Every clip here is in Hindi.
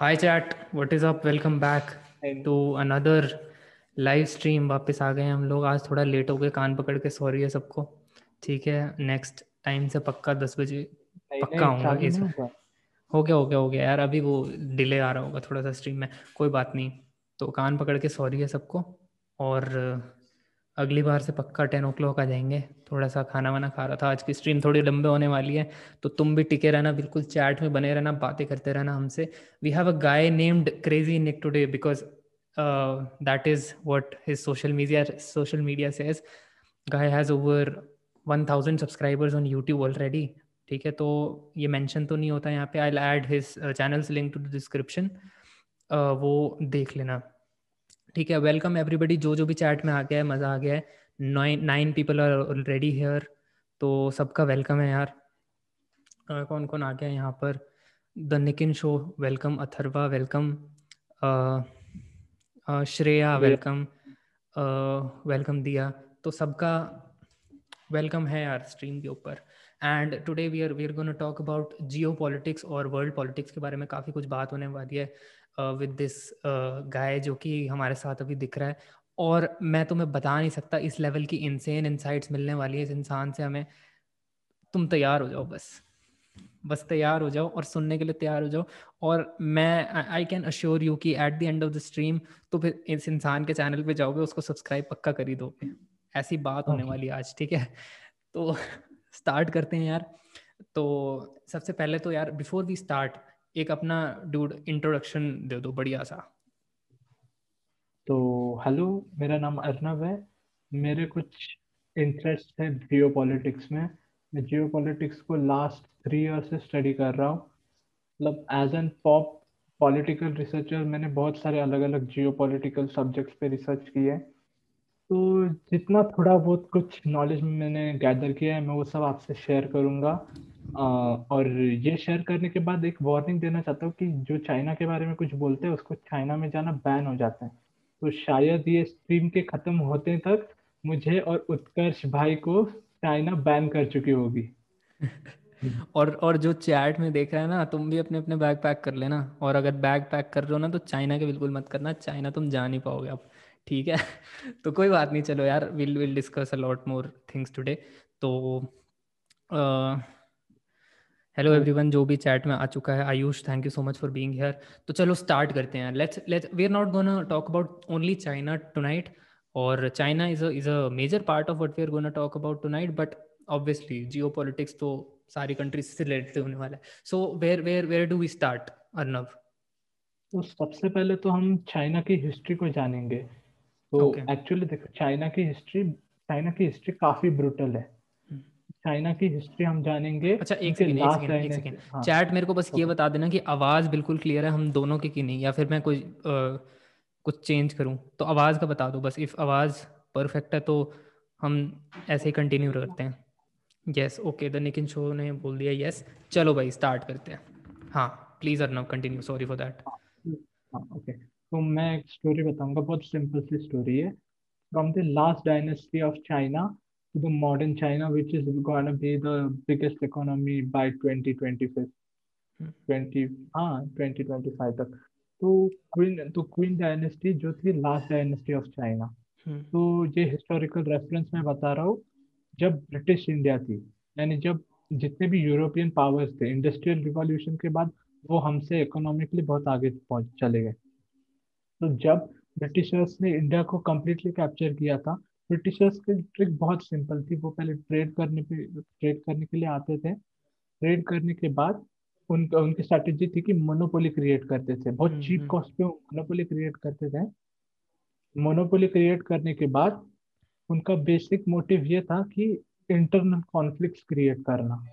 Hi chat what is up? Welcome back to another live stream वापस आ गए हम लोग। आज थोड़ा लेट हो गए कान पकड़ के। सॉरी है सबको। ठीक है। नेक्स्ट टाइम से पक्का दस बजे पक्का आऊँगा इस हो गया हो गया हो गया यार। अभी वो डिले आ रहा होगा थोड़ा सा स्ट्रीम में। कोई बात नहीं। तो कान पकड़ के सॉरी है सबको। और अगली बार से पक्का टेन ओ क्लॉक आ जाएँगे। थोड़ा सा खाना वाना खा रहा था। आज की स्ट्रीम थोड़ी लंबे होने वाली है तो तुम भी टिके रहना, बिल्कुल चैट में बने रहना, बातें करते रहना हमसे। We have a guy named crazy Nick today because that is what his social media social media says guy has over one thousand subscribers on YouTube already ठीक है? तो ये मेंशन तो नहीं होता यहाँ पे। I add his channels link to description वो देख लेना। ठीक है वेलकम एवरीबडी जो जो भी चैट में आ गया है मज़ा आ गया है। Nine nine people are already here तो सबका वेलकम है यार। uh, कौन कौन आ गया है यहाँ पर? The Nikin show welcome Atharva welcome Shreya welcome welcome दिया। तो सबका वेलकम है यार स्ट्रीम के ऊपर। And today we are we are gonna talk about geopolitics और वर्ल्ड पॉलिटिक्स के बारे में काफ़ी कुछ बात होने वाली है। विद दिस गाय जो कि हमारे साथ अभी दिख रहा है। और मैं तुम्हें बता नहीं सकता इस लेवल की इंसेन इनसाइट्स मिलने वाली है। इस इंसान से हमें तुम तैयार हो जाओ बस। बस तैयार हो जाओ और सुनने के लिए तैयार हो जाओ। और मैं आई कैन अश्योर यू कि at the end of the stream तो फिर इस इंसान के चैनल पे जाओगे उसको सब्सक्राइब पक्का कर ही दोगे। ऐसी बात होने वाली आज ठीक है? तो स्टार्ट करते हैं यार। तो सबसे पहले तो यार बिफोर वी स्टार्ट एक अपना डूड इंट्रोडक्शन दे दो बढ़िया सा। तो हेलो मेरा नाम अर्नव है। मेरे कुछ इंटरेस्ट है जियो पॉलिटिक्स में। मैं जियो पॉलिटिक्स को लास्ट थ्री ईयर से स्टडी कर रहा हूँ। मतलब as an pop political researcher मैंने बहुत सारे अलग अलग जियो पॉलिटिकल सब्जेक्ट्स पे रिसर्च किए है। तो जितना थोड़ा बहुत कुछ नॉलेज मैंने गैदर किया है, मैं वो सब आपसे शेयर करूँगा। और ये शेयर करने के बाद एक वार्निंग देना चाहता हूँ कि जो चाइना के बारे में कुछ बोलते हैं उसको चाइना में जाना बैन हो जाता है। तो शायद ये स्ट्रीम के खत्म होते तक मुझे और उत्कर्ष भाई को चाइना बैन कर चुकी होगी। और और जो चैट में देख रहा है ना तुम भी अपने अपने बैग पैक कर लेना। और अगर बैग पैक कर रहे हो ना तो चाइना के बिल्कुल मत करना। चाइना तुम जा नहीं पाओगे अब ठीक है? तो कोई बात नहीं चलो यार we'll we'll discuss a lot more things today तो uh, हेलो एवरीवन जो भी चैट में आ चुका है Ayush thank you so much for being here तो चलो स्टार्ट करते हैं। Let's let's we are not gonna talk about only China tonight और China is is a major part of what we are gonna talk about tonight but obviously geo तो सारी कंट्रीज़ से रिलेटेड होने वाला है। So where where where do we start Arnav तो सबसे पहले तो हम चाइना की हिस्ट्री को जानेंगे। तो एक्चुअली okay. देखो चाइना की हिस्ट्री चाइना की हिस्ट्री काफ़ी ब्रूटल है। चाइना की हिस्ट्री हम जानेंगे अच्छा एक सेकंड एक सेकंड एक सेकंड हाँ। चैट मेरे को बस ये बता देना कि आवाज़ बिल्कुल क्लियर है हम दोनों की की नहीं या फिर मैं कोई आ, कुछ चेंज करूँ। तो आवाज़ का बता दो बस इफ़ आवाज़ परफेक्ट है तो हम ऐसे ही कंटिन्यू करते हैं। Yes okay the Nikin show ने बोल दिया यस चलो भाई स्टार्ट करते हैं। हाँ please Arnav continue sorry for that okay तो मैं एक स्टोरी बताऊँगा बहुत सिंपल सी स्टोरी है। From the last dynasty of China the modern China, which is going to be the biggest economy by 2025. Hmm. 20 हाँ 2025 तक तो क्वीन तो क्वीन डायनेस्टी जो थी लास्ट डायनेस्टी ऑफ़ चाइना तो ये हिस्टोरिकल रेफरेंस मैं बता रहा हूँ जब ब्रिटिश इंडिया थी यानी जब जितने भी यूरोपियन पावर्स थे इंडस्ट्रियल रिवॉल्यूशन के बाद वो हमसे इकोनॉमिकली बहुत आगे पहुँच चले गए तो जब ब्रिटिशर्स ने इंडिया को कम्प्लीटली कैप्चर किया था ब्रिटिशर्स की ट्रिक बहुत सिंपल थी। वो पहले ट्रेड करने पे ट्रेड करने के लिए आते थे। ट्रेड करने के बाद उनका उनकी स्ट्रेटेजी थी कि मोनोपोली क्रिएट करते थे। बहुत चीप हम्म, कॉस्ट हम्म। पे मोनोपोली क्रिएट करते थे। मोनोपोली क्रिएट करने के बाद उनका बेसिक मोटिव ये था कि इंटरनल कॉन्फ्लिक्ट्स क्रिएट करना।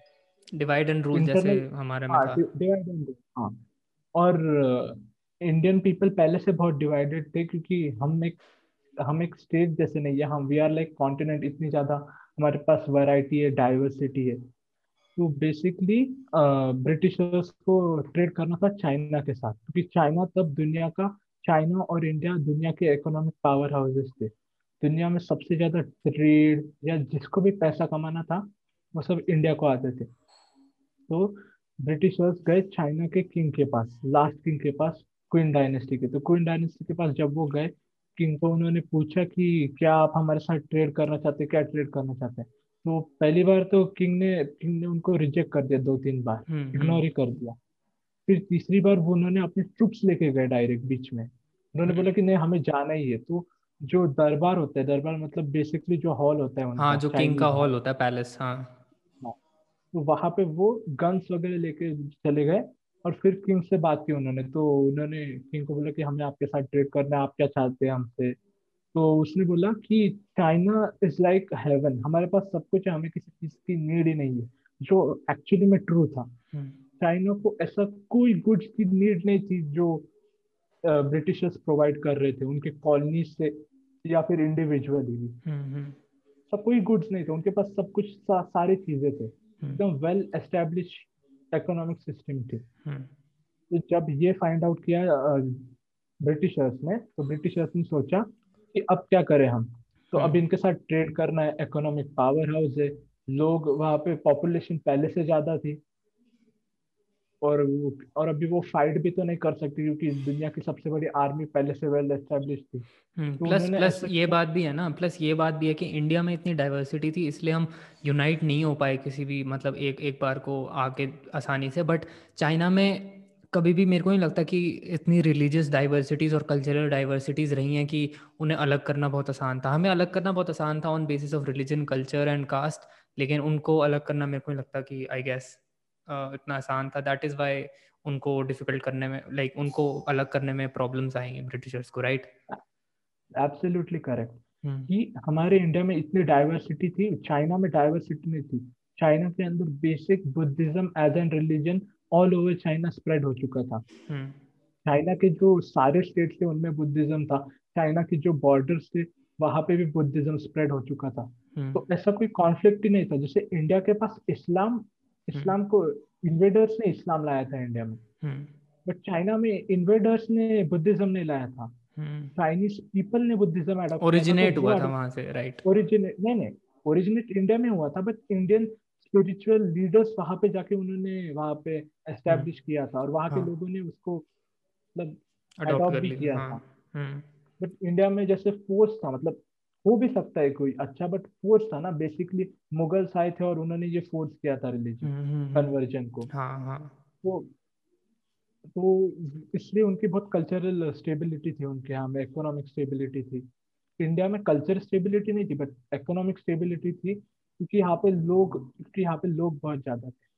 डिवाइड एंड रूल जैसे हमारे में हाँ, था। डिवाइड एंड रूल हाँ। और इंडियन uh, पीपल पहले से बहुत डिवाइडेड थे क्योंकि हम एक हम एक स्टेट जैसे नहीं है, हम वी आर लाइक कॉन्टिनेंट इतनी ज़्यादा, हमारे पास वैरायटी है डाइवर्सिटी है। तो बेसिकली ब्रिटिशर्स को ट्रेड करना था चाइना के साथ, क्योंकि चाइना तब दुनिया का चाइना और इंडिया दुनिया के इकोनॉमिक पावर हाउसेस थे। दुनिया में सबसे ज़्यादा ट्रेड या जिसको भी पैसा कमाना था, वो सब इंडिया को आते थे। तो ब्रिटिशर्स गए चाइना के किंग के पास लास्ट किंग के पास क्वीन डायनेस्टी के। तो क्वीन डायनेस्टी के पास जब वो गए किंग को उन्होंने पूछा कि क्या आप हमारे साथ ट्रेड करना चाहते हैं क्या ट्रेड करना चाहते हैं? तो पहली बार तो किंग ने किंग ने उनको रिजेक्ट कर दिया दो तीन बार हम्म इग्नोर हम्म ही कर दिया। फिर तीसरी बार वो उन्होंने अपने ट्रुप्स लेके गए डायरेक्ट बीच में। उन्होंने हम्म। बोला कि नहीं हमें जाना ही है। तो जो दरबार होता है दरबार मतलब बेसिकली जो हॉल होता है हाँ जो किंग का हॉल हॉल होता है पैलेस हाँ। तो वहाँ पे वो गन्स वगैरह लेके चले गए। और फिर किंग से बात की उन्होंने तो उन्होंने किंग को बोला कि हमें आपके साथ ट्रेड करना है आप क्या चाहते हैं हमसे? तो उसने बोला कि चाइना इज़ लाइक हेवन हमारे पास सब कुछ है हमें किसी चीज़ की नीड ही नहीं है जो एक्चुअली में ट्रू था। हम्म। चाइना को ऐसा कोई गुड्स की नीड नहीं थी जो ब्रिटिशर्स प्रोवाइड कर रहे थे उनके कॉलोनी से या फिर इंडिविजुअली भी। हम्म हम्म। सब कोई गुड्स नहीं थे उनके पास सब कुछ सा, सारी चीज़ें थे। एकदम वेल एस्टेब्लिश इकोनॉमिक सिस्टम थी। हम्म। तो जब ये फाइंड आउट किया ब्रिटिशर्स ने तो ब्रिटिशर्स ने सोचा कि अब क्या करें हम? तो अब हम्म। इनके साथ ट्रेड करना है इकोनॉमिक पावर हाउस है। लोग वहाँ पे पॉपुलेशन पहले से ज़्यादा थी। और वो और अभी वो फाइट भी तो नहीं कर सकती क्योंकि दुनिया की सबसे बड़ी आर्मी पहले से वेल एस्टेब्लिश थी। तो प्लस प्लस ये बात भी है ना प्लस ये बात भी है कि इंडिया में इतनी डाइवर्सिटी थी इसलिए हम यूनाइट नहीं हो पाए किसी भी मतलब एक एक बार को आके आसानी से। बट चाइना में कभी भी मेरे को नहीं लगता कि इतनी रिलीजियस डाइवर्सिटीज़ और कल्चरल डाइवर्सिटीज़ रही हैं कि उन्हें अलग करना बहुत आसान था। हमें अलग करना बहुत आसान था on basis of religion culture and caste लेकिन उनको अलग करना मेरे को नहीं लगता कि आई गेस इतना आसान था। दैट इज़ वाई उनको डिफ़िकल्ट करने में लाइक like, उनको अलग करने में प्रॉब्लम्स आएँगे ब्रिटिशर्स को राइट एब्सोल्युटली करेक्ट हम्म। कि हमारे इंडिया में इतनी डाइवर्सिटी थी चाइना में डाइवर्सिटी नहीं थी। चाइना के अंदर basic Buddhism as an religion all over China spread हो चुका था। हम्म। चाइना के जो सारे स्टेट थे उनमें बुद्धिज्म था। चाइना के जो बॉर्डर्स थे वहाँ पे भी बुद्धिज्म स्प्रेड हो चुका था। हम्म। तो ऐसा कोई कॉन्फ्लिक्ट ही नहीं था। जैसे इंडिया के पास इस्लाम हम्म इस्लाम को इन्वेडर्स ने इस्लाम लाया था इंडिया में। हम्म। बट चाइना में इन्वेडर्स ने बुद्धिज्म नहीं लाया था। हम्म। चाइनीज़ पीपल ने बुद्धिज्म अडॉप्ट ओरिजिनेट हुआ था वहाँ से राइट ओरिजिनेट नहीं नहीं ओरिजिनेट इंडिया में हुआ था बट इंडियन स्पिरिचुअल लीडर्स वहाँ पे जाके उन्होंने वहाँ पे हम्म। एस्टेब्लिश किया था और वहाँ के हाँ। लोगों ने उसको मतलब अडॉप्ट भी लिया किया हाँ। था। हम्म। बट इंडिया में जैसे फोर्स था मतलब हो भी सकता है कोई अच्छा बट फोर्स था ना बेसिकली मुगल्स आए थे और उन्होंने ये फोर्स किया था रिलीजन हम्म हम्म हम्म, कन्वर्जन को। हाँ हाँ। तो तो इसलिए उनकी बहुत कल्चरल स्टेबिलिटी थी उनके यहाँ में इकोनॉमिक स्टेबिलिटी थी। इंडिया में कल्चर स्टेबिलिटी नहीं थी बट इकोनॉमिक स्टेबिलिटी थी क्योंकि यहाँ पे लोग क्योंकि यहाँ पे लोग बहुत ज़्यादा थे।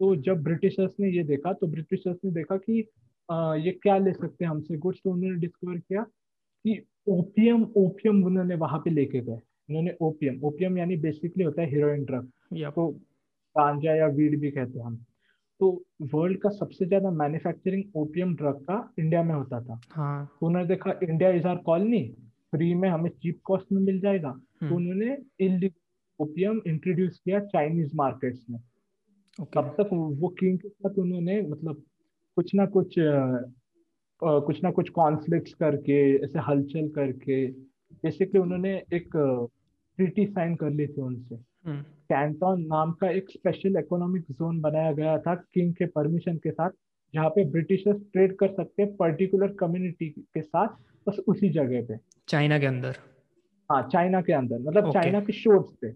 तो जब ब्रिटिशर्स ने ये देखा तो ब्रिटिशर्स ने देखा कि आ, ये क्या ले सकते हैं हमसे? गुड्स तो उन्होंने डिस्कवर किया कि ओपियम ओपियम उन्होंने वहाँ पे लेके गए। उन्होंने ओपियम ओपियम यानी बेसिकली होता है हीरोइन ड्रग यप तो गांजा या वीड भी कहते हैं हम। तो वर्ल्ड का सबसे ज़्यादा मैन्युफैक्चरिंग ओपियम ड्रग का इंडिया में होता था। हाँ। तो उन्होंने देखा India is our colony free में हमें चीप कॉस्ट में मिल जाएगा। तो हम्म। उन्होंने इलीगल ओपियम इंट्रोड्यूस किया चाइनीज़ मार्केट्स में। तब तक वो किंग के साथ उन्होंने मतलब कुछ ना कुछ कुछ ना कुछ कॉन्फ्लिक्ट करके ऐसे हलचल करके बेसिकली उन्होंने एक ट्रीटी साइन कर ली थी उनसे। हम्म। कैंटोन नाम का एक स्पेशल इकोनॉमिक जोन बनाया गया था किंग के परमिशन के साथ जहाँ पे ब्रिटिशर्स ट्रेड कर सकते हैं पर्टिकुलर कम्युनिटी के साथ बस उसी जगह पे। चाइना के अंदर। हाँ चाइना के अंदर मतलब ओके। चाइना के शोर्स पे।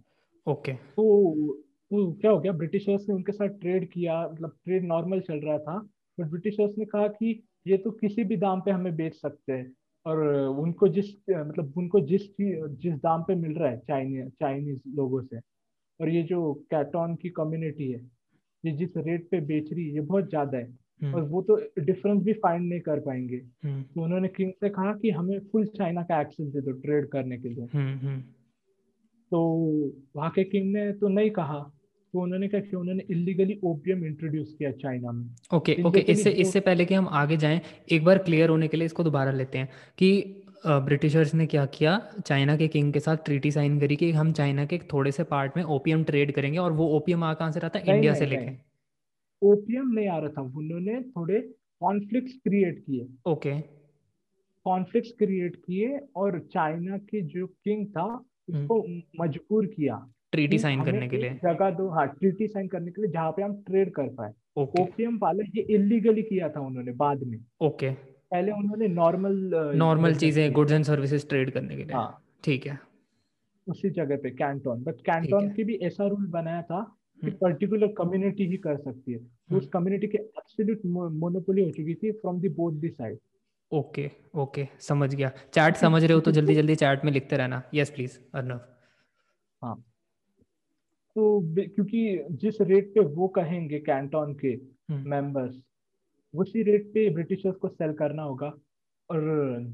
ओके। तो, तो क्या हो गया ब्रिटिशर्स ने उनके साथ ट्रेड किया मतलब ट्रेड नॉर्मल चल रहा था बट ब्रिटिशर्स ने कहा कि ये तो किसी भी दाम पे हमें बेच सकते हैं। और उनको जिस मतलब उनको जिस जिस दाम पे मिल रहा है चाइनीज़ चाइनीज़ लोगों से और ये जो कैटॉन की कम्युनिटी है ये जिस रेट पे बेच रही है ये बहुत ज़्यादा है। और हम्म वो तो डिफरेंस भी फाइंड नहीं कर पाएँगे। हम्म। तो उन्होंने किंग से कहा कि हमें फुल चाइना का एक्सेस दे दो ट्रेड करने के लिए। हम्म तो वहाँ के किंग ने तो नहीं कहा। तो उन्होंने क्या किया? उन्होंने इलीगली ओपियम इंट्रोड्यूस किया चाइना में। ओके ओके इससे इससे पहले कि हम आगे जाएँ एक बार क्लियर होने के लिए इसको दोबारा लेते हैं कि ब्रिटिशर्स ने क्या किया? चाइना के किंग के साथ ट्रीटी साइन करी कि हम चाइना के थोड़े से पार्ट में ओपियम ट्रेड करेंगे और वो ओपियम आ कहाँ से रहा था इंडिया से लेके। ओपियम नहीं आ रहा था। उन्होंने थोड़े कॉन्फ्लिक्ट क्रिएट किए। ओके कॉन्फ्लिक्ट्स क्रिएट किए और चाइना के जो किंग था हम्म। उसको मजबूर किया। ट्रीटी साइन करने के लिए। जगह दो हाँ ट्रीटी साइन करने के लिए जहाँ पे हम ट्रेड कर पाए। ओके ओपियम वाले ये इलीगली किया था उन्होंने बाद में। ओके पहले उन्होंने नॉर्मल नॉर्मल चीज़ें गुड्स एंड सर्विसेज़ ट्रेड करने के लिए। हाँ। ठीक है। उसी जगह पे कैंटोन बट कैंटोन की भी ऐसा रूल बनाया था कि हम्म। पर्टिकुलर कम्युनिटी ही कर सकती है। तो उस हम्म। कम्युनिटी की एब्सोल्यूट मोनोपोली हो चुकी थी from the both the side okay okay समझ गया। चैट समझ रहे हो तो जल्दी जल्दी चैट में लिखते रहना। यस प्लीज़ अर्नव हाँ। तो क्योंकि जिस रेट पे वो कहेंगे कैंटोन के हम्म, मेंबर्स उसी रेट पे ब्रिटिशर्स को सेल करना होगा। और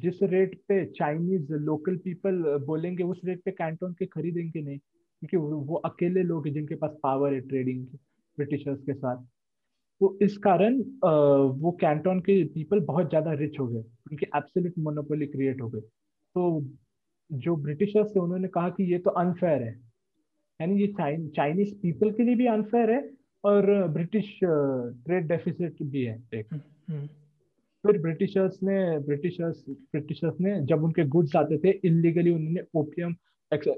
जिस रेट पे चाइनीज़ लोकल पीपल बोलेंगे उस रेट पे कैंटोन के खरीदेंगे नहीं क्योंकि वो अकेले लोग हैं जिनके पास पावर है ट्रेडिंग की ब्रिटिशर्स के साथ। तो इस कारण वो कैंटोन के पीपल बहुत ज़्यादा रिच हो गए उनकी एब्सोल्यूट मोनोपोली क्रिएट हो गई। तो जो ब्रिटिशर्स थे उन्होंने कहा कि ये तो अनफेयर है। यानी ये चाइनीज़ पीपल के लिए भी अनफेयर है और ब्रिटिश ट्रेड डेफिसिट भी है एक। हम्म, हम्म, फिर ब्रिटिशर्स ने ब्रिटिशर्स ब्रिटिशर्स ने जब उनके गुड्स आते थे इलीगली उन्होंने ओपियम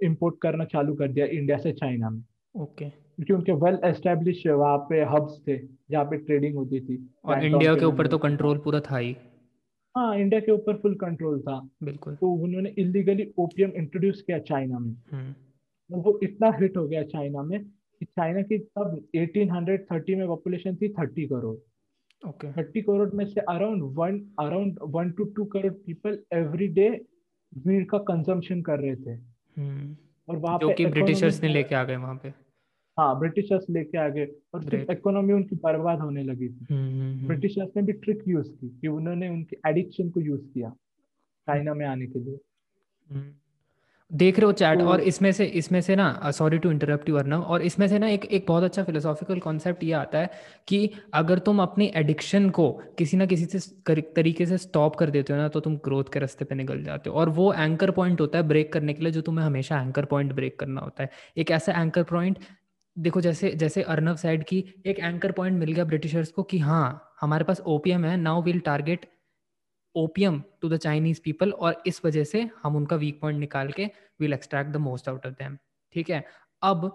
इंपोर्ट करना चालू कर दिया इंडिया से चाइना में। ओके क्योंकि उनके वेल एस्टेब्लिश वहाँ पे हब्स थे जहाँ पे ट्रेडिंग होती थी। और इंडिया के ऊपर तो कंट्रोल पूरा था ही। हाँ इंडिया के ऊपर फुल कंट्रोल था। बिल्कुल। तो उन्होंने इलीगली ओपियम इंट्रोड्यूस किया चाइना में। हम्म, वो इतना हिट हो गया चाइना में कि चाइना की तब 1830 में पॉपुलेशन थी 30 करोड़ ओके okay. 30 करोड़ में से around one around one two two crore people every day weed का कंजम्पशन कर रहे थे. हम्म, और वहाँ पे कि ब्रिटिशर्स ने लेके आ गए वहाँ पे. हाँ ब्रिटिशर्स लेके आ गए और इकोनॉमी उनकी बर्बाद होने लगी थी. हम्म, हम्म, हम्म, ब्रिटिशर्स ने भी ट्रिक यूज़ की कि उन्होंने उनकी एडिक्शन को यूज़ किया चाइना में आने के लिए। देख रहे हो चैट तो- और इसमें से इसमें से ना sorry to interrupt you Arnav और इसमें से ना एक एक बहुत अच्छा फिलोसॉफिकल कॉन्सेप्ट ये आता है कि अगर तुम अपनी एडिक्शन को किसी ना किसी से कर- तरीके से स्टॉप कर देते हो ना तो तुम ग्रोथ के रास्ते पे निकल जाते हो। और वो एंकर पॉइंट होता है ब्रेक करने के लिए जो तुम्हें हमेशा एंकर पॉइंट ब्रेक करना होता है। एक ऐसा एंकर पॉइंट देखो जैसे जैसे अर्नव साइड की एक एंकर पॉइंट मिल गया ब्रिटिशर्स को कि हाँ हमारे पास ओपीएम है now we'll target opium to the Chinese people और इस वजह से हम उनका वीक पॉइंट निकाल के we'll extract the most out of them ठीक है? अब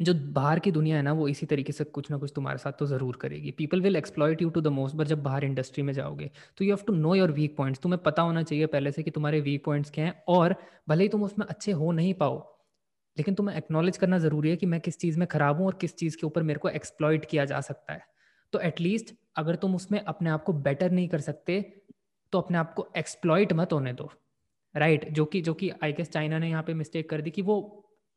जो बाहर की दुनिया है ना, वो इसी तरीके से कुछ ना कुछ तुम्हारे साथ तो ज़रूर करेगी। People will exploit you to the most but जब बाहर इंडस्ट्री में जाओगे तो you have to know your weak points तुम्हें पता होना चाहिए पहले से कि तुम्हारे वीक पॉइंट्स क्या हैं, और भले ही तुम उसमें अच्छे हो नहीं पाओ, लेकिन तुम्हें एक्नॉलेज करना ज़रूरी है कि मैं किस चीज़ में खराब हूँ और किस चीज़ के ऊपर मेरे को एक्सप्लॉयट किया जा सकता है। तो एटलीस्ट अगर तुम उसमें अपने आप को बेटर नहीं कर सकते तो अपने आप को एक्सप्लॉइट मत होने दो। Right right? जो कि जो कि आई गेस चाइना ने यहाँ पे मिस्टेक कर दी कि वो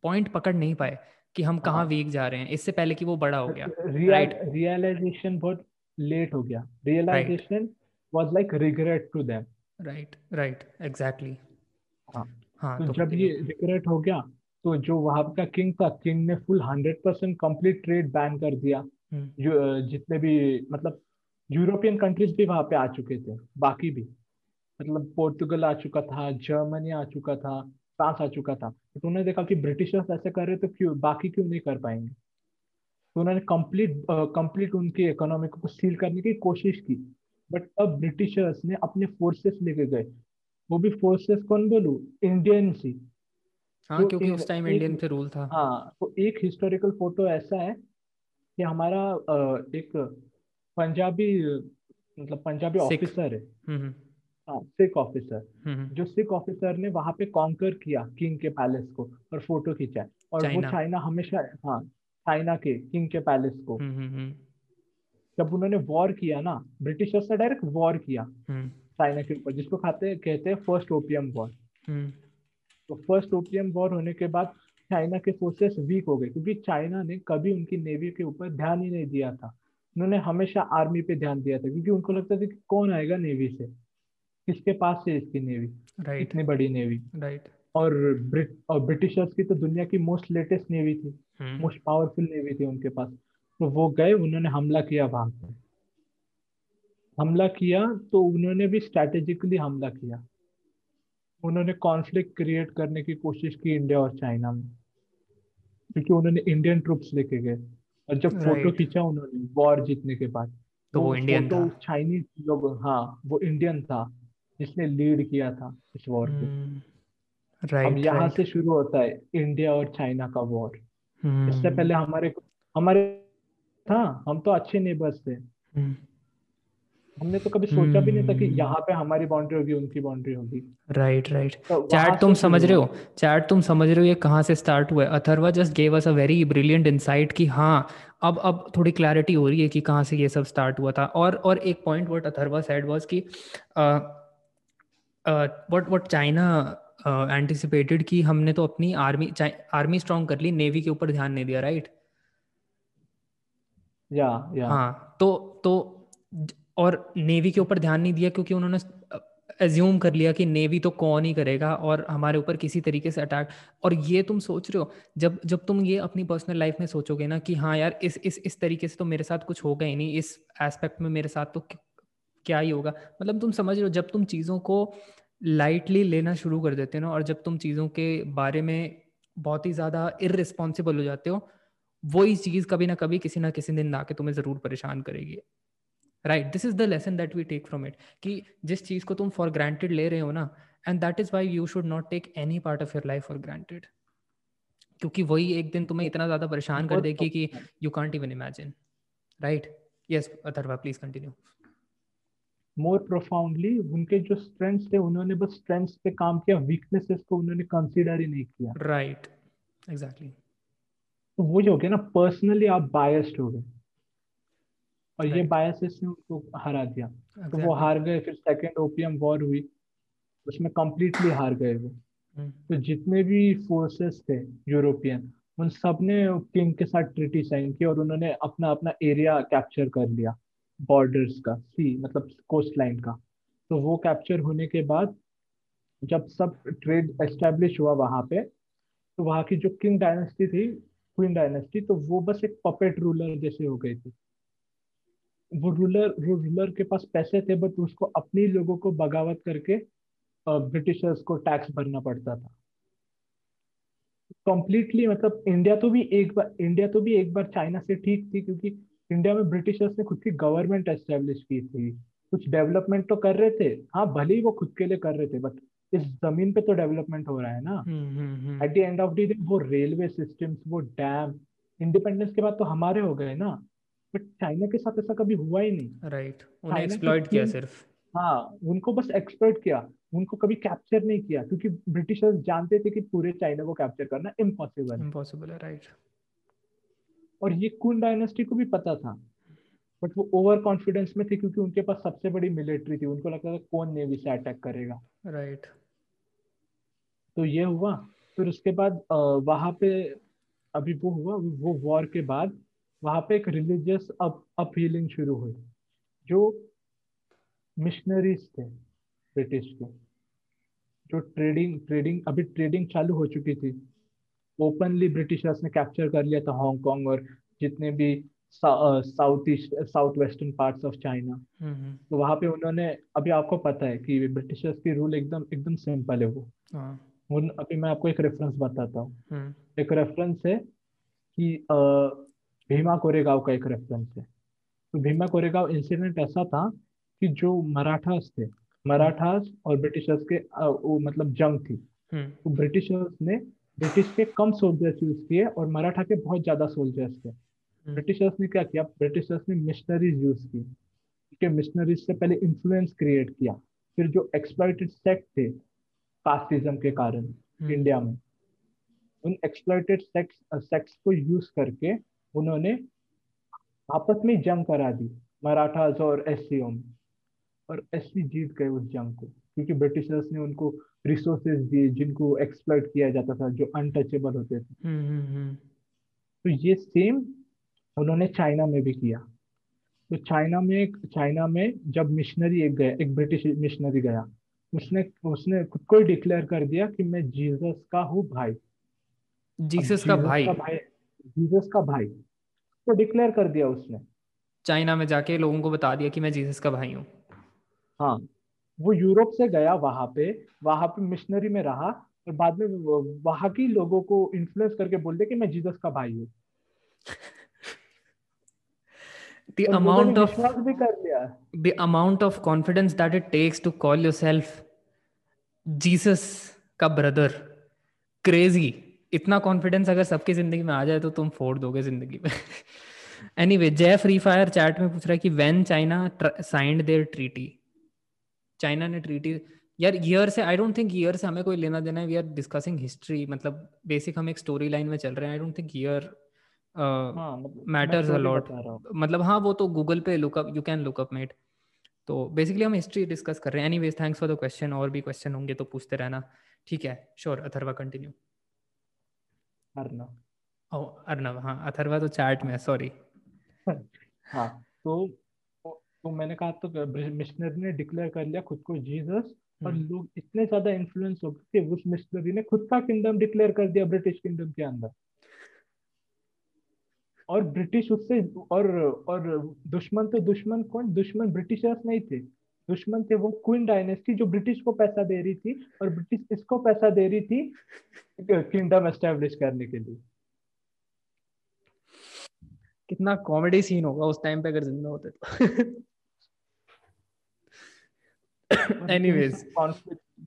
पॉइंट पकड़ नहीं पाए कि हम कहाँ हाँ। वीक जा रहे हैं। इससे पहले कि वो बड़ा हो गया। रियल रियलाइजेशन बहुत लेट हो गया। Realisation was like regret to them right right exactly हाँ। हाँ तो तो जब ये रिग्रेट हो गया तो जो वहाँ का किंग था किंग ने full hundred percent complete trade ban कर दिया। हम्म, जो जितने भी मतलब यूरोपियन कंट्रीज़ भी वहाँ पे आ चुके थे बाकी भी। मतलब पोर्तुगल आ चुका था जर्मनी आ चुका था फ्रांस आ चुका था। तो उन्होंने देखा कि ब्रिटिशर्स ऐसे कर रहे तो क्यों बाकी क्यों नहीं कर पाएँगे? तो उन्होंने कंप्लीट कंप्लीट उनकी इकोनॉमी को सील करने की कोशिश की। बट अब ब्रिटिशर्स ने अपने फोर्सेस लेके गए। वो भी फोर्सेस कौन बोलू? Indian sea. हाँ तो क्योंकि उस टाइम इंडियन पे रूल था। हाँ तो एक हिस्टोरिकल फ़ोटो ऐसा है कि हमारा एक पंजाबी मतलब पंजाबी ऑफिसर है। हम्म, हम्म, हाँ सिख ऑफिसर हम्म, जो सिख ऑफिसर ने वहाँ पे कॉन्कर किया किंग के पैलेस को और फ़ोटो खींचा और वो चाइना। हमेशा हाँ चाइना के किंग के पैलेस को। जब उन्होंने वॉर किया ना ब्रिटिशर्स ने डायरेक्ट वॉर किया। चाइना के ऊपर जिसको खाते कहते हैं फ़र्स्ट ओपियम वॉर तो फ़र्स्ट ओपियम वॉर होने के बाद चाइना के फोर्सेस वीक हो गए क्योंकि चाइना ने कभी उनकी नेवी के ऊपर ध्यान ही नहीं दिया था। उन्होंने हमेशा आर्मी पे ध्यान दिया था क्योंकि उनको लगता था कि कौन आएगा नेवी से? किसके पास से इसकी नेवी? राइट इतनी बड़ी नेवी। राइट और ब्रिट और ब्रिटिशर्स की तो दुनिया की मोस्ट लेटेस्ट नेवी थी। मोस्ट पावरफुल नेवी थी उनके पास। तो वो गए उन्होंने हमला किया वहाँ पे। हमला किया तो उन्होंने भी स्ट्रैटेजिकली हमला किया। उन्होंने कॉन्फ्लिक्ट क्रिएट करने की कोशिश की इंडिया और चाइना में। क्योंकि उन्होंने इंडियन ट्रुप्स लेके गए। और जब फ़ोटो. खींचा उन्होंने वॉर जीतने के बाद तो वो इंडियन था। चाइनीज़ लोग हाँ वो इंडियन था जिसने लीड किया था इस वॉर को। हम्म, अब राइट यहाँ राइट से शुरू होता है इंडिया और चाइना का वॉर हम्म, इससे पहले हमारे हमारे था हम तो अच्छे नेबर्स थे। हम्म। हमने तो कभी सोचा भी नहीं था कि यहाँ पे हमारी बाउंड्री होगी उनकी बाउंड्री होगी। राइट राइट चैट तुम समझ रहे हो? चैट तुम समझ रहे हो ये कहाँ से स्टार्ट हुआ है? Atharva just gave us a very brilliant insight कि हाँ अब अब थोड़ी क्लैरिटी हो रही है कि कहाँ से ये सब स्टार्ट हुआ था। और और एक point what Atharva said was कि व्हाट व्हाट चाइना एंटिसिपेटेड कि हमने तो अपनी आर्मी आर्मी स्ट्रॉन्ग कर ली नेवी के ऊपर ध्यान नहीं दिया राइट या या हाँ तो तो और नेवी के ऊपर ध्यान नहीं दिया क्योंकि उन्होंने एज्यूम कर लिया कि नेवी तो कौन ही करेगा और हमारे ऊपर किसी तरीके से अटैक और ये तुम सोच रहे हो, जब जब तुम ये अपनी पर्सनल लाइफ में सोचोगे ना कि हाँ यार, इस इस इस तरीके से तो मेरे साथ कुछ होगा ही नहीं, इस एस्पेक्ट में मेरे साथ तो क्या ही होगा? मतलब तुम समझ रहे हो, जब तुम चीज़ों को लाइटली लेना शुरू कर देते हो ना और जब तुम चीज़ों के बारे में बहुत ही ज़्यादा इरिस्पॉन्सिबल हो जाते हो वही चीज़ कभी ना कभी किसी ना किसी दिन आके तुम्हें ज़रूर परेशान करेगी। Right this is the lesson that we take from it कि जिस चीज़ को तुम फॉर ग्रांटेड ले रहे हो ना and that is why you should not take any part of your life for granted क्योंकि वही एक दिन तुम्हें इतना ज़्यादा परेशान कर देगी कि you can't even imagine right yes Atharva please continue more profoundly उनके जो स्ट्रेंथ्स थे उन्होंने बस स्ट्रेंथ्स पे काम किया वीकनेसेस को उन्होंने कंसीडर ही नहीं किया। राइट एग्जैक्टली तो वो जो हो गया ना पर्सनली आप बायस्ड हो गए। और ये बायसेस ने उसको हरा दिया। तो वो हार गए फिर सेकेंड ओपीएम वॉर हुई उसमें कम्प्लीटली हार गए वो। हम्म। तो जितने भी फोर्सेस थे यूरोपियन उन सबने किंग के साथ ट्रिटी साइन की और उन्होंने अपना अपना एरिया कैप्चर कर लिया बॉर्डर्स का सी मतलब कोस्ट लाइन का। तो वो कैप्चर होने के बाद जब सब ट्रेड एस्टेब्लिश हुआ वहाँ पे तो वहाँ की जो किंग डायनेस्टी थी क्वीन डायनेस्टी तो वो बस एक पपेट रूलर जैसे हो गई थी। वो रूलर रूलर के पास पैसे थे बट उसको अपने लोगों को बगावत करके ब्रिटिशर्स को टैक्स भरना पड़ता था। कंप्लीटली मतलब इंडिया तो भी एक बार इंडिया तो भी एक बार चाइना से ठीक थी क्योंकि इंडिया में ब्रिटिशर्स ने खुद की गवर्नमेंट एस्टेब्लिश की थी। कुछ डेवलपमेंट तो कर रहे थे। हाँ भले ही वो खुद के लिए कर रहे थे बट इस ज़मीन पे तो डेवलपमेंट हो रहा है ना। At the end of the day वो रेलवे सिस्टम्स वो डैम इंडिपेंडेंस के बाद तो हमारे हो गए ना। बट चाइना के साथ ऐसा कभी हुआ ही नहीं। राइट उन्हें एक्सप्लॉइट किया सिर्फ़। हाँ उनको बस एक्सप्लॉइट किया। उनको कभी कैप्चर नहीं किया क्योंकि ब्रिटिशर्स जानते थे कि पूरे चाइना को कैप्चर करना इम्पॉसिबल इम्पॉसिबल है राइट और ये कुन डायनेस्टी को भी पता था। बट वो ओवर कॉन्फिडेंस में थे क्योंकि उनके पास सबसे बड़ी मिलिट्री थी। उनको लगता था कौन नेवी से अटैक करेगा। राइट तो ये हुआ। फिर उसके बाद वहाँ पे अभी वो हुआ वो वॉर के बाद वहाँ पे एक रिलीजियस अप अपीलिंग शुरू हुई जो मिशनरीज थे ब्रिटिश के जो ट्रेडिंग ट्रेडिंग अभी ट्रेडिंग चालू हो चुकी थी। ओपनली ब्रिटिशर्स ने कैप्चर कर लिया था हांगकांग और जितने भी south east south western parts of China तो वहाँ पे उन्होंने अभी आपको पता है कि ब्रिटिशर्स की रूल एकदम एकदम सिंपल है वो। हाँ। उन अभी मैं आपको एक रेफरेंस बताता हूँ। हम्म। एक रेफरेंस है कि भीमा कोरेगांव का एक रेफरेंस है तो भीमा कोरेगांव इंसिडेंट ऐसा था कि जो मराठास थे मराठास और ब्रिटिशर्स के वो मतलब जंग थी हम्म। तो ब्रिटिशर्स ने ब्रिटिश के कम सोल्जर्स यूज़ किए और मराठा के बहुत ज़्यादा सोल्जर्स थे ब्रिटिशर्स हम्म। ने क्या किया ब्रिटिशर्स ने मिशनरीज यूज़ की ठीक मिशनरीज से पहले इन्फ्लुएंस क्रिएट किया फिर जो एक्सप्लॉइटेड सेक्ट थे कास्टिज्म के कारण इंडिया हम्म। में उन एक्सप्लॉइटेड सेक्स सेक्स को यूज़ करके उन्होंने आपस में जंग करा दी मराठास और एस में। और एससी जीत गए उस जंग को क्योंकि ब्रिटिशर्स ने उनको रिसोर्सेज दिए जिनको एक्सप्लॉइट किया जाता था जो अनटचेबल होते थे। हम्म, हम्म, हम्म। तो ये सेम उन्होंने चाइना में भी किया। तो चाइना में चाइना में जब मिशनरी एक गया एक ब्रिटिश मिशनरी गया उसने उसने खुद को ही डिक्लेयर कर दिया कि मैं जीसस का हूँ भाई। जीसस का भाई। का भाई जीसस का भाई तो डिक्लेयर कर दिया उसने। चाइना में जाके लोगों को बता दिया कि मैं जीसस का भाई हूँ। हाँ वो यूरोप से गया वहाँ पे वहाँ पे मिशनरी में रहा और बाद में वहाँ की लोगों को इन्फ्लुएंस करके बोल दिया कि मैं जीसस का भाई हूँ। The amount of भी कर लिया। the amount of confidence that it takes to call yourself Jesus का ब्रदर क्रेजी इतना कॉन्फिडेंस अगर सबकी ज़िंदगी में आ जाए तो तुम फोड़ दोगे ज़िंदगी में। एनीवे जय फ्री फायर चैट में पूछ रहा है कि when China signed their treaty China ने ट्रीटी यार ईयर से आई डोंट थिंक ईयर से हमें कोई लेना देना है। वी आर डिस्कसिंग हिस्ट्री मतलब बेसिक हम एक स्टोरी लाइन में चल रहे हैं। I don't think year matters a lot मतलब हाँ वो तो गूगल पे look up you can look up mate तो बेसिकली हम हिस्ट्री डिस्कस कर रहे हैं। Anyways thanks for the question और भी क्वेश्चन होंगे तो पूछते रहना। ठीक है? Sure Atharva continue Arnav. ओ अर्नव हाँ अथर्वा तो चैट में सॉरी हाँ तो तो मैंने कहा तो मिशनरी ने डिक्लेयर कर लिया खुद को जीसस और हम्म। लोग इतने ज़्यादा इन्फ्लुएंस हो गए कि उस मिशनरी ने खुद का किंगडम डिक्लेयर कर दिया ब्रिटिश किंगडम के अंदर। और ब्रिटिश उससे और और दुश्मन तो दुश्मन कौन? दुश्मन ब्रिटिशर्स नहीं थे। दुश्मन थे वो क्वीन डायनेस्टी जो ब्रिटिश को पैसा दे रही थी और ब्रिटिश इसको पैसा दे रही थी? किंगडम एस्टेब्लिश करने के लिए। कितना कॉमेडी सीन होगा उस टाइम पे अगर ज़िंदा होते तो। एनीवेज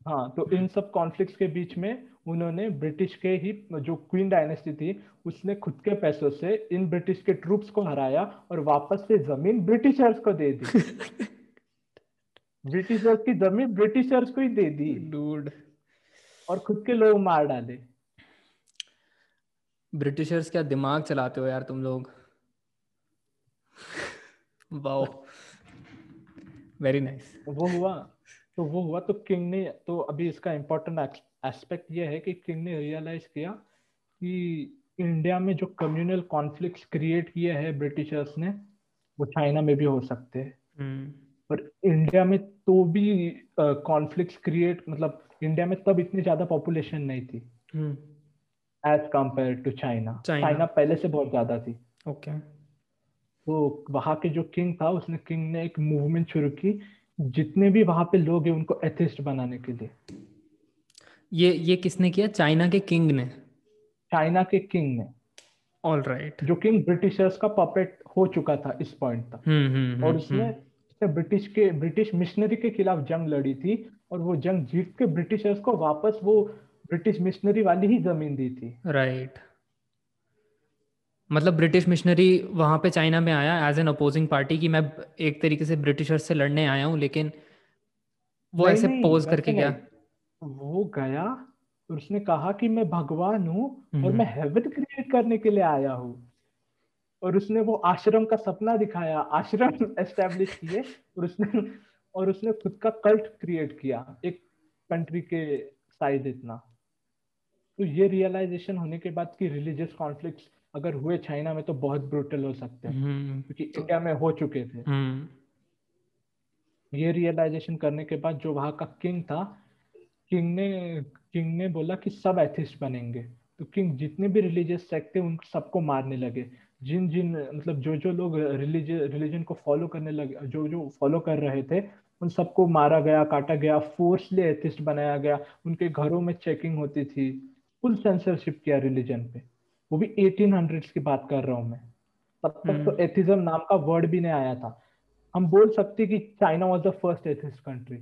हाँ तो इन सब कॉन्फ्लिक्ट्स के बीच में उन्होंने ब्रिटिश के ही जो क्वीन डायनेस्टी थी उसने खुद के पैसों से इन ब्रिटिश के ट्रूप्स को हराया और वापस से ज़मीन ब्रिटिशर्स को दे दी। ब्रिटिशर्स की ज़मीन ब्रिटिशर्स को ही दे दी। डूड और खुद के लोग मार डाले। ब्रिटिशर्स क्या दिमाग चलाते हो यार तुम लोग? वाओ। वेरी नाइस वो हुआ तो वो हुआ तो किंग ने तो अभी इसका इम्पोर्टेंट एस्पेक्ट ये है कि किंग ने रियलाइज़ किया कि इंडिया में जो कम्युनल कॉन्फ्लिक्ट क्रिएट किए हैं ब्रिटिशर्स ने वो चाइना में भी हो सकते हैं। हम्म। पर इंडिया में तो भी कॉन्फ्लिक्ट क्रिएट मतलब इंडिया में तब इतनी ज़्यादा पॉपुलेशन नहीं थी as compare to China China पहले से बहुत ज़्यादा थी। Okay okay. तो वहाँ के जो किंग था उसने किंग ने एक मूवमेंट शुरू की जितने भी वहाँ पे लोग हैं उनको एथिस्ट बनाने के लिए। ये ये किसने किया? चाइना के किंग ने। चाइना के किंग ने। All right. जो किंग ब्रिटिशर्स का पपेट हो चुका था इस पॉइंट तक। हम्म, हम्म, हम्म, और उसने उसने ब्रिटिश के ब्रिटिश मिशनरी के खिलाफ जंग लड़ी थी और वो जंग जीत के ब्रिटिशर्स को वापस वो ब्रिटिश मिशनरी वाली ही ज़मीन दी थी। Right right. मतलब ब्रिटिश मिशनरी वहाँ पे चाइना में आया एज एन अपोजिंग पार्टी कि मैं एक तरीके से ब्रिटिशर्स से लड़ने आया हूँ लेकिन वो ऐसे पोज करके गया। वो गया और उसने कहा कि मैं भगवान हूँ और मैं हेवन क्रिएट करने के लिए आया हूँ। और उसने वो आश्रम का सपना दिखाया आश्रम एस्टेब्लिश किए और उसने और उसने खुद का कल्ट क्रिएट किया एक कंट्री के साइज़ इतना। तो ये रियलाइजेशन होने के बाद कि रिलीजियस कॉन्फ्लिक्ट्स अगर हुए चाइना में तो बहुत ब्रूटल हो सकते हैं हम्म, क्योंकि तो, इंडिया में हो चुके थे। हम्म। ये रियलाइजेशन करने के बाद जो वहाँ का किंग था किंग ने किंग ने बोला कि सब एथिस्ट बनेंगे। तो किंग जितने भी रिलीजियस सेक्ट थे उन सबको मारने लगे। जिन जिन मतलब जो जो लोग रिलीजन रिलीजन को फॉलो करने लगे जो जो फॉलो कर रहे थे उन सबको मारा गया काटा गया फोर्सली एथिस्ट बनाया गया उनके घरों में चेकिंग होती थी फुल सेंसरशिप किया रिलीजन पे। वो भी 1800s की बात कर रहा हूँ मैं। तब तक तो एथिज्म हम्म। नाम का वर्ड भी नहीं आया था। हम बोल सकते कि China was the first atheist country.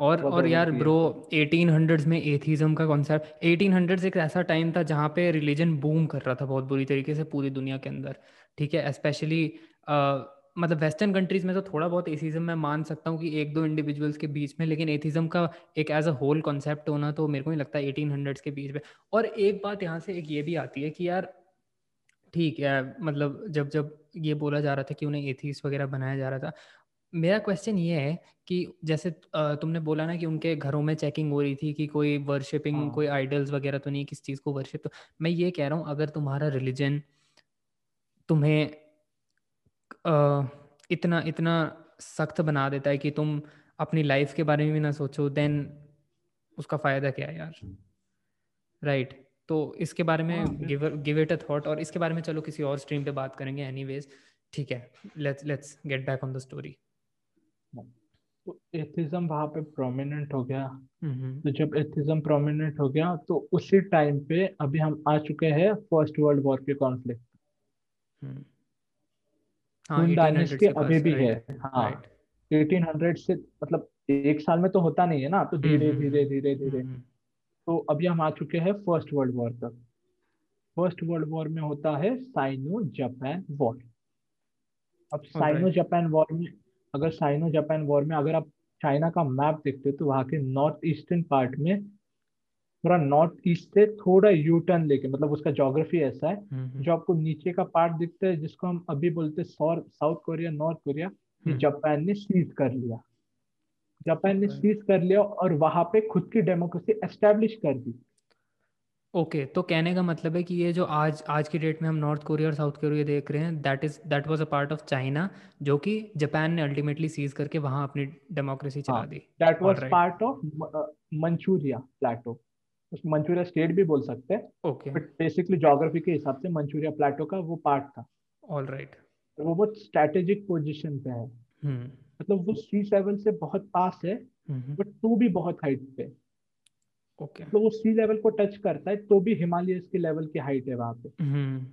और और यार ब्रो 1800s में एथिज्म का कॉन्सेप्ट 1800s एक ऐसा टाइम था जहाँ पे रिलीजन बूम कर रहा था बहुत बुरी तरीके से पूरी दुनिया के अंदर ठीक है? स्पेशली मतलब वेस्टर्न कंट्रीज़ में तो थोड़ा बहुत एथिज्म मैं मान सकता हूँ कि एक दो इंडिविजुअल्स के बीच में लेकिन एथिज्म का एक एज अ होल कॉन्सेप्ट होना तो मेरे को नहीं लगता एटीन हंड्रेड्स के बीच में। और एक बात यहाँ से एक ये भी आती है कि यार ठीक है मतलब जब जब ये बोला जा रहा था कि उन्हें एथीस वगैरह बनाया जा रहा था मेरा क्वेश्चन ये है कि जैसे तुमने बोला ना कि उनके घरों में चेकिंग हो रही थी कि कोई वर्शिपिंग हाँ. कोई आइडल्स वगैरह तो नहीं किस चीज़ को वर्शिप तो मैं ये कह रहा हूँ अगर तुम्हारा रिलीजन तुम्हें इतना इतना सख्त बना देता है कि तुम अपनी लाइफ के बारे में भी ना सोचो देन उसका फ़ायदा क्या है यार राइट right. तो इसके बारे में give give it a thought और इसके बारे में चलो किसी और स्ट्रीम पे बात करेंगे एनीवेज ठीक है let's let's get back on the story तो एथिज्म वहाँ पे प्रोमिनेंट हो गया। तो जब एथिज्म प्रोमिनेंट हो गया तो उसी टाइम पे अभी हम आ चुके हैं फ़र्स्ट वर्ल्ड वॉर के कॉन्फ्लिक्ट हाँ, डायनेस्टी अभी भी है हाँ। एटीन हंड्रेड से मतलब एक साल में तो होता नहीं है ना तो धीरे धीरे धीरे धीरे। तो अभी हम आ चुके हैं फ़र्स्ट वर्ल्ड वॉर तक। फ़र्स्ट वर्ल्ड वॉर में होता है साइनो जापान वॉर अब साइनो जापान वॉर में अगर साइनो जापान वॉर में अगर आप चाइना का मैप देखते हो तो वहाँ के नॉर्थ ईस्टर्न पार्ट में पूरा नॉर्थ ईस्ट से थोड़ा यू टर्न लेके मतलब उसका जोग्राफी ऐसा है हम्म, हम्म। जो आपको नीचे का पार्ट दिखता है जिसको हम अभी बोलते हैं South Korea North Korea Japan ने सीज कर लिया। जापान ने सीज कर लिया और वहाँ पे खुद की डेमोक्रेसी एस्टेब्लिश कर दी। ओके okay, तो कहने का मतलब है कि ये जो आज आज की डेट में हम नॉर्थ कोरिया और साउथ कोरिया देख रहे हैं that is that was a part of China जो कि जापान ने अल्टीमेटली सीज करके वहाँ अपनी डेमोक्रेसी चला हाँ, the that was part of Manchuria plateau उस मंचूरिया स्टेट भी बोल सकते हैं ओके। बट बेसिकली ज्योग्राफी के हिसाब से मंचूरिया प्लेटो का वो पार्ट था। All right right. वो बहुत स्ट्रेटेजिक पोजीशन पे है। hmm. मतलब वो सी सेवन से बहुत पास है बट हम्म। टू भी बहुत हाइट पे। ओके तो वो सी लेवल को टच करता है तो भी हिमालय के लेवल की हाइट है वहाँ पे। हम्म,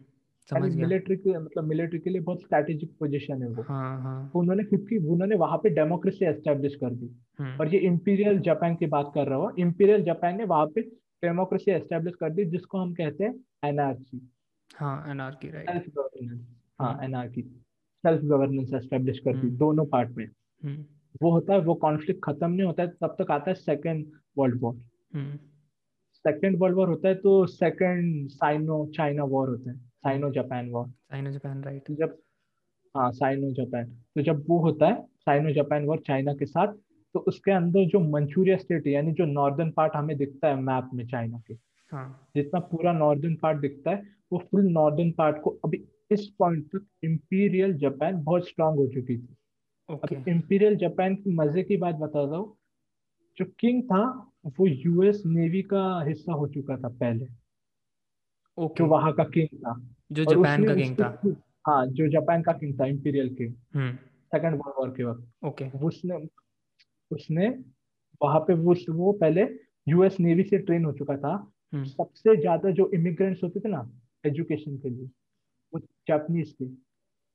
समझ मिलिट्री के मतलब मिलिट्री के लिए बहुत स्ट्रेटेजिक पोजीशन है वो। हाँ, हाँ. तो उन्होंने खुद की उन्होंने वहाँ पे डेमोक्रेसी एस्टेब्लिश कर दी। हम्म। और ये इंपीरियल जापान की बात कर रहा हूँ इंपीरियल जापान ने वहाँ पे डेमोक्रेसी एस्टेब्लिश कर दी जिसको हम कहते हैं एनआरसी हाँ एनआरकी राइट सेल्फ गवर्नेंस हाँ एनआरकी सेल्फ गवर्नेंस एस्टेब्लिश कर दी हम्म। दोनों पार्ट में। वो होता है वो कॉन्फ्लिक्ट खत्म नहीं होता है तब तक आता है second world war second world war होता है तो सेकेंड साइनो चाइना वॉर होता है। Sino Japan war Sino Japan right जब हाँ साइनो जापान तो जब वो होता है साइनो जापान वॉर चाइना के साथ तो उसके अंदर जो मंचूरिया स्टेट है यानी जो नॉर्दर्न पार्ट हमें दिखता है मैप में चाइना के। हाँ. जितना पूरा नॉर्दर्न पार्ट दिखता है वो फुल नॉर्दर्न पार्ट को अभी इस पॉइंट तक इंपीरियल जापान बहुत स्ट्रांग हो चुकी थी। okay. इंपीरियल जापान की मज़े की बात बता दो जो किंग था वो यूएस नेवी का हिस्सा हो चुका था पहले okay. जो वहाँ का किंग था। जो जापान का किंग था। हाँ जो जापान का किंग था imperial king second world war के वक्त। ओके उसने उसने वहाँ पे वो वो पहले यूएस नेवी से ट्रेन हो चुका था। हम्म। सबसे ज़्यादा जो इमिग्रेंट्स होते थे ना एजुकेशन के लिए वो जापानीज थे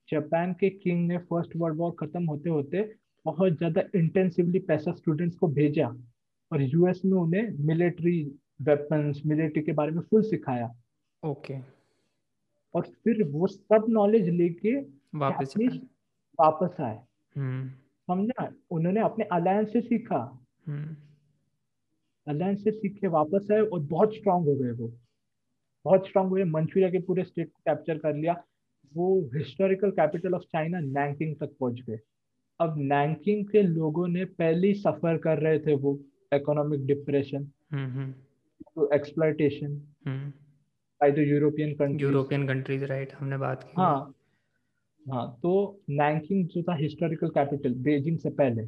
जापान के किंग ने फ़र्स्ट वर्ल्ड वॉर खत्म होते होते बहुत ज़्यादा इंटेंसिवली पैसा स्टूडेंट्स को भेजा। और यूएस में उन्हें मिलिट्री वेपन्स मिलिट्री के बारे में फुल सिखाया। Okay okay. और फिर वो सब नॉलेज लेके वापस वापस आए। हम्म। समझा? उन्होंने अपने अलायंस से सीखा। Alliance hmm. से सीख के वापस आए और बहुत स्ट्रांग हो गए वो। बहुत स्ट्रांग हुए। मंचूरिया के पूरे स्टेट को कैप्चर कर लिया। वो historical capital of China Nanking तक पहुँच गए। अब नैंकिंग के लोगों ने पहले ही सफ़र कर रहे थे वो। इकोनॉमिक डिप्रेशन तो exploitation by the European countries European countries right हमने बात की। हाँ हाँ तो नैंकिंग जो था हिस्टोरिकल कैपिटल बेजिंग से पहले।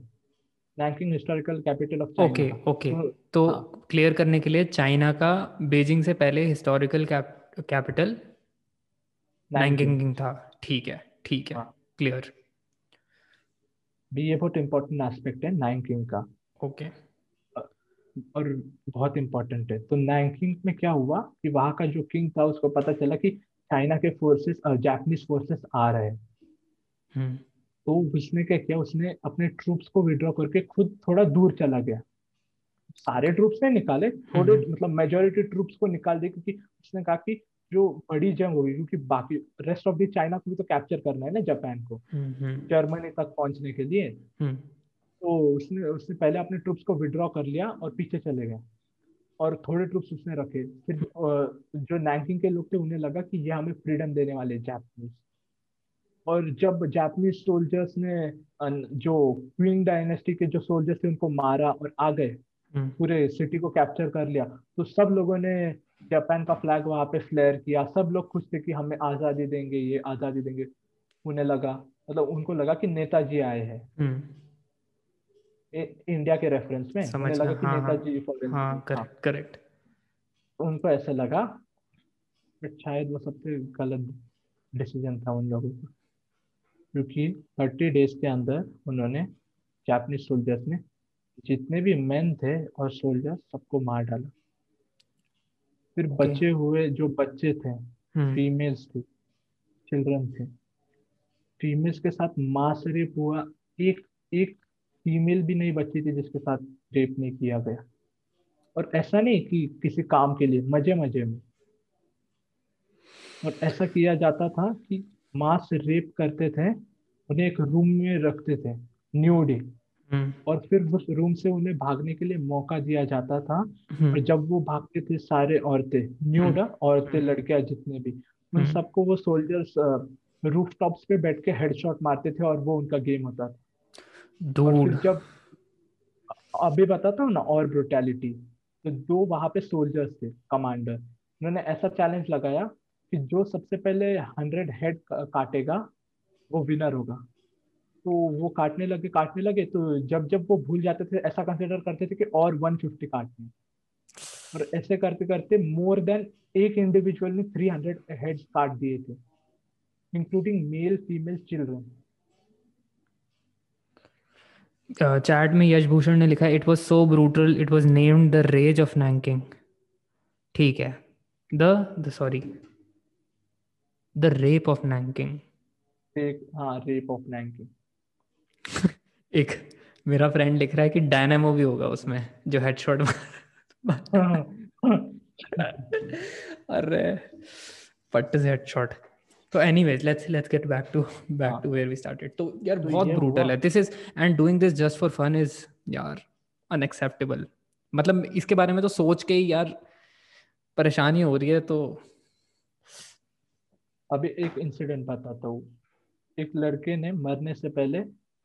Nanking historical capital of okay okay तो क्लियर हाँ, करने के लिए चाइना का बेजिंग से पहले हिस्टोरिकल कैपिटल नैंकिंग था। ठीक है ठीक है क्लियर हाँ। भी ये बहुत इंपॉर्टेंट एस्पेक्ट है नैंकिंग का। ओके और बहुत इंपॉर्टेंट है। तो नैंकिंग में क्या हुआ कि वहाँ का जो किंग था उसको पता चला कि चाइना के फोर्सेस जापानीज फोर्सेस आ रहे हैं। हम्म। तो उसने क्या किया उसने अपने ट्रूप्स को विड्रॉ करके खुद थोड़ा दूर चला गया। सारे ट्रूप्स नहीं निकाले थोड़े हम्म। मतलब मेजोरिटी ट्रूप्स को निकाल दिए क्योंकि उसने कहा कि जो बड़ी जंग होगी क्योंकि बाकी रेस्ट ऑफ़ द चाइना को भी तो कैप्चर करना है ना जापान को। जर्मनी तक पहुँचने के लिए। तो उसने उसने पहले अपने ट्रुप्स को विड्रॉ कर लिया और पीछे चले गए। और थोड़े ट्रुप्स उसने रखे। फिर जो नैंकिंग के लोग थे उन्हें लगा कि ये हमें फ्रीडम देने वाले जापानीज और जब जापानीज सोल्जर्स ने जो क्वीन डायनेस्टी के जो सोल्जर्स थे उनको मारा और आ गए पूरे सिटी को कैप्चर कर लिया तो सब लोगों ने जापान का फ्लैग वहाँ पे फ्लेयर किया। सब लोग खुश थे कि हमें आज़ादी देंगे ये आज़ादी देंगे। उन्हें लगा मतलब उनको लगा कि नेताजी आए हैं। हम्म। इंडिया के रेफरेंस में लगा कि हाँ, हाँ। नेताजी हाँ, करेक्ट करेक्ट उनको ऐसा लगा बट शायद वो सबसे गलत डिसीज़न था उन लोगों का क्योंकि थर्टी डेज़ के अंदर उन्होंने जापानीज सोल्जर्स ने जितने भी मैन थे और सोल्जर्स सबको मार डाला फिर okay. बचे हुए जो बच्चे थे फीमेल्स हम्म। थे चिल्ड्रन थे फीमेल्स के साथ मास रेप हुआ एक एक फीमेल भी नहीं बची थी जिसके साथ रेप नहीं किया गया। और ऐसा नहीं कि किसी काम के लिए मज़े मज़े में। और ऐसा किया जाता था कि मास रेप करते थे उन्हें एक रूम में रखते थे न्यूडी हम्म। और फिर उस रूम से उन्हें भागने के लिए मौका दिया जाता था। और हम्म जब वो भागते थे सारे औरतें न्यूड औरतें हम्म। लड़कियाँ जितने भी उन सबको वो सोल्जर्स रूफ टॉप्स पे बैठ के हेडशॉट मारते थे और वो उनका गेम होता था। और फिर जब अभी बताता हूँ ना और ब्रुटैलिटी तो दो वहाँ पे सोल्जर्स थे कमांडर उन्होंने ऐसा चैलेंज लगाया कि जो सबसे पहले हंड्रेड हेड काटेगा वो विनर होगा। तो वो काटने लगे काटने लगे तो जब जब वो भूल जाते थे ऐसा कंसिडर करते थे कि और 150 काटने। और ऐसे करते करते मोर देन एक इंडिविजुअल ने थ्री हंड्रेड हेड काट दिए थे including male female children chat में यश भूषण ने लिखा it was so brutal it was named the rage of Nanking ठीक है. The the sorry the rape of Nanking एक हाँ रेप ऑफ़ नैंकिंग एक मेरा फ्रेंड लिख रहा है कि डायनेमो भी होगा उसमें जो हेडशॉट अरे पट्ट से हेडशॉट तो anyways let's let's get back to back to where we started तो यार तो बहुत ब्रूटल। है। This is and doing this just for fun is यार अनएक्सेप्टेबल मतलब इसके बारे में तो सोच के ही यार परेशानी हो रही है तो। अभी एक इंसिडेंट बताता हूँ। एक लड़के ने मरने से पहले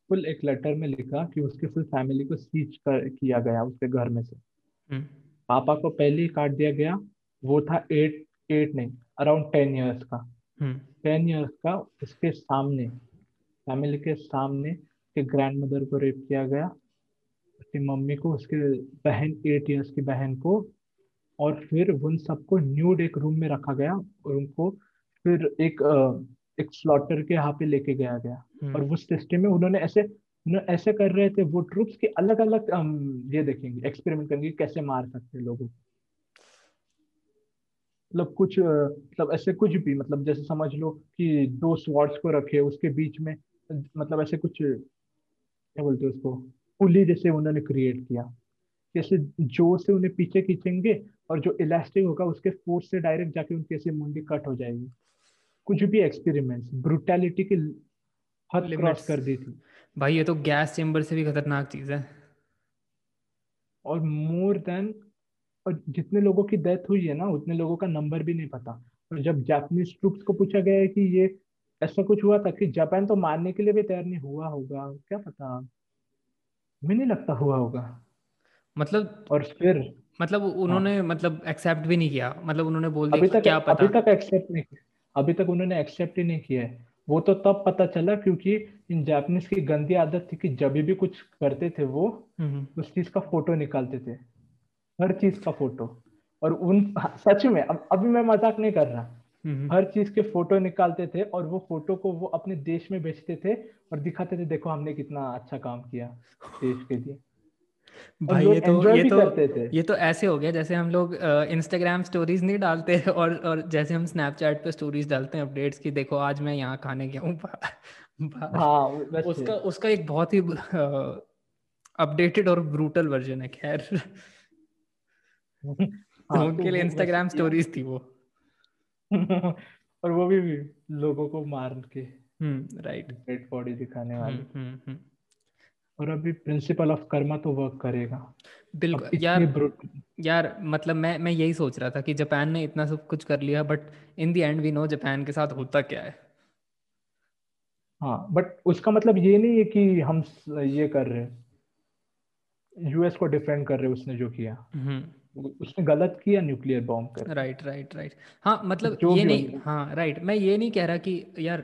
फुल एक लेटर में लिखा कि उसके फुल फैमिली को सीच कर किया गया उसके घर में से। हम्म, पापा को पहले ही काट दिया गया। वो था एट एट नहीं अराउंड टेन इयर्स का। हम्म, टेन इयर्स का उसके सामने फैमिली के सामने उसके ग्रैंड मदर को रेप किया गया। उसकी मम्मी को उसके बहन एट इयर्स की बहन को और फिर उन सबको न्यूड एक रूम में रखा गया और उनको फिर एक एक स्लॉटर के यहाँ पे लेके गया गया। और हम्म, उस सिस्टम में उन्होंने ऐसे उन्होंने ऐसे कर रहे थे वो ट्रूप्स के अलग अलग ये देखेंगे एक्सपेरिमेंट करेंगे कैसे मार सकते हैं लोगों को। मतलब कुछ मतलब ऐसे कुछ भी मतलब जैसे समझ लो कि दो स्वॉर्ड्स को रखे उसके बीच में मतलब ऐसे कुछ क्या बोलते हैं उसको पुली जैसे उन्होंने क्रिएट किया। जैसे ज़ोर से उन्हें पीछे खींचेंगे और जो इलास्टिक होगा उसके फोर्स से डायरेक्ट जाके उनकी ऐसे मुंडी कट हो जाएगी। कुछ भी एक्सपेरिमेंट्स ब्रुटैलिटी की हद क्रॉस कर दी थी। भाई ये तो गैस चेम्बर से भी खतरनाक चीज़ है। और मोर देन और जितने लोगों की डेथ हुई है ना उतने लोगों का नंबर भी नहीं पता। और जब जापानीज ट्रूप्स को पूछा गया है कि ये ऐसा कुछ हुआ था कि जापान तो मारने के लिए भी तैयार नहीं हुआ होगा क्या पता? हमें नहीं लगता हुआ होगा। मतलब और फिर मतलब उन्होंने हाँ। मतलब एक्सेप्ट भी नहीं किया। मतलब उन्होंने बोल दिया अभी तक क्या पता। अभी तक एक्सेप्ट नहीं किया। अभी तक उन्होंने एक्सेप्ट ही नहीं किया है। वो तो तब पता चला क्योंकि इन जापानीज की गंदी आदत थी कि जब भी कुछ करते थे वो हम्म, उस चीज़ का फ़ोटो निकालते थे। हर चीज़ का फ़ोटो। और उन सच में अब अभी मैं मज़ाक नहीं कर रहा। हम्म, हर चीज़ के फ़ोटो निकालते थे और वो फ़ोटो को वो अपने देश में बेचते थे और दिखाते थे देखो हमने कितना अच्छा काम किया देश के लिए। भाई ये तो ये तो ये तो ऐसे हो गया जैसे हम लोग इंस्टाग्राम स्टोरीज नहीं डालते और और जैसे हम स्नैपचैट पे स्टोरीज डालते हैं अपडेट्स की देखो आज मैं यहाँ खाने गया हूँ। हाँ उसका उसका एक बहुत ही अपडेटेड और ब्रूटल वर्जन है खैर। तो तो उनके लिए इंस्टाग्राम स्टोरीज थी वो। और वो भी, भी लोगों को मार के राइट डेड बॉडी दिखाने वाले। हम्म हम्म। हम्म और अभी प्रिंसिपल ऑफ़ कर्मा तो वर्क करेगा। बिल्कुल यार यार मतलब मैं मैं यही सोच रहा था कि जापान ने इतना सब कुछ कर लिया but in the end we know Japan के साथ होता क्या है। हाँ बट उसका मतलब ये नहीं है कि हम ये कर रहे हैं। यूएस को डिफेंड कर रहे उसने जो किया। हम्म। उसने गलत किया न्यूक्लियर बॉम्ब कर राइट राइट राइट हाँ मतलब ये नहीं हाँ राइट मैं ये नहीं कह रहा कि यार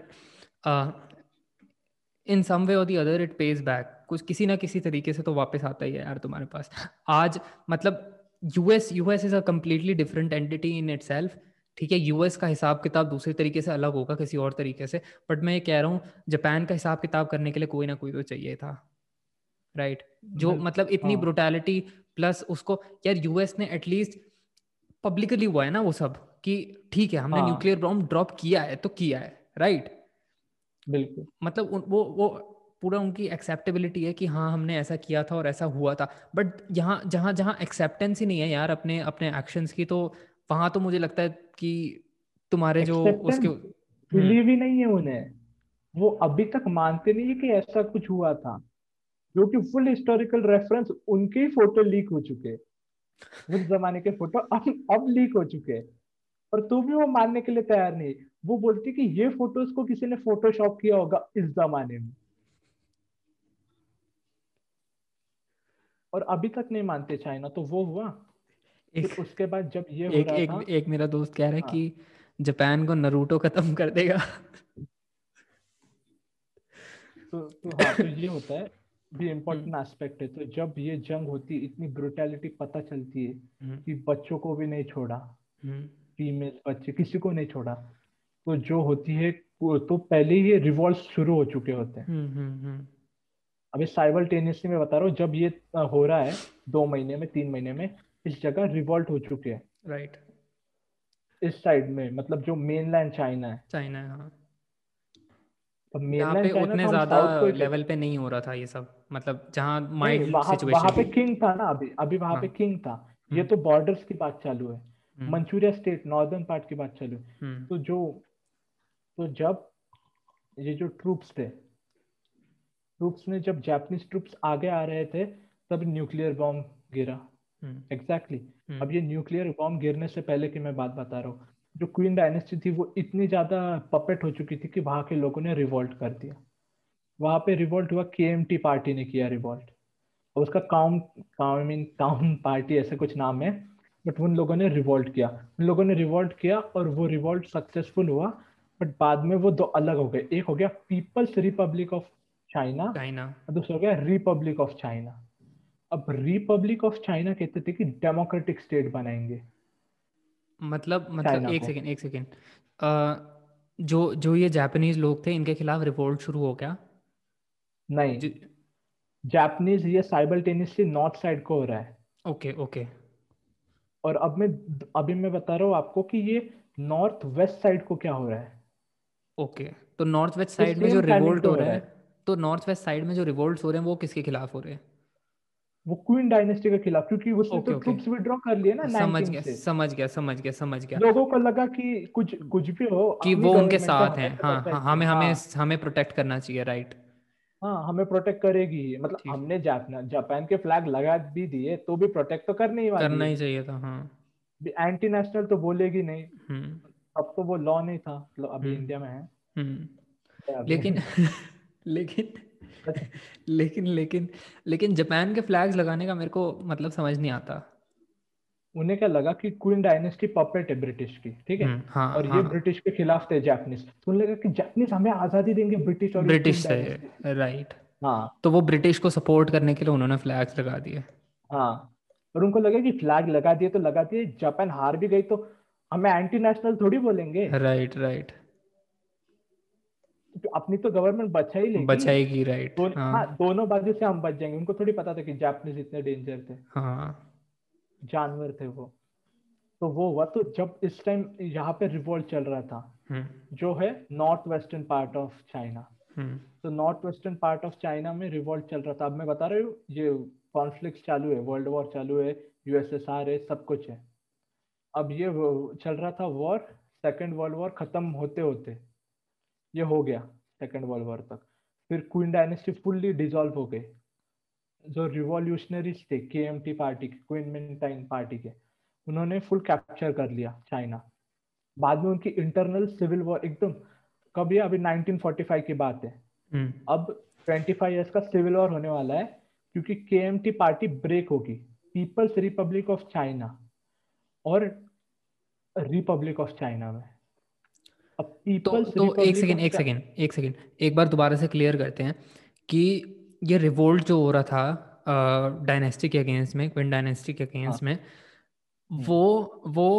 इन सम वे और the other it pays back कुछ किसी ना किसी तरीके से तो वापस आता ही है यार तुम्हारे पास। आज मतलब US US is a completely different entity in itself ठीक है यूएस का हिसाब किताब दूसरे तरीके से अलग होगा किसी और तरीके से बट मैं ये कह रहा हूँ जापान का हिसाब किताब करने के लिए कोई ना कोई तो चाहिए था। राइट जो मतलब इतनी ब्रुटैलिटी प्लस उसको यार यूएस ने एटलीस्ट पब्लिकली हुआ है ना वो सब कि ठीक है हमने न्यूक्लियर बॉम्ब ड्रॉप किया है तो किया है राइट बिल्कुल। मतलब उन, वो वो पूरा उनकी एक्सेप्टेबिलिटी है कि हाँ हमने ऐसा किया था और ऐसा हुआ था। बट यहाँ जहाँ जहाँ एक्सेप्टेंस ही नहीं है यार अपने अपने एक्शंस की तो वहाँ तो मुझे लगता है कि तुम्हारे जो उसके बिलीव हम्म। ही नहीं है उन्हें। वो अभी तक मानते नहीं है कि ऐसा कुछ हुआ था। जो कि फुल हिस्टोरिकल रेफरेंस उनके ही फ़ोटो लीक हो चुके उस जमाने के फ़ोटो अब अब लीक हो चुके और तू भी वो मानने के लिए तैयार नहीं। वो बोलती कि ये फ़ोटोज़ को किसी ने फोटोशॉप किया होगा इस जमाने में। और अभी तक नहीं मानते चाइना तो वो हुआ। एक, उसके बाद जब ये एक, एक, था, एक मेरा दोस्त कह रहा है हाँ, कि जापान को नरूटो खत्म कर देगा। तो तो हाँ तो ये होता है। भी इम्पोर्टेंट एस्पेक्ट है। तो जब ये जंग होती इतनी ब्रुटैलिटी पता चलती है हम्म। कि बच्चों को भी नहीं छोड़ा फीमेल हम्म। बच्चे किसी को नहीं छोड़ा तो जो होती है तो पहले ही रिवॉल्ट शुरू हो चुके होते हैं। हम्म, अभी साइबलटेनियसली मैं बता रहा हूँ जब ये हो रहा है दो महीने में तीन महीने में इस जगह रिवॉल्ट हो चुके हैं। Right right. इस साइड में मतलब जो मेनलैंड चाइना है। चाइना है हाँ। यहाँ पे उतने ज़्यादा लेवल पे नहीं हो रहा था ये सब मतलब जहाँ माइल्ड सिचुएशन वहाँ पे किंग था ना अभी अभी वहाँ पे किंग हाँ। था ये हम्म। तो बॉर्डर्स की बात चालू है मंचूरिया स्टेट नॉर्दर्न पार्ट की बात चालू है हम्म। तो जो तो जब ये जो ट्रूप्स थे ट्रूप्स में जब जापानीज ट्रूप्स आगे आ रहे थे तब न्यूक्लियर बॉम्ब गिरा एग्जैक्टली exactly. हम्म। अब ये न्यूक्लियर बॉम्ब गिरने से पहले की मैं बात बता रहा हूँ जो क्वीन डायनेस्टी थी वो इतनी ज़्यादा पपेट हो चुकी थी कि वहाँ के लोगों ने रिवोल्ट कर दिया। वहाँ पे रिवोल्ट हुआ के पार्टी ने किया रिवोल्ट और उसका काउन आई मीन काउन पार्टी ऐसा कुछ नाम है बट उन लोगों ने रिवोल्ट किया। उन लोगों ने रिवोल्ट किया और वो रिवोल्ट सक्सेसफुल हुआ बट बाद में वो दो अलग हो गए। एक हो गया People's Republic of China China दूसरा हो गया रिपब्लिक ऑफ़ चाइना अब रिपब्लिक ऑफ़ चाइना कहते थे कि डेमोक्रेटिक स्टेट बनाएँगे। मतलब मतलब एक सेकेंड एक सेकेंड जो जो ये जापानीज लोग थे इनके खिलाफ रिवोल्ट शुरू हो गया नहीं। जापानीज ये साइबलटेनियसली नॉर्थ साइड को हो रहा है। Okay okay. और अब मैं अभी मैं बता रहा हूँ आपको कि ये नॉर्थ वेस्ट साइड को क्या हो रहा है। ओके तो नॉर्थ वेस्ट साइड में जो रिवोल्ट हो रहा है तो नॉर्थ वेस्ट साइड में जो रिवोल्ट हो रहे हैं वो किसके खिलाफ हो रहे हैं? वो क्वीन डायनेस्टी के खिलाफ क्योंकि उसने okay, तो ट्रूप्स विड्रॉ कर लिए ना समझ गया समझ गया समझ गया समझ गया। लोगों को लगा कि कुछ कुछ भी हो कि वो उनके साथ हैं। हाँ हाँ। हमें हमें। हमें प्रोटेक्ट करना चाहिए राइट हाँ हमें प्रोटेक्ट करेगी। मतलब हमने जापान जापान के फ्लैग लगा भी दिए तो भी प्रोटेक्ट तो करने ही वाली करना ही। चाहिए था हाँ। एंटी नेशनल तो बोलेगी नहीं। हम्म। अब तो वो लॉ नहीं था मतलब अभी इंडिया हम्म। में है। हम्म। लेकिन लेकिन लेकिन लेकिन लेकिन जापान के फ्लैग्स लगाने का मेरे को मतलब समझ नहीं आता। उन्हें क्या लगा कि क्वीन डायनेस्टी पपेट है ब्रिटिश की ठीक है? हम्म, हाँ, और हाँ, ये ब्रिटिश के खिलाफ थे जापानीज तो उन्हें लगा कि जापानीज हमें आज़ादी देंगे ब्रिटिश और ब्रिटिश से राइट हाँ। तो वो ब्रिटिश को सपोर्ट करने के लिए उन्होंने फ्लैग्स लगा दिए। हाँ और उनको लगा कि फ्लैग लगा दिए तो लगा दिए जापान हार भी गई तो हमें एंटी नेशनल थोड़ी बोलेंगे। राइट राइट अपनी तो गवर्नमेंट बचा ही लेगी बचाएगी राइट दो, हाँ।, हाँ दोनों बाजू से हम बच जाएँगे। उनको थोड़ी पता था कि जापानीज इतने डेंजर थे। हाँ। जानवर थे वो। तो वो हुआ तो जब इस टाइम यहाँ पे रिवोल्ट चल रहा था हम्म। जो है north western part of China तो north western part of China में रिवोल्ट चल रहा था। अब मैं बता रही हूँ ये कॉन्फ्लिक्ट चालू है वर्ल्ड वॉर चालू है यूएसएसआर है सब कुछ है। अब ये चल रहा था वॉर सेकेंड वर्ल्ड वॉर खत्म होते होते ये हो गया सेकेंड वर्ल्ड वॉर तक। फिर क्वीन डायनेस्टी फुल्ली डिजोल्व हो गई जो रिवॉल्यूशनरीज थे के एम टी पार्टी के क्वीन मिनटाइन पार्टी के उन्होंने फुल कैप्चर कर लिया चाइना बाद में उनकी इंटरनल सिविल वॉर एकदम कभी अभी 1945 की बात है। हम्म। अब 25 इयर्स का सिविल वॉर होने वाला है क्योंकि K M T party break होगी। पीपल्स रिपब्लिक ऑफ़ चाइना और रिपब्लिक ऑफ़ चाइना में। तो तो एक सेकेंड एक सेकेंड एक सेकेंड एक बार दोबारा से क्लियर करते हैं कि ये रिवोल्ट जो हो रहा था डायनेस्टी के अगेंस्ट में क्विन डायनेस्टी के अगेंस्ट हाँ. में हम्म। वो वो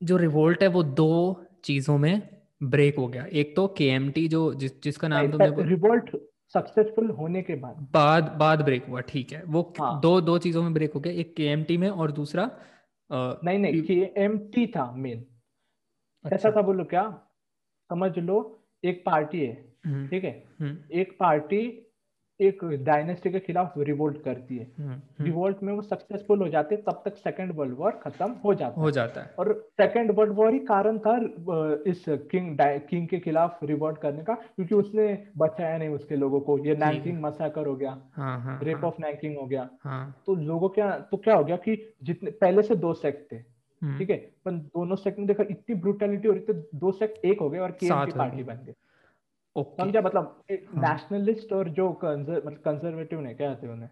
जो रिवोल्ट है वो दो चीज़ों में ब्रेक हो गया एक तो केएमटी जो जिस जिसका नाम तुमने रिवोल्ट सक्सेसफुल होने के बाद बाद बाद ब्रेक हुआ ठीक है वो हाँ. दो दो चीज़ों में ब्रेक हो गया एक के में और दूसरा आ, नहीं नहीं के था मेन अच्छा। ऐसा था बोलो क्या समझ लो एक पार्टी है हम्म। ठीक है हम्म। एक पार्टी एक डायनेस्टी के खिलाफ रिवोल्ट करती है रिवोल्ट हम्म। में वो सक्सेसफुल हो जाते तब तक सेकेंड वर्ल्ड वॉर खत्म हो जाता हो जाता है और सेकेंड वर्ल्ड वॉर ही कारण था इस किंग किंग के खिलाफ रिवोल्ट करने का क्योंकि उसने बचाया नहीं उसके लोगों को ये नैंकिंग मसाकर हो गया हाँ, रेप ऑफ़ नैंकिंग हो गया हाँ. तो लोगों क्या तो क्या हो गया कि जितने पहले से दो सेक्ट थे। ठीक है? पर दोनों सेक्ट में देखा इतनी ब्रुटलिटी हो रही थी दो सेक्ट एक हो गए और के पार्टी बन गए। समझा? मतलब नेशनलिस्ट हाँ। और जो मतलब कंजर्वेटिव ने क्या कहते उन्हें?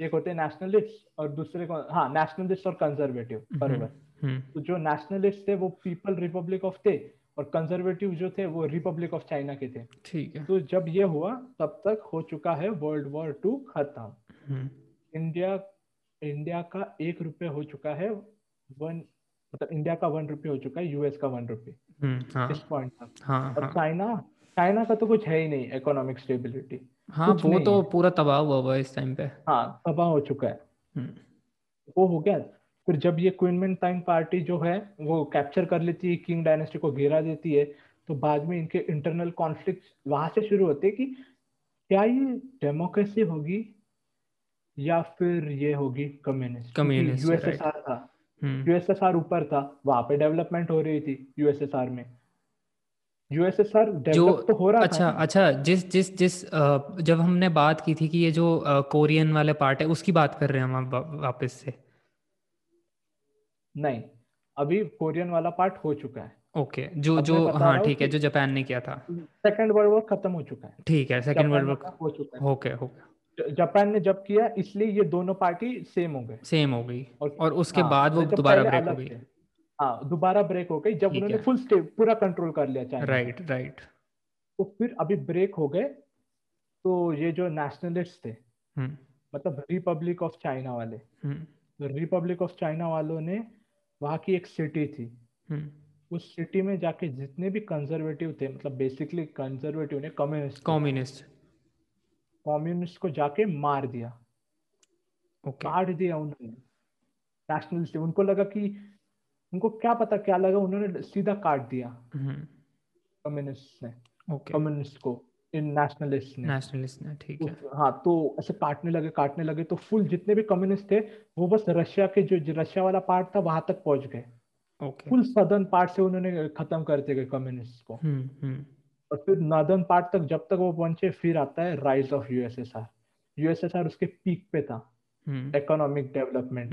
एक होते हैं नेशनलिस्ट और दूसरे को हाँ नेशनलिस्ट और कंजर्वेटिव हम्म, बरोबर। हम्म। तो जो नेशनलिस्ट थे वो पीपल रिपब्लिक ऑफ़ थे और कंजर्वेटिव जो थे वो रिपब्लिक ऑफ़ चाइना के थे। ठीक है। तो जब ये हुआ तब तक हो चुका है वर्ल्ड वॉर टू खत्म। इंडिया इंडिया का एक रुपये हो चुका है वन मतलब इंडिया का वन रुपये हो चुका है यूएस का वन रुपये हाँ, इस पॉइंट तक हाँ, और चाइना हाँ. चाइना का तो कुछ है ही नहीं इकोनॉमिक स्टेबिलिटी हाँ वो तो पूरा तबाह हुआ हुआ इस टाइम पे। हाँ तबाह हो चुका है। हम्म। वो हो गया। फिर जब ये क्वीन टाइम पार्टी जो है वो कैप्चर कर लेती है किंग डायनेस्टी को घेरा देती है तो बाद में इनके इंटरनल कॉन्फ्लिक्ट वहाँ से शुरू होते हैं कि क्या ये डेमोक्रेसी होगी या फिर ये होगी कम्युनिस्ट कम्युनिस्ट यूएसएसआर था। यूएसएसआर हम्म। ऊपर था वहाँ पे डेवलपमेंट हो रही थी यूएसएसआर में। यूएसएसआर जो तो हो रहा अच्छा था। अच्छा जिस जिस जिस जब हमने बात की थी कि ये जो कोरियन वाले पार्ट है उसकी बात कर रहे हैं हम वापस से। नहीं अभी कोरियन वाला पार्ट हो चुका है। ओके okay, जो जो हाँ ठीक है जो जापान ने किया था। सेकंड वर्ल्ड वॉर खत्म हो चुका है। ठीक है सेकंड वर्ल्ड वॉर हो चुका है। Okay okay. जापान ने जब किया इसलिए ये दोनों पार्टी सेम हो गए। सेम हो गई। और, और उसके हाँ, बाद वो दोबारा ब्रेक हो गई। हाँ दोबारा ब्रेक हो गई जब उन्होंने फुल स्टे पूरा कंट्रोल कर लिया चाइना। राइट राइट तो फिर अभी ब्रेक हो गए तो ये जो नेशनलिस्ट थे हम्म। मतलब रिपब्लिक ऑफ़ चाइना वाले रिपब्लिक ऑफ़ चाइना वालों ने वहाँ की एक सिटी थी। हम्म। उस सिटी में जाके जितने भी कंजर्वेटिव थे मतलब बेसिकली कंजर्वेटिव ने कम्युनिस्ट कम्युनिस्ट कम्युनिस्ट को जाके मार दिया। Okay. काट दिया उन्होंने। नेशनलिस्ट उनको लगा कि उनको क्या पता क्या लगा उन्होंने सीधा काट दिया। Communist hmm. ने। कम्युनिस्ट को। इन नेशनलिस्ट ने। नेशनलिस्ट ने ठीक है। हाँ तो ऐसे काटने लगे काटने लगे तो फुल जितने भी कम्युनिस्ट थे वो बस रशिया के जो रशिया वाला पार्ट था वहाँ तक पहुँच गए। Okay. फुल सदन पार्ट से उन्होंने खत्म करते गए कम्युनिस्ट को। हुँ, हुँ. और फिर नॉर्दर्न पार्ट तक जब तक वो पहुँचे फिर आता है राइज ऑफ़ यूएसएसआर यूएसएसआर उसके पीक पे था इकोनॉमिक डेवलपमेंट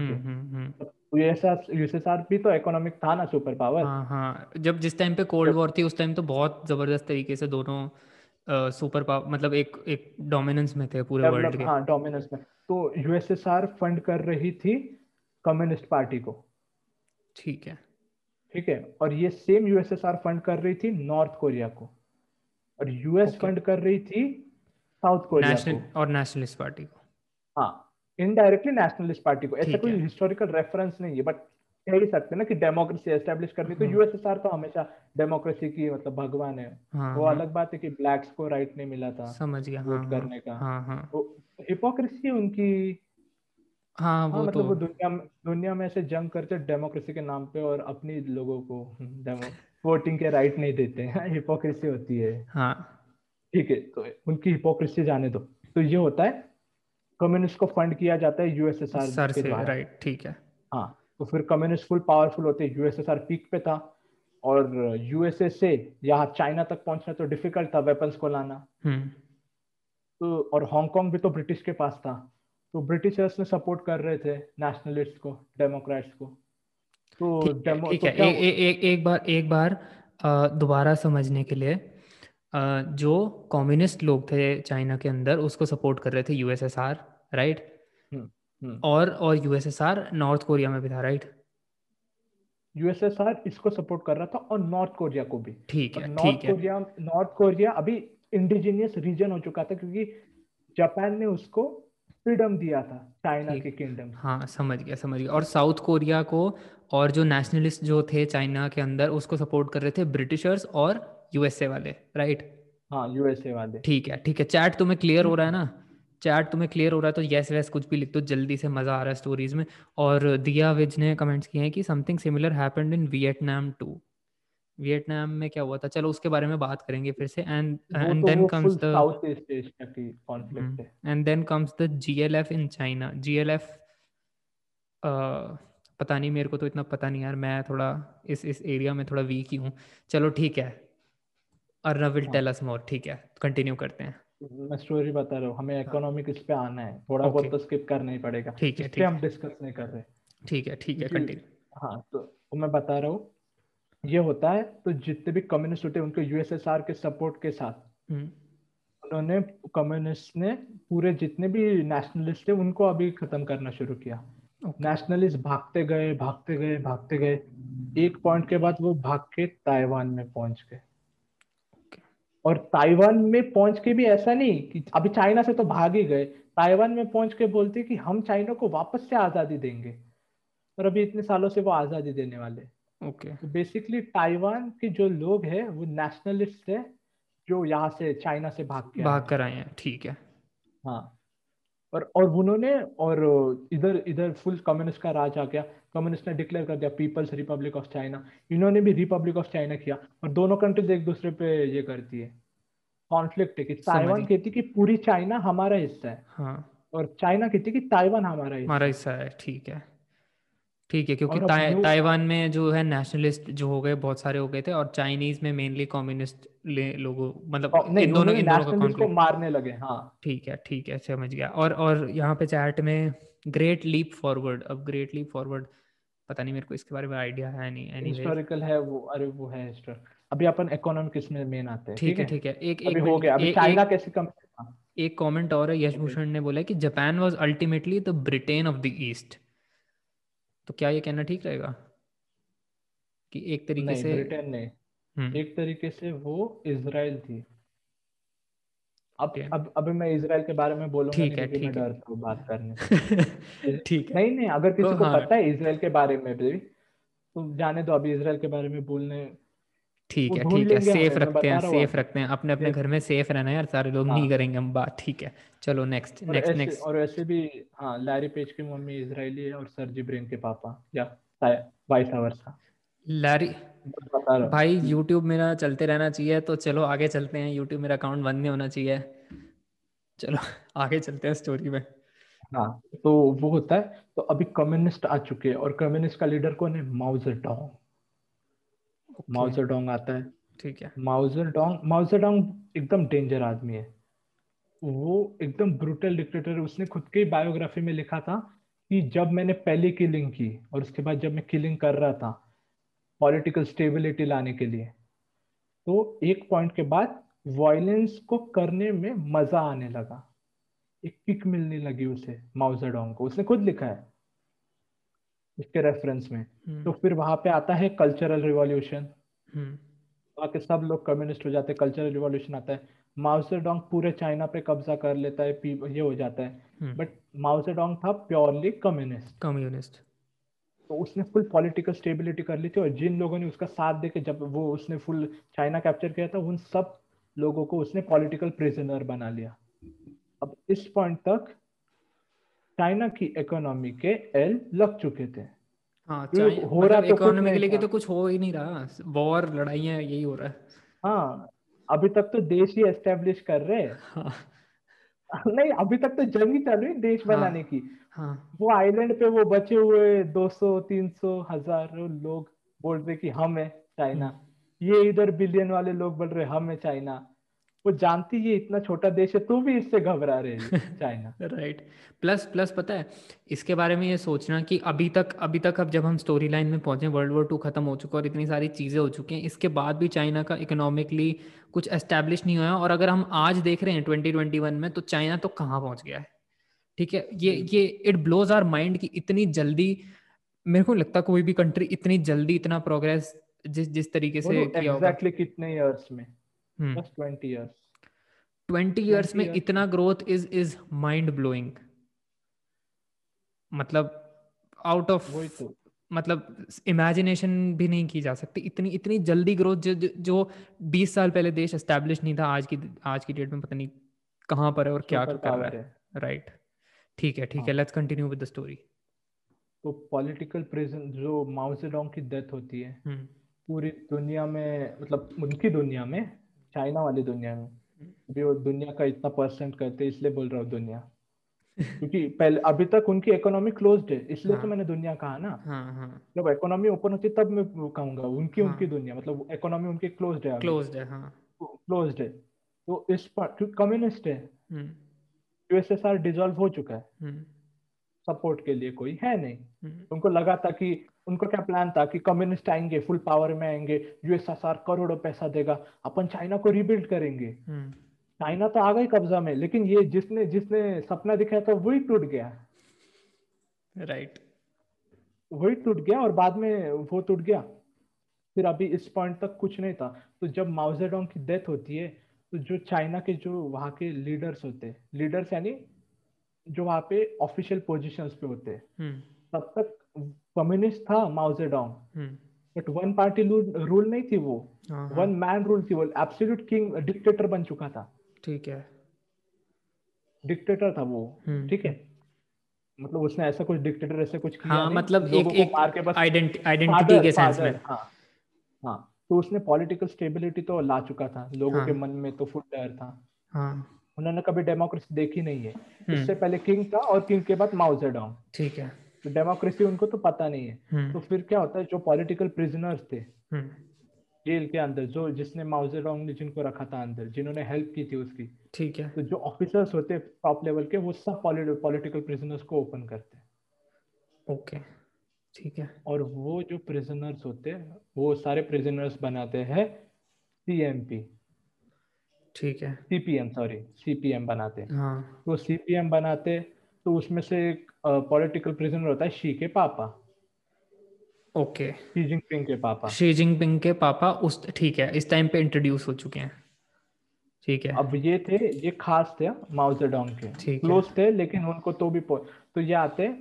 यूएसएसआर भी तो इकोनॉमिक था ना सुपर पावर हाँ हाँ। जब जिस टाइम पे कोल्ड वॉर थी उस टाइम तो बहुत ज़बरदस्त तरीके से दोनों सुपर पावर मतलब एक एक डोमिनेंस में थे पूरे वर्ल्ड के। हाँ डोमिनेंस में। तो यूएसएसआर फंड कर रही थी कम्युनिस्ट पार्टी को। ठीक है। ठीक है? और ये सेम यूएसएसआर फंड कर रही थी नॉर्थ कोरिया को। और यूएस फंड कर रही थी साउथ कोरिया को। और नेशनलिस्ट पार्टी को। हाँ इनडायरेक्टली नेशनलिस्ट पार्टी को। ऐसा कोई हिस्टोरिकल रेफरेंस नहीं है बट कह ही सकते ना कि डेमोक्रेसी एस्टेब्लिश करनी तो यूएसएसआर हाँ। तो हमेशा डेमोक्रेसी की मतलब भगवान है। हाँ, वो हाँ, अलग बात है कि ब्लैक्स को राइट नहीं मिला था समझ गया। वोट हाँ, करने का। हाँ, हाँ. तो हिपोक्रेसी उनकी। हाँ, वो हाँ, मतलब तो... वो दुनिया दुनिया में ऐसे जंग करते डेमोक्रेसी के नाम पे और अपनी लोगों को वोटिंग के राइट नहीं देते हैं। हिपोक्रेसी होती है। हाँ। ठीक है तो उनकी हिपोक्रेसी जाने दो। तो ये होता है कम्युनिस्ट को फंड किया जाता है यूएसएसआर के द्वारा। राइट ठीक है। हाँ तो फिर कम्युनिस्ट फुल पावरफुल होते हैं। यूएसएसआर पीक पे था। और यूएसए से यहाँ चाइना तक पहुँचना तो डिफ़िकल्ट था वेपन्स को लाना। हम्म। तो और हांगकांग भी तो ब्रिटिश के पास था। तो ब्रिटिशर्स ने सपोर्ट कर रहे थे नेशनलिस्ट को डेमोक्रेट्स को। तो तो है ए, ए, ए, एक बार एक बार दोबारा समझने के लिए जो कम्युनिस्ट लोग थे चाइना के अंदर उसको सपोर्ट कर रहे थे यूएसएसआर राइट हम्म, हम्म। और और यूएसएसआर नॉर्थ कोरिया में भी था राइट यूएसएसआर इसको सपोर्ट कर रहा था और नॉर्थ कोरिया को भी। ठीक है नॉर्थ कोरिया नॉर्थ कोरिया अभी इंडिजिनियस रीजन हो चुका था क्योंकि जापान ने उसको फ्रीडम दिया था चाइना के किंगडम हाँ समझ गया समझ गया। और साउथ कोरिया को और जो नेशनलिस्ट जो थे चाइना के अंदर उसको सपोर्ट कर रहे थे ब्रिटिशर्स और यूएसए वाले राइट हाँ यूएसए वाले। ठीक है ठीक है। चैट तुम्हें क्लियर हो रहा है ना? चैट तुम्हें क्लियर हो रहा है तो यस वैस कुछ भी लिख दो तो जल्दी से मज़ा आ रहा है स्टोरीज में। और दिया विज ने कमेंट्स किए हैं कि something similar happened in Vietnam too Vietnam में क्या हुआ था? चलो उसके बारे में बात करेंगे फिर से। And and then comes the South East Asia की कॉन्फ्लिक्ट है। And then comes the GLF in China GLF पता नहीं मेरे को तो इतना पता नहीं यार। मैं थोड़ा इस इस एरिया में थोड़ा वीक ही हूँ। चलो ठीक है। Arnav will tell us more ठीक है। कंटिन्यू करते हैं। मैं स्टोरी बता रहा हूँ। हमें इकोनॉमिक हाँ। इस पे आना है। थोड़ा okay. बहुत तो स्किप करना ही पड़ेगा। ठीक है ठीक हम डिस्कस नहीं कर रहे। ठीक है ठीक है। कंटिन्यू हाँ तो मैं बता रहा हूँ। ये होता है तो जितने भी कम्युनिस्ट होते हैं उनके यूएसएसआर के सपोर्ट के साथ। हम्म। उन्होंने कम्युनिस्ट ने पूरे जितने भी नेशनलिस्ट थे उनको अभी खत्म करना शुरू किया। Nationalist okay. भागते गए भागते गए भागते गए। एक पॉइंट के बाद वो भाग के ताइवान में पहुँच गए। और ताइवान में पहुँच के भी ऐसा नहीं कि अभी चाइना से तो भाग ही गए। ताइवान में पहुँच के बोलते कि हम चाइना को वापस से आज़ादी देंगे। और अभी इतने सालों से वो आज़ादी देने वाले ओके बेसिकली ताइवान के जो लोग हैं वो नेशनलिस्ट है जो यहाँ से चाइना से भाग के भाग कर आए हैं ठीक है। हाँ। और और उन्होंने और इधर इधर फुल कम्युनिस्ट का राज आ गया। कम्युनिस्ट ने डिक्लेयर कर दिया पीपल्स रिपब्लिक ऑफ़ चाइना इन्होंने भी रिपब्लिक ऑफ़ चाइना किया और दोनों कंट्रीज़ एक दूसरे पे ये करती है। कॉन्फ्लिक्ट है कि ताइवान कहती कि पूरी चाइना हमारा हिस्सा है। हाँ। और चाइना कहती कि ताइवान हमारा हिस्सा हमारा हिस्सा है ठीक है। ठीक है क्योंकि ताइवान में जो है नेशनलिस्ट जो हो गए बहुत सारे हो गए थे और चाइनीज़ में मेनली कम्युनिस्ट लोगों मतलब इन दोनों इन दोनों का मारने लगे हाँ। ठीक है ठीक है समझ गया। और और यहाँ पे चैट में ग्रेट लीप फॉरवर्ड अब ग्रेट लीप फॉरवर्ड पता नहीं मेरे को इसके बारे में आइडिया है नहीं एनी हिस्टोरिकल है वो अरे वो है हिस्टोर अभी अपन इकोनॉमिक इसमें मेन आते हैं ठीक है ठीक है एक एक हो गया अभी चाइना कैसे कम एक कमेंट और है यश भूषण ने बोला कि Japan was ultimately the Britain of the East तो क्या ये कहना ठीक रहेगा? कि एक तरीके से ब्रिटेन नहीं हम्म। एक तरीके से वो इसराइल थी। अब अब अभी मैं इसराइल के बारे में बोलूँगा ठीक है ठीक है। तो बात करने ठीक है। नहीं नहीं अगर किसी तो को हाँ। पता है इसराइल के बारे में भी तो जाने दो अभी इसराइल के बारे में बोलने ठीक है ठीक है। सेफ़ रखते हैं सेफ़ रखते हैं। अपने अपने घर में सेफ़ रहना यार सारे लोग नहीं हाँ। करेंगे हम बात ठीक है। चलो नेक्स्ट नेक्स्ट नेक्स्ट और वैसे भी हाँ लैरी पेज की मम्मी इजरायली है और सरजी ब्रेन के पापा या वाइस वर्सा लैरी भाई यूट्यूब मेरा चलते रहना चाहिए तो चलो आगे चलते हैं। यूट्यूब मेरा अकाउंट बंद नहीं होना चाहिए। चलो आगे चलते हैं स्टोरी में। हाँ तो वो होता है तो अभी कम्युनिस्ट आ चुके हैं और कम्युनिस्ट का लीडर कौन है? माउजर डोंग माउजर डोंग आता है। ठीक है। माउजर डोंग माउजर डोंग एकदम डेंजर आदमी है। वो एकदम ब्रूटल डिक्टेटर है। उसने खुद की बायोग्राफी में लिखा था कि जब मैंने पहली किलिंग की और उसके बाद जब मैं किलिंग कर रहा था पॉलिटिकल स्टेबिलिटी लाने के लिए तो एक पॉइंट के बाद वायलेंस को करने में मज़ा आने लगा। एक किक मिलने लगी उसे माउजरडोंग को। उसने खुद लिखा है। इसके रेफरेंस में। हम्म। तो फिर वहाँ पे आता है कल्चरल रिवॉल्यूशन हम्म। वहाँ के सब लोग कम्युनिस्ट हो जाते हैं कल्चरल रिवॉल्यूशन आता है। माउसेडोंग पूरे चाइना पे कब्जा कर लेता है ये हो जाता है। बट हम्म। माउसेडोंग था प्योरली कम्युनिस्ट कम्युनिस्ट तो उसने फुल पॉलिटिकल स्टेबिलिटी कर ली थी और जिन लोगों ने उसका साथ देके जब वो उसने फुल चाइना कैप्चर किया था उन सब लोगों को उसने पॉलिटिकल प्रिजनर बना लिया। अब इस पॉइंट तक चाइना की इकोनॉमी के एल लग चुके थे। हाँ हो मतलब रहा तो इकोनॉमी के लिए तो कुछ हो ही नहीं रहा। वॉर लड़ाइयाँ यही हो रहा है। हाँ अभी तक तो देश ही एस्टेब्लिश कर रहे हाँ. नहीं अभी तक तो जंग ही चल रही देश हाँ, बनाने की। हाँ. वो आइलैंड पे वो बचे हुए 200 300 हज़ार लोग बोल रहे कि हम है चाइना। हम्म। ये इधर बिलियन वाले लोग बोल रहे हम है चाइना। वो जानती है इतना छोटा देश है तू भी इससे घबरा रहे है चाइना. राइट प्लस प्लस पता है इसके बारे में ये सोचना कि अभी तक अभी तक अब जब हम स्टोरी लाइन में पहुँचे वर्ल्ड वॉर टू खत्म हो चुका और इतनी सारी चीज़ें हो चुकी हैं इसके बाद भी चाइना का इकोनॉमिकली कुछ एस्टेब्लिश नहीं हुआ और अगर हम आज देख रहे हैं ट्वेंटी ट्वेंटी वन में तो चाइना तो कहाँ पहुँच गया है? ठीक है ये ये इट ब्लोज आर माइंड की इतनी जल्दी मेरे को लगता कोई भी कंट्री इतनी जल्दी इतना प्रोग्रेस जिस जिस तरीके से किया होगा। कितने में? बस 20 इयर्स 20 इयर्स में इतना growth is is mind blowing मतलब आउट ऑफ़ तो। मतलब इमेजिनेशन भी नहीं की जा सकती। इतनी इतनी जल्दी ग्रोथ जो जो बीस साल पहले देश एस्टेब्लिश नहीं था आज की आज की डेट में पता नहीं कहाँ पर है और क्या कर रहा है। राइट ठीक है ठीक है let's continue with the story तो पॉलिटिकल प्रेजेंस जो माउसेडोंग की डेथ होती है हम्म। पूरी दुनिया में मतलब उनकी दुनिया में चाइना वाली दुनिया में। भी वो दुनिया का इतना परसेंट करते इसलिए बोल रहा हूँ दुनिया। क्योंकि पहले अभी तक उनकी इकोनॉमी क्लोज है इसलिए तो हाँ, तो मैंने दुनिया कहा ना। हाँ हाँ। जब इकोनॉमी ओपन होती तब मैं कहूँगा उनकी हाँ, उनकी दुनिया मतलब इकोनॉमी उनकी क्लोज है क्लोज है हाँ। क्लोज्ड है। तो इस पर कम्युनिस्ट है हम्म। यूएसएसआर डिसॉल्व हो चुका है। हम्म। सपोर्ट के लिए कोई है नहीं। हम्म। उनको लगा था कि उनको क्या प्लान था कि कम्युनिस्ट आएँगे फुल पावर में आएँगे यूएसएसआर करोड़ों पैसा देगा अपन चाइना को रिबिल्ड करेंगे। हम्म। चाइना तो आ गई कब्जा में लेकिन ये जिसने जिसने सपना दिखाया था वही टूट गया। राइट वही टूट गया और बाद में वो टूट गया। फिर अभी इस पॉइंट तक कुछ नहीं था। तो जब माउजेडोंग की डेथ होती है तो जो चाइना के जो वहाँ के लीडर्स होते हैं लीडर्स यानी जो वहाँ पे ऑफिशियल पोजीशंस पे होते हैं। हम्म। तब तक कम्युनिस्ट था Mao Zedong hmm. But one party rule नहीं थी वो। वन मैन रूल थी वो। एब्सोल्यूट किंग डिक्टेटर बन चुका था। ठीक है। डिक्टेटर था वो। हम्म। ठीक है? मतलब उसने ऐसा कुछ डिक्टेटर ऐसा कुछ किया हाँ मतलब एक एक आइडेंटिटी के सेंस में। हाँ हाँ। तो उसने पॉलिटिकल स्टेबिलिटी तो ला चुका था। लोगों हाँ, के मन में तो फुल डर था। हाँ। उन्होंने कभी डेमोक्रेसी देखी नहीं है। हम्म। इससे पहले किंग था और किंग के बाद माओ जेडोंग। ठीक है। तो डेमोक्रेसी उनको तो पता नहीं है। तो हम्म फिर क्या होता है जो पॉलिटिकल प्रिजनर्स थे हम्म। जेल के अंदर जो जिसने माओ जेडोंग ने जिनको रखा था अंदर जिन्होंने हेल्प की थी उसकी ठीक है। तो जो ऑफिसर्स होते टॉप लेवल के वो सब पॉलिटिकल प्रिजनर्स को ओपन करते। ओके ठीक है। और वो जो प्रिजनर्स होते वो सारे प्रिजनर्स बनाते हैं सीएमपी। ठीक है। सीपीएम सॉरी सीपीएम बनाते। हाँ। तो सीपीएम बनाते तो उसमें से एक पॉलिटिकल प्रिजनर होता है शी के पापा। ओके। शी जिनपिंग के पापा। शी जिनपिंग के पापा उस ठीक है इस टाइम पे इंट्रोड्यूस हो चुके हैं। ठीक है। अब ये थे ये खास थे माओ जेडोंग के। क्लोज थे लेकिन उनको तो भी तो ये आते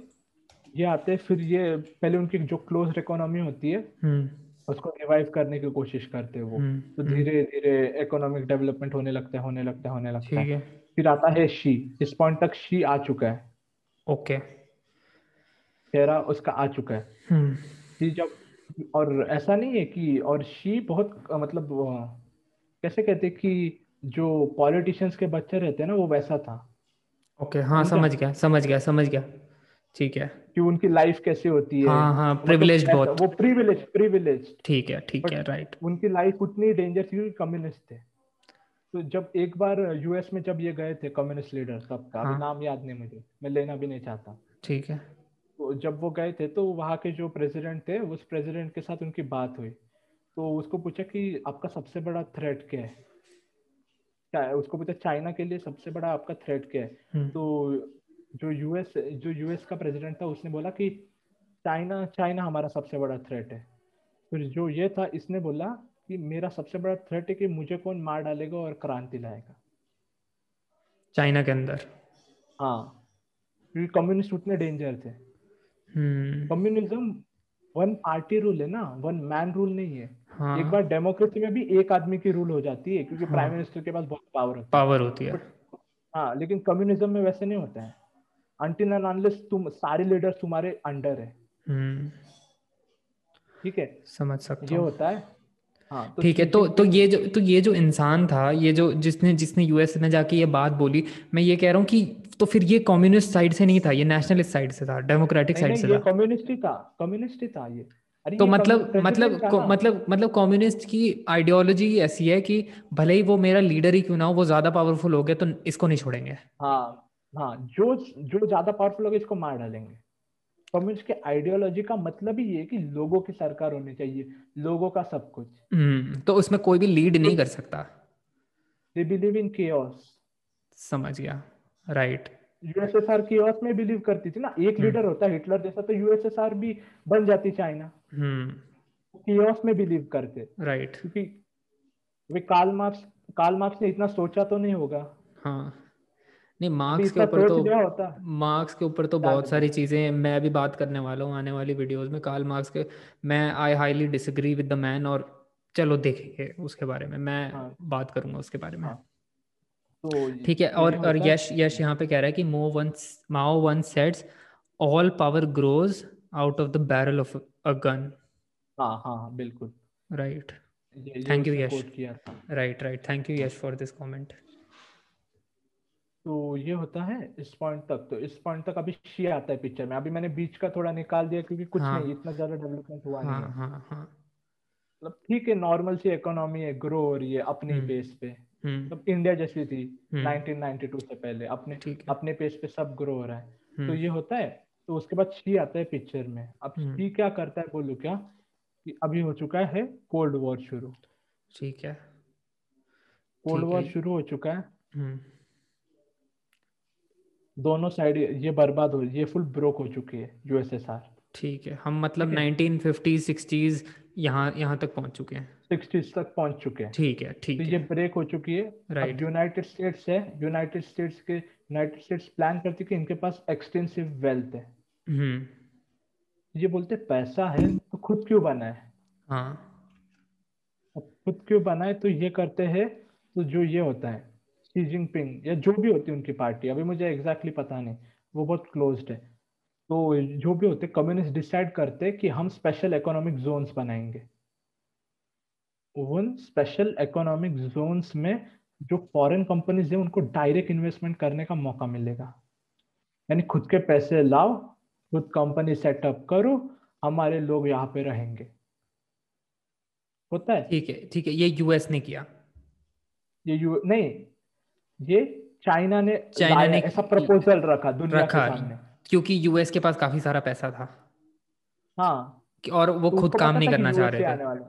ये आते फिर ये पहले उनकी जो क्लोज इकोनॉमी होती है हम्म। उसको रिवाइव करने की कोशिश करते हैं वो। हम्म तो हम्म, धीरे धीरे इकोनॉमिक डेवलपमेंट होने लगता है होने लगता है होने लगता है। है। फिर आता है शी इस पॉइंट तक शी आ चुका है। ओके। चेहरा उसका आ चुका है। हम्म। शी जब और ऐसा नहीं है कि और शी बहुत मतलब कैसे कहते हैं कि जो पॉलिटिशियंस के बच्चे रहते हैं ना वो वैसा था। ओके हाँ समझा समझ गया समझ गया समझ गया। ठीक है। कि उनकी लाइफ कैसे होती है। हाँ हाँ मतलब प्रिविलेज ऐसा- बहुत। वो प्रिविलेज प्रिविलेज ठीक है ठीक है राइट उनकी लाइफ उतनी डेंजर थी क्योंकि कम्युनिस्ट थे। तो जब एक बार यूएस में जब ये गए थे कम्युनिस्ट लीडर तब का हाँ। नाम याद नहीं मुझे मैं लेना भी नहीं चाहता। ठीक है। तो जब वो गए थे तो वहाँ के जो प्रेसिडेंट थे उस प्रेसिडेंट के साथ उनकी बात हुई। तो उसको पूछा कि आपका सबसे बड़ा थ्रेट क्या है? उसको पूछा चाइना के लिए सबसे बड़ा आपका थ्रेट क्या है? हम्म। तो जो यूएस जो यूएस का प्रेसिडेंट था उसने बोला कि चाइना चाइना हमारा सबसे बड़ा थ्रेट है। फिर जो ये था इसने बोला कि मेरा सबसे बड़ा थ्रेट है कि मुझे कौन मार डालेगा और क्रांति लाएगा। चाइना के अंदर। हाँ क्योंकि कम्युनिस्ट उतने डेंजर थे। कम्युनिज्म वन पार्टी रूल है ना वन मैन रूल नहीं है। हाँ। एक बार डेमोक्रेसी में भी एक आदमी की रूल हो जाती है क्योंकि हाँ। प्राइम मिनिस्टर के पास बहुत पावर होती है। पावर होती है। हाँ लेकिन कम्युनिज्म में वैसे नहीं होता है। अनटिल एंड अनलेस तुम सारे लीडर्स तुम्हारे अंडर है। हम्म। ठीक है? समझ सकता ये होता है। हाँ तो ठीक है तो तो ये जो तो ये जो इंसान था ये जो जिसने जिसने यूएस में जाके ये बात बोली मैं ये कह रहा हूँ कि तो फिर ये कम्युनिस्ट साइड से नहीं था ये नेशनलिस्ट साइड से था डेमोक्रेटिक साइड से ये था। कम्युनिस्ट ही था कम्युनिस्ट ही था ये। तो ये मतलब मतलब ना। मतलब मतलब कम्युनिस्ट की आइडियोलॉजी ऐसी है कि भले ही वो मेरा लीडर ही क्यों ना हो वो ज़्यादा पावरफुल हो गया तो इसको नहीं छोड़ेंगे। हाँ हाँ जो जो ज़्यादा पावरफुल होगा इसको मार डालेंगे। कम्युनिस्ट के आइडियोलॉजी का मतलब ही ये है कि लोगों की सरकार होनी चाहिए लोगों का सब कुछ। हम्म तो उसमें कोई भी लीड नहीं कर सकता। दे बिलीव इन केओस समझ गया। राइट यूएसएसआर केओस में बिलीव करती थी ना एक हम्म। लीडर होता है हिटलर जैसा तो यूएसएसआर भी बन जाती चाइना हम्म। केओस में बिलीव करते। राइट क्योंकि वे कार्ल मार्क्स कार्ल मार्क्स ने इतना सोचा तो नहीं होगा। हाँ। नहीं मार्क्स के ऊपर तो मार्क्स के ऊपर तो बहुत सारी चीज़ें मैं भी बात करने वाला हूँ आने वाली वीडियोस में। कार्ल मार्क्स के मैं I highly disagree with the man और चलो देखेंगे उसके बारे में। मैं हाँ। बात करूँगा उसके बारे में। हाँ। तो ठीक है तो और और यश यश यहाँ पे कह रहा है कि Mao once Mao once said all power grows out of the barrel of a gun हाँ हाँ हाँ, बिल्कुल। Right thank you Yash. Right right thank you Yash for this comment तो ये होता है इस पॉइंट तक। तो इस पॉइंट तक अभी शी आता है पिक्चर में। अभी मैंने बीच का थोड़ा निकाल दिया क्योंकि कुछ हाँ। नहीं इतना ज़्यादा डेवलपमेंट हुआ हाँ नहीं है हाँ। हाँ मतलब ठीक है नॉर्मल सी इकोनॉमी है ग्रो हो रही है अपनी हम्म। बेस पे। हम्म। मतलब इंडिया जैसी थी हम्म, 1992 से पहले। अपने ठीक है। अपने पेस पे सब ग्रो हो रहा है। तो हम्म, ये होता है तो उसके बाद शी आता है पिक्चर में। अब हम्म। शी क्या करता है बोलूँ क्या? कि अभी हो चुका है कोल्ड वॉर शुरू। ठीक है। Cold war. शुरू हो चुका है। हम्म। दोनों साइड ये बर्बाद हो ये फुल ब्रोक हो चुकी है यूएसएसआर ठीक है हम मतलब है। 1950 60s यहाँ यहाँ तक पहुँच चुके हैं। सिक्सटीज तक पहुँच चुके हैं। ठीक है ठीक तो है। ये ब्रेक हो चुकी है. अब यूनाइटेड स्टेट्स है। यूनाइटेड स्टेट्स के यूनाइटेड स्टेट्स प्लान करती है कि इनके पास एक्सटेंसिव वेल्थ है। हम्म। ये बोलते पैसा है तो खुद क्यों बनाए हाँ? खुद क्यों बनाए तो ये करते हैं तो जो ये होता है शी जिनपिंग या जो भी होती है उनकी पार्टी अभी मुझे एग्जैक्टली exactly पता नहीं वो बहुत क्लोज्ड है। तो जो भी होते कम्युनिस्ट डिसाइड करते कि हम स्पेशल इकोनॉमिक जोन्स बनाएँगे। उन स्पेशल इकोनॉमिक जोन्स में जो फॉरेन कंपनीज़ है उनको डायरेक्ट इन्वेस्टमेंट करने का मौका मिलेगा। यानी खुद के पैसे लाओ खुद कंपनी सेटअप करो हमारे लोग यहाँ पे रहेंगे। होता है? ठीक है ठीक है ये यूएस ने किया। ये यू नहीं ये चाइना ने चाइना ने ऐसा प्रपोजल रखा दुनिया रखा के सामने क्योंकि यूएस के पास काफ़ी सारा पैसा था। हाँ। और वो तो खुद काम नहीं करना चाह रहे थे।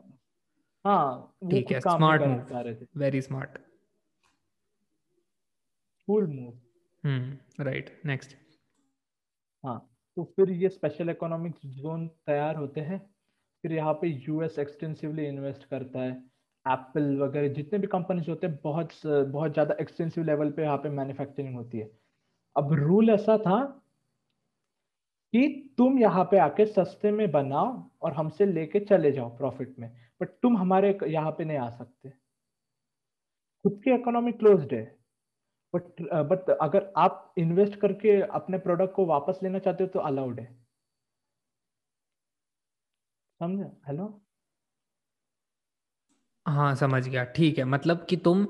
हाँ। ठीक है, रहे थे। Very smart full move hmm right next हाँ तो फिर ये स्पेशल इकोनॉमिक जोन तैयार होते हैं। फिर यहाँ पे यूएस एक्सटेंसिवली इन्वेस्ट करता है। एप्पल वगैरह, जितने भी कंपनीज़ होते हैं, बहुत बहुत ज़्यादा एक्सटेंसिव लेवल पे यहाँ पे मैन्युफैक्चरिंग होती है। अब रूल ऐसा था कि तुम यहाँ पे आके सस्ते में बनाओ और हमसे लेके चले जाओ प्रॉफिट में बट तुम हमारे यहाँ पे नहीं आ सकते। खुद की इकोनॉमी क्लोज है। बट बट अगर आप इन्वेस्ट करके अपने प्रोडक्ट को वापस लेना चाहते हो तो अलाउड है। समझे? हेलो हाँ समझ गया। ठीक है मतलब कि तुम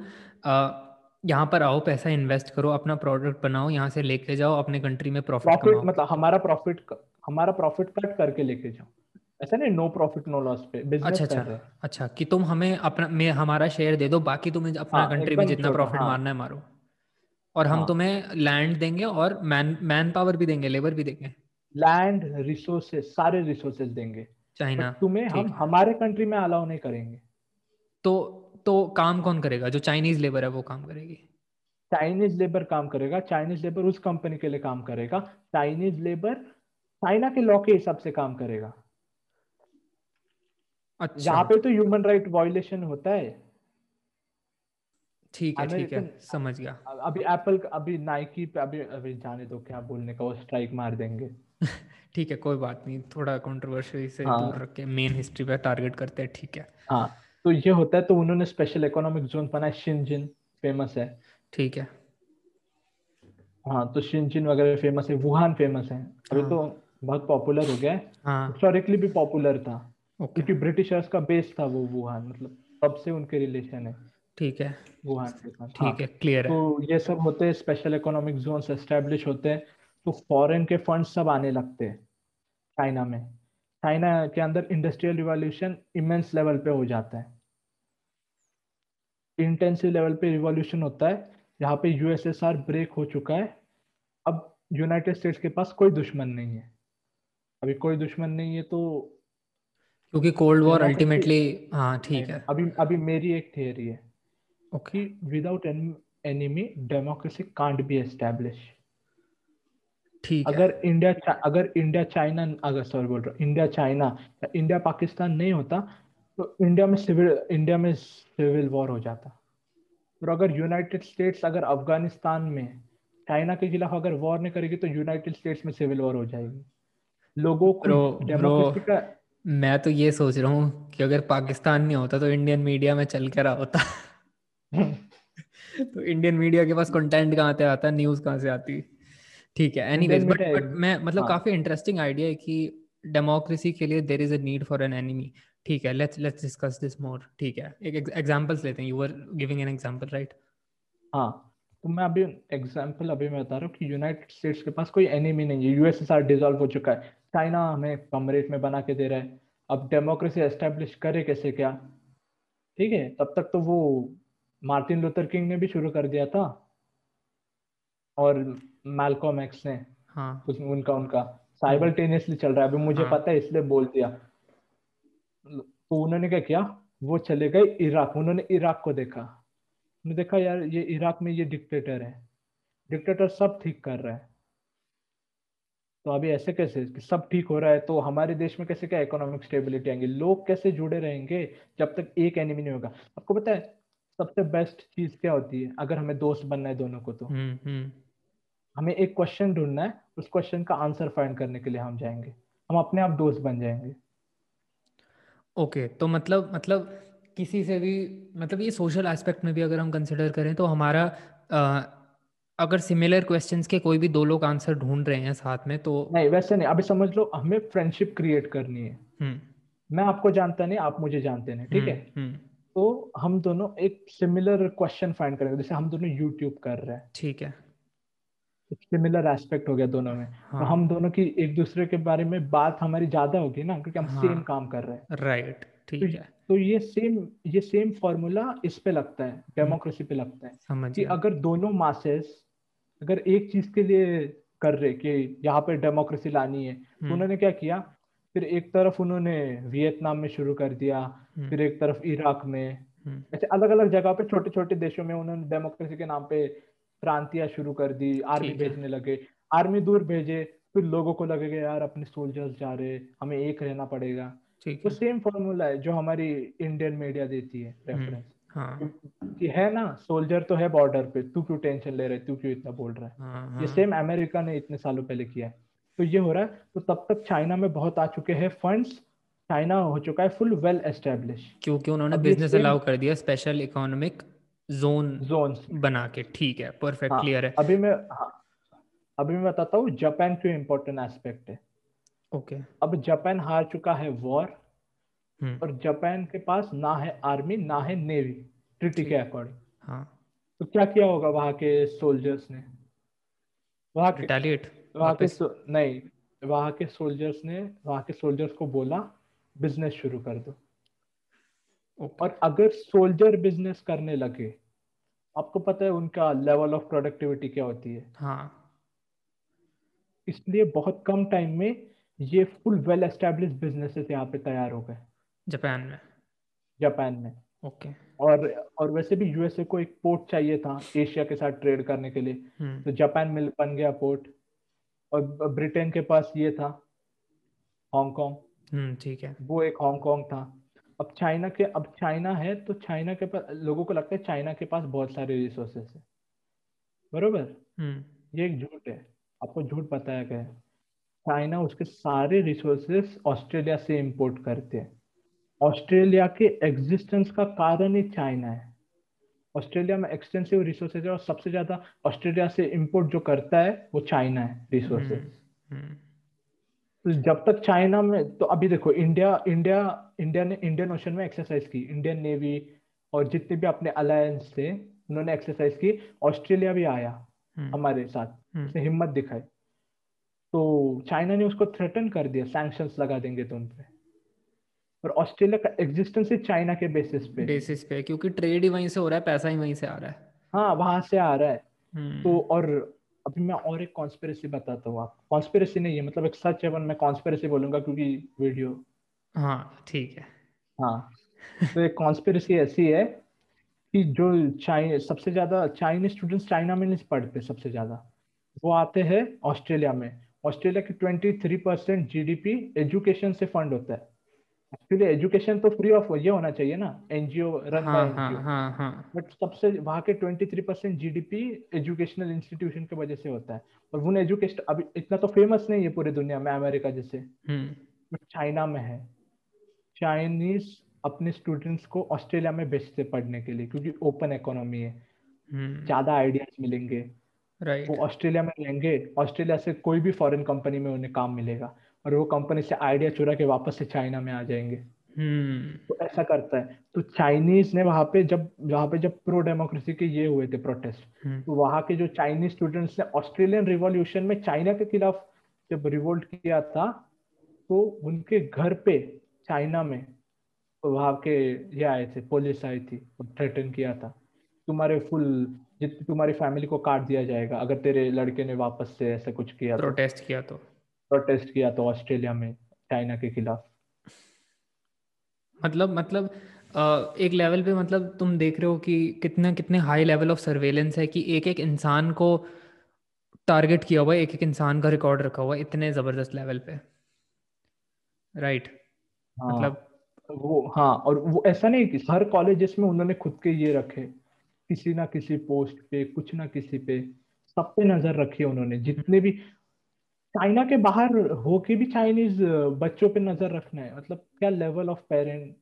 यहाँ पर आओ पैसा इन्वेस्ट करो अपना प्रोडक्ट बनाओ यहाँ से लेके जाओ अपने कंट्री में प्रॉफिट प्रॉफिट कमाओ। मतलब हमारा प्रॉफिट हमारा प्रॉफिट कट करके लेके जाओ। ऐसा नहीं नो प्रॉफिट नो लॉस पे बिज़नेस अच्छा अच्छा हैं। अच्छा कि तुम हमें अपना में हमारा शेयर दे दो बाकी तुम्हें अपना हाँ, कंट्री में एकदम जितना छोटा, प्रॉफिट हाँ। मारना है मारो। और हम हाँ। तुम्हें लैंड देंगे और मैन मैन पावर भी देंगे लेबर भी देंगे। लैंड रिसोर्सेज सारे रिसोर्सेज देंगे। चाइना तुम्हें हम। हमारे कंट्री में अलाउ नहीं करेंगे। तो तो काम कौन करेगा? जो चाइनीज़ लेबर है वो काम करेगी। चाइनीज़ लेबर काम करेगा। चाइनीज़ लेबर उस कंपनी के लिए काम करेगा। चाइनीज़ लेबर चाइना के लॉ के हिसाब से काम करेगा। अच्छा। यहाँ पे तो ह्यूमन राइट वायोलेशन होता है। ठीक है ठीक है। समझ गया। अभी एप्पल अभी नाइकी पे अभी अभी जाने दो क्या बोलने का वो स्ट्राइक मार देंगे। ठीक है कोई बात नहीं। थोड़ा कंट्रोवर्शियल से हाँ। दूर रख। के मेन हिस्ट्री पे टारगेट करते हैं ठीक है। हाँ। तो ये होता है तो उन्होंने स्पेशल इकोनॉमिक जोन बनाया शिनजिन फ़ेमस है। ठीक है। हाँ तो शिनजिन वगैरह फ़ेमस है वुहान फ़ेमस है। अभी हाँ। तो बहुत पॉपुलर हो गया है। हाँ। हिस्टोरिकली भी पॉपुलर था। क्योंकि ब्रिटिशर्स का बेस था वो वुहान मतलब तब से उनके रिलेशन है। ठीक है। वुहान के साथ हाँ। ठीक है क्लियर है। तो ये सब होते हैं स्पेशल इकोनॉमिक जोन एस्टेब्लिश होते हैं। तो फॉरेन के फंड सब आने लगते हैं चाइना में। चाइना के अंदर इंडस्ट्रियल रिवॉल्यूशन इमेंस लेवल पे हो जाता है। इंटेंसिव लेवल पे रिवॉल्यूशन होता है। यहाँ पे यूएसएसआर ब्रेक हो चुका है। अब यूनाइटेड स्टेट्स के पास कोई दुश्मन नहीं है। अभी कोई दुश्मन नहीं है तो क्योंकि कोल्ड वॉर अल्टीमेटली हाँ ठीक है। अभी अभी मेरी एक थियरी है okay without enemy democracy can't be establish ठीक है। अगर इंडिया अगर इंडिया चाइना अगर सॉरी बोल रहा हूँ इंडिया चाइना इंडिया पाकिस्तान नहीं होता तो इंडिया में सिविल इंडिया में सिविल वॉर हो जाता। और अगर यूनाइटेड स्टेट्स अगर अफ़गानिस्तान में चाइना के खिलाफ अगर वॉर नहीं करेगी तो यूनाइटेड स्टेट्स में सिविल वॉर हो जाएगी। लोगों को. डेमोक्रेसी का मैं तो ये सोच रहा हूँ कि अगर पाकिस्तान नहीं होता तो इंडियन मीडिया में चल के रहा होता। तो इंडियन मीडिया के पास कंटेंट कहाँ से आता न्यूज़ कहाँ से आती? ठीक है एनीवेज बट बट मैं मतलब हाँ। काफ़ी इंटरेस्टिंग आइडिया है कि डेमोक्रेसी के लिए there is a need for an enemy ठीक है let's let's discuss this more ठीक है एक एग्जांपल्स लेते हैं you were giving an example right हाँ तो मैं अभी एग्जांपल अभी मैं बता रहा हूँ कि यूनाइटेड स्टेट्स के पास कोई एनिमी नहीं है यूएसएसआर डिसॉल्व हो चुका है। चाइना हमें कम रेट में बना के दे रहा है। अब डेमोक्रेसी एस्टेब्लिश करे कैसे क्या? ठीक है तब तक तो वो मार्टिन लूथर किंग ने भी शुरू कर दिया था। और मैलकॉम एक्स ने। हाँ। उनका उनका। साइबरटेनियसली चल रहा है। अभी मुझे हाँ. पता है इसलिए बोल दिया। तो उन्होंने क्या किया? वो चले गए इराक उन्होंने इराक को देखा। उन्होंने देखा यार ये इराक में ये डिक्टेटर है। डिक्टेटर सब ठीक कर रहा है। तो अभी ऐसे कैसे? कि सब ठीक हो रहा है तो हमारे देश में कैसे क्या इकोनॉमिक स्टेबिलिटी आएँगे? लोग कैसे जुड़े रहेंगे जब तक एक एनिमी नहीं होगा? आपको पता है सबसे बेस्ट चीज़ क्या होती है? अगर हमें दोस्त बनना है दोनों को तो। हम्म, हम्म। हमें एक क्वेश्चन ढूंढना है उस क्वेश्चन का आंसर फाइंड करने के लिए हम जाएँगे। हम अपने आप दोस्त बन जाएँगे। ओके okay, तो मतलब मतलब किसी से भी मतलब ये सोशल एस्पेक्ट में भी अगर हम कंसिडर करें तो हमारा आ, अगर सिमिलर क्वेश्चंस के कोई भी दो लोग आंसर ढूंढ रहे हैं साथ में तो नहीं वैसे नहीं अभी समझ लो हमें फ्रेंडशिप क्रिएट करनी है। हम्म। मैं आपको जानता नहीं आप मुझे जानते नहीं ठीक है? हम्म, हम्म। तो हम दोनों एक सिमिलर क्वेश्चन फाइंड करेंगे जैसे हम दोनों यूट्यूब कर रहे हैं। ठीक है। सिमिलर एस्पेक्ट हो गया दोनों में तो हाँ. तो हम दोनों की एक दूसरे के बारे में बात हमारी ज़्यादा होगी ना क्योंकि हम हाँ. सेम काम कर रहे हैं राइट ठीक तो, है तो ये सेम ये सेम फॉर्मूला इस पे लगता है डेमोक्रेसी पे लगता है समझ कि अगर दोनों मासेस अगर एक चीज़ के लिए कर रहे कि यहाँ पे डेमोक्रेसी लानी है तो हम्म। उन्होंने क्या किया फिर एक तरफ़ उन्होंने वियतनाम में शुरू कर दिया हम्म। फिर एक तरफ़ इराक में हम्म। ऐसे अलग अलग जगह पे छोटे छोटे देशों में उन्होंने डेमोक्रेसी के नाम पे प्रांतियाँ शुरू कर दी आर्मी भेजने लगे। आर्मी दूर भेजे फिर लोगों को लगेगा यार अपने सोल्जर्स जा रहे हमें एक रहना पड़ेगा। तो सेम फॉर्मूला है जो हमारी इंडियन मीडिया देती है रेफरेंस हाँ. कि है ना सोल्जर तो है बॉर्डर पे तू क्यों टेंशन ले रहा है तू क्यों इतना बोल रहा है? हाँ, हाँ. ये सेम अमेरिका ने इतने सालों पहले किया है। तो ये हो रहा है तो तब तक चाइना में बहुत आ चुके हैं फंड्स चाइना हो चुका है फुल वेल एस्टेब्लिश क्योंकि उन्होंने बिज़नेस अलाउ कर दिया स्पेशल इकोनॉमिक जोन जोन बना के। ठीक है परफेक्ट हाँ, क्लियर है। अभी मैं हाँ, अभी मैं बताता हूँ जापान क्यों इम्पोर्टेंट एस्पेक्ट है। Okay okay. अब जापान हार चुका है वॉर हम्म। और जापान के पास ना है आर्मी ना है नेवी ट्रिटी के अकॉर्डिंग हाँ। तो क्या किया होगा वहाँ के सोल्जर्स ने? वहाँ के वहाँ के नहीं वहाँ के सोल्जर्स ने वहाँ के सोल्जर्स को बोला बिज़नेस शुरू कर दो। Okay. और अगर सोल्जर बिज़नेस करने लगे आपको पता है उनका लेवल ऑफ़ प्रोडक्टिविटी क्या होती है? हाँ। इसलिए बहुत कम टाइम में ये फुल वेल एस्टेब्लिश बिजनेसेस यहाँ पे तैयार हो गए। जापान में। जापान में। ओके। okay. और और वैसे भी यूएसए को एक पोर्ट चाहिए था एशिया के साथ ट्रेड करने के लिए। hmm. तो जापान में बन गया पोर्ट और ब्रिटेन के पास ये था हांगकांग हम्म ठीक है। वो एक हांगकांग था। अब चाइना के अब चाइना है तो चाइना के पास लोगों को लगता है चाइना के पास बहुत सारे रिसोर्सेस है। बरोबर? hmm. ये एक झूठ है। आपको झूठ बताया गया चाइना उसके सारे रिसोर्सेस ऑस्ट्रेलिया से इंपोर्ट करते हैं। ऑस्ट्रेलिया के एग्जिस्टेंस का कारण ही चाइना है। ऑस्ट्रेलिया में एक्सटेंसिव रिसोर्सेज है और सबसे ज़्यादा ऑस्ट्रेलिया से इंपोर्ट जो करता है वो चाइना है रिसोर्सेज हम्म, हम्म। जब तक चाइना में तो अभी देखो इंडिया इंडिया इंडिया ने इंडियन ओशन में एक्सरसाइज की इंडियन नेवी और जितने भी अपने अलायंस थे उन्होंने एक्सरसाइज की ऑस्ट्रेलिया भी आया हम्म। हमारे साथ उसने हिम्मत दिखाई। तो चाइना ने उसको थ्रेटन कर दिया सैंक्शन लगा देंगे तो उन पर और ऑस्ट्रेलिया का एग्जिस्टेंस ही चाइना के बेसिस पे बेसिस पे क्योंकि ट्रेड ही वहीं से हो रहा है पैसा ही वहीं से आ रहा है। हाँ वहाँ से आ रहा है। हम्म। तो और अभी मैं और एक कॉन्स्पिरसी बताता हूँ आप कॉन्स्पिरसी नहीं है मतलब एक सच है मैं कॉन्स्पिरसी बोलूँगा क्योंकि वीडियो हाँ ठीक है। हाँ तो एक कॉन्स्पिरसी ऐसी है कि जो चाइ सबसे ज़्यादा चाइनीज़ स्टूडेंट्स चाइना में नहीं पढ़ते सबसे ज़्यादा। वो आते हैं ऑस्ट्रेलिया में। ऑस्ट्रेलिया की ट्वेंटी थ्री परसेंट जी एजुकेशन से फंड होता है। एक्चुअली एजुकेशन तो फ्री ऑफ़ ये होना चाहिए ना NGO run by NGO but सबसे वहाँ के twenty three percent GDP educational institution की वजह से होता है। और वो एजुकेशन अभी इतना तो फ़ेमस नहीं है पूरी दुनिया में अमेरिका जैसे। But hmm. चाइना में है। चाइनीज़ अपने स्टूडेंट्स को ऑस्ट्रेलिया में भेजते पढ़ने के लिए क्योंकि ओपन इकोनॉमी है। हम्म। ज़्यादा आइडियाज़ मिलेंगे। Right. वो ऑस्ट्रेलिया में रहेंगे ऑस्ट्रेलिया से कोई भी फॉरेन कंपनी में उन्हें काम मिलेगा। और वो कंपनी से आइडिया चुरा के वापस से चाइना में आ जाएँगे। हम्म। तो ऐसा करता है। तो चाइनीज़ ने वहाँ पे जब वहाँ पे जब प्रो डेमोक्रेसी के ये हुए थे प्रोटेस्ट हम्म। तो वहाँ के जो चाइनीज़ स्टूडेंट्स ने ऑस्ट्रेलियन रिवॉल्यूशन में चाइना के खिलाफ जब रिवोल्ट किया था तो उनके घर पे चाइना में वहाँ के ये आए थे पुलिस आई थी थ्रेटन किया था। तुम्हारे फुल जितनी तुम्हारी फैमिली को काट दिया जाएगा अगर तेरे लड़के ने वापस से ऐसा कुछ किया प्रोटेस्ट किया तो। प्रोटेस्ट किया तो ऑस्ट्रेलिया में चाइना के खिलाफ। मतलब मतलब एक लेवल पे मतलब तुम देख रहे हो कि कितना कितने हाई लेवल ऑफ़ सर्वेलेंस है कि एक एक इंसान को टारगेट किया हुआ है एक एक इंसान का रिकॉर्ड रखा हुआ है इतने ज़बरदस्त लेवल पे। राइट हाँ, मतलब वो हाँ और वो ऐसा नहीं कि हर कॉलेजेस में उन्होंने खुद के ये रखे। किसी ना किसी पोस्ट पे कुछ ना किसी पे सब पे नज़र रखी उन्होंने। जितने भी चाइना के बाहर होके भी चाइनीज़ बच्चों पे नज़र रखना है। मतलब क्या level of parent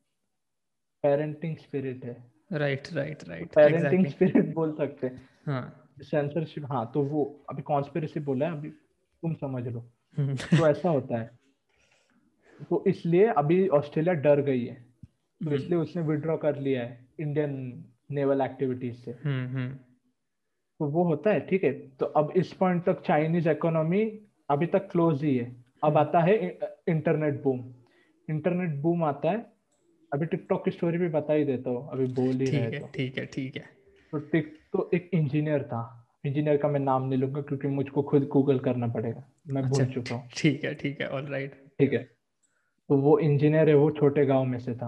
parenting spirit है। Right right right parenting spirit बोल सकते हैं। हाँ। सेंसरशिप हाँ तो वो अभी कॉन्स्पिरेसी बोला है अभी तुम समझ लो। हम्म। तो ऐसा होता है। तो इसलिए अभी ऑस्ट्रेलिया डर गई है। तो हम्म। इसलिए उसने विड्रॉ कर लिया है इंडियन नेवल एक्टिविटीज़ से। हम्म, तो वो होता है ठीक है। तो अब इस पॉइंट तक चाइनीज़ इकोनॉमी अभी तक क्लोज ही है। अब हम्म। आता है इंटरनेट बूम इंटरनेट बूम आता है। अभी टिकटॉक की स्टोरी भी बता ही देता हूँ। अभी बोल ही रहे तो। ठीक है ठीक है। तो टिक तो एक इंजीनियर था। इंजीनियर का मैं नाम नहीं लूँगा क्योंकि मुझको खुद गूगल करना पड़ेगा। मैं अच्छा, भूल चुका हूँ। ठीक है ठीक है ऑल राइट ठीक है। तो वो इंजीनियर है वो छोटे गाँव में से था।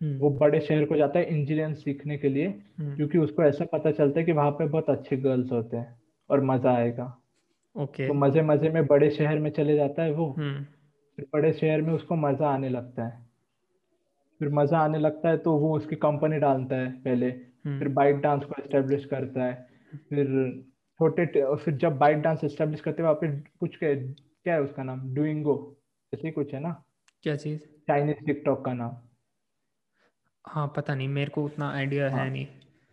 हम्म। वो बड़े शहर को जाता है इंजीनियर सीखने के लिए हम्म। क्योंकि उसको ऐसा पता चलता है कि वहाँ पे बहुत अच्छे गर्ल्स होते हैं और मज़ा आएगा। ओके। तो मज़े मज़े में बड़े शहर में चले जाता है वो। हम्म। फिर बड़े शहर में उसको मज़ा आने लगता है। फिर मज़ा आने लगता है तो वो उसकी कंपनी डालता है पहले। फिर बाइक डांस को एस्टेब्लिश करता है। फिर छोटे फिर जब बाइक डांस एस्टेब्लिश करते हुए कुछ क्या है उसका नाम? डुइंगो ऐसे ही कुछ है ना? क्या चीज़? चाइनीज़ टिकटॉक का नाम। हाँ पता नहीं मेरे को उतना आइडिया हाँ, है। नहीं।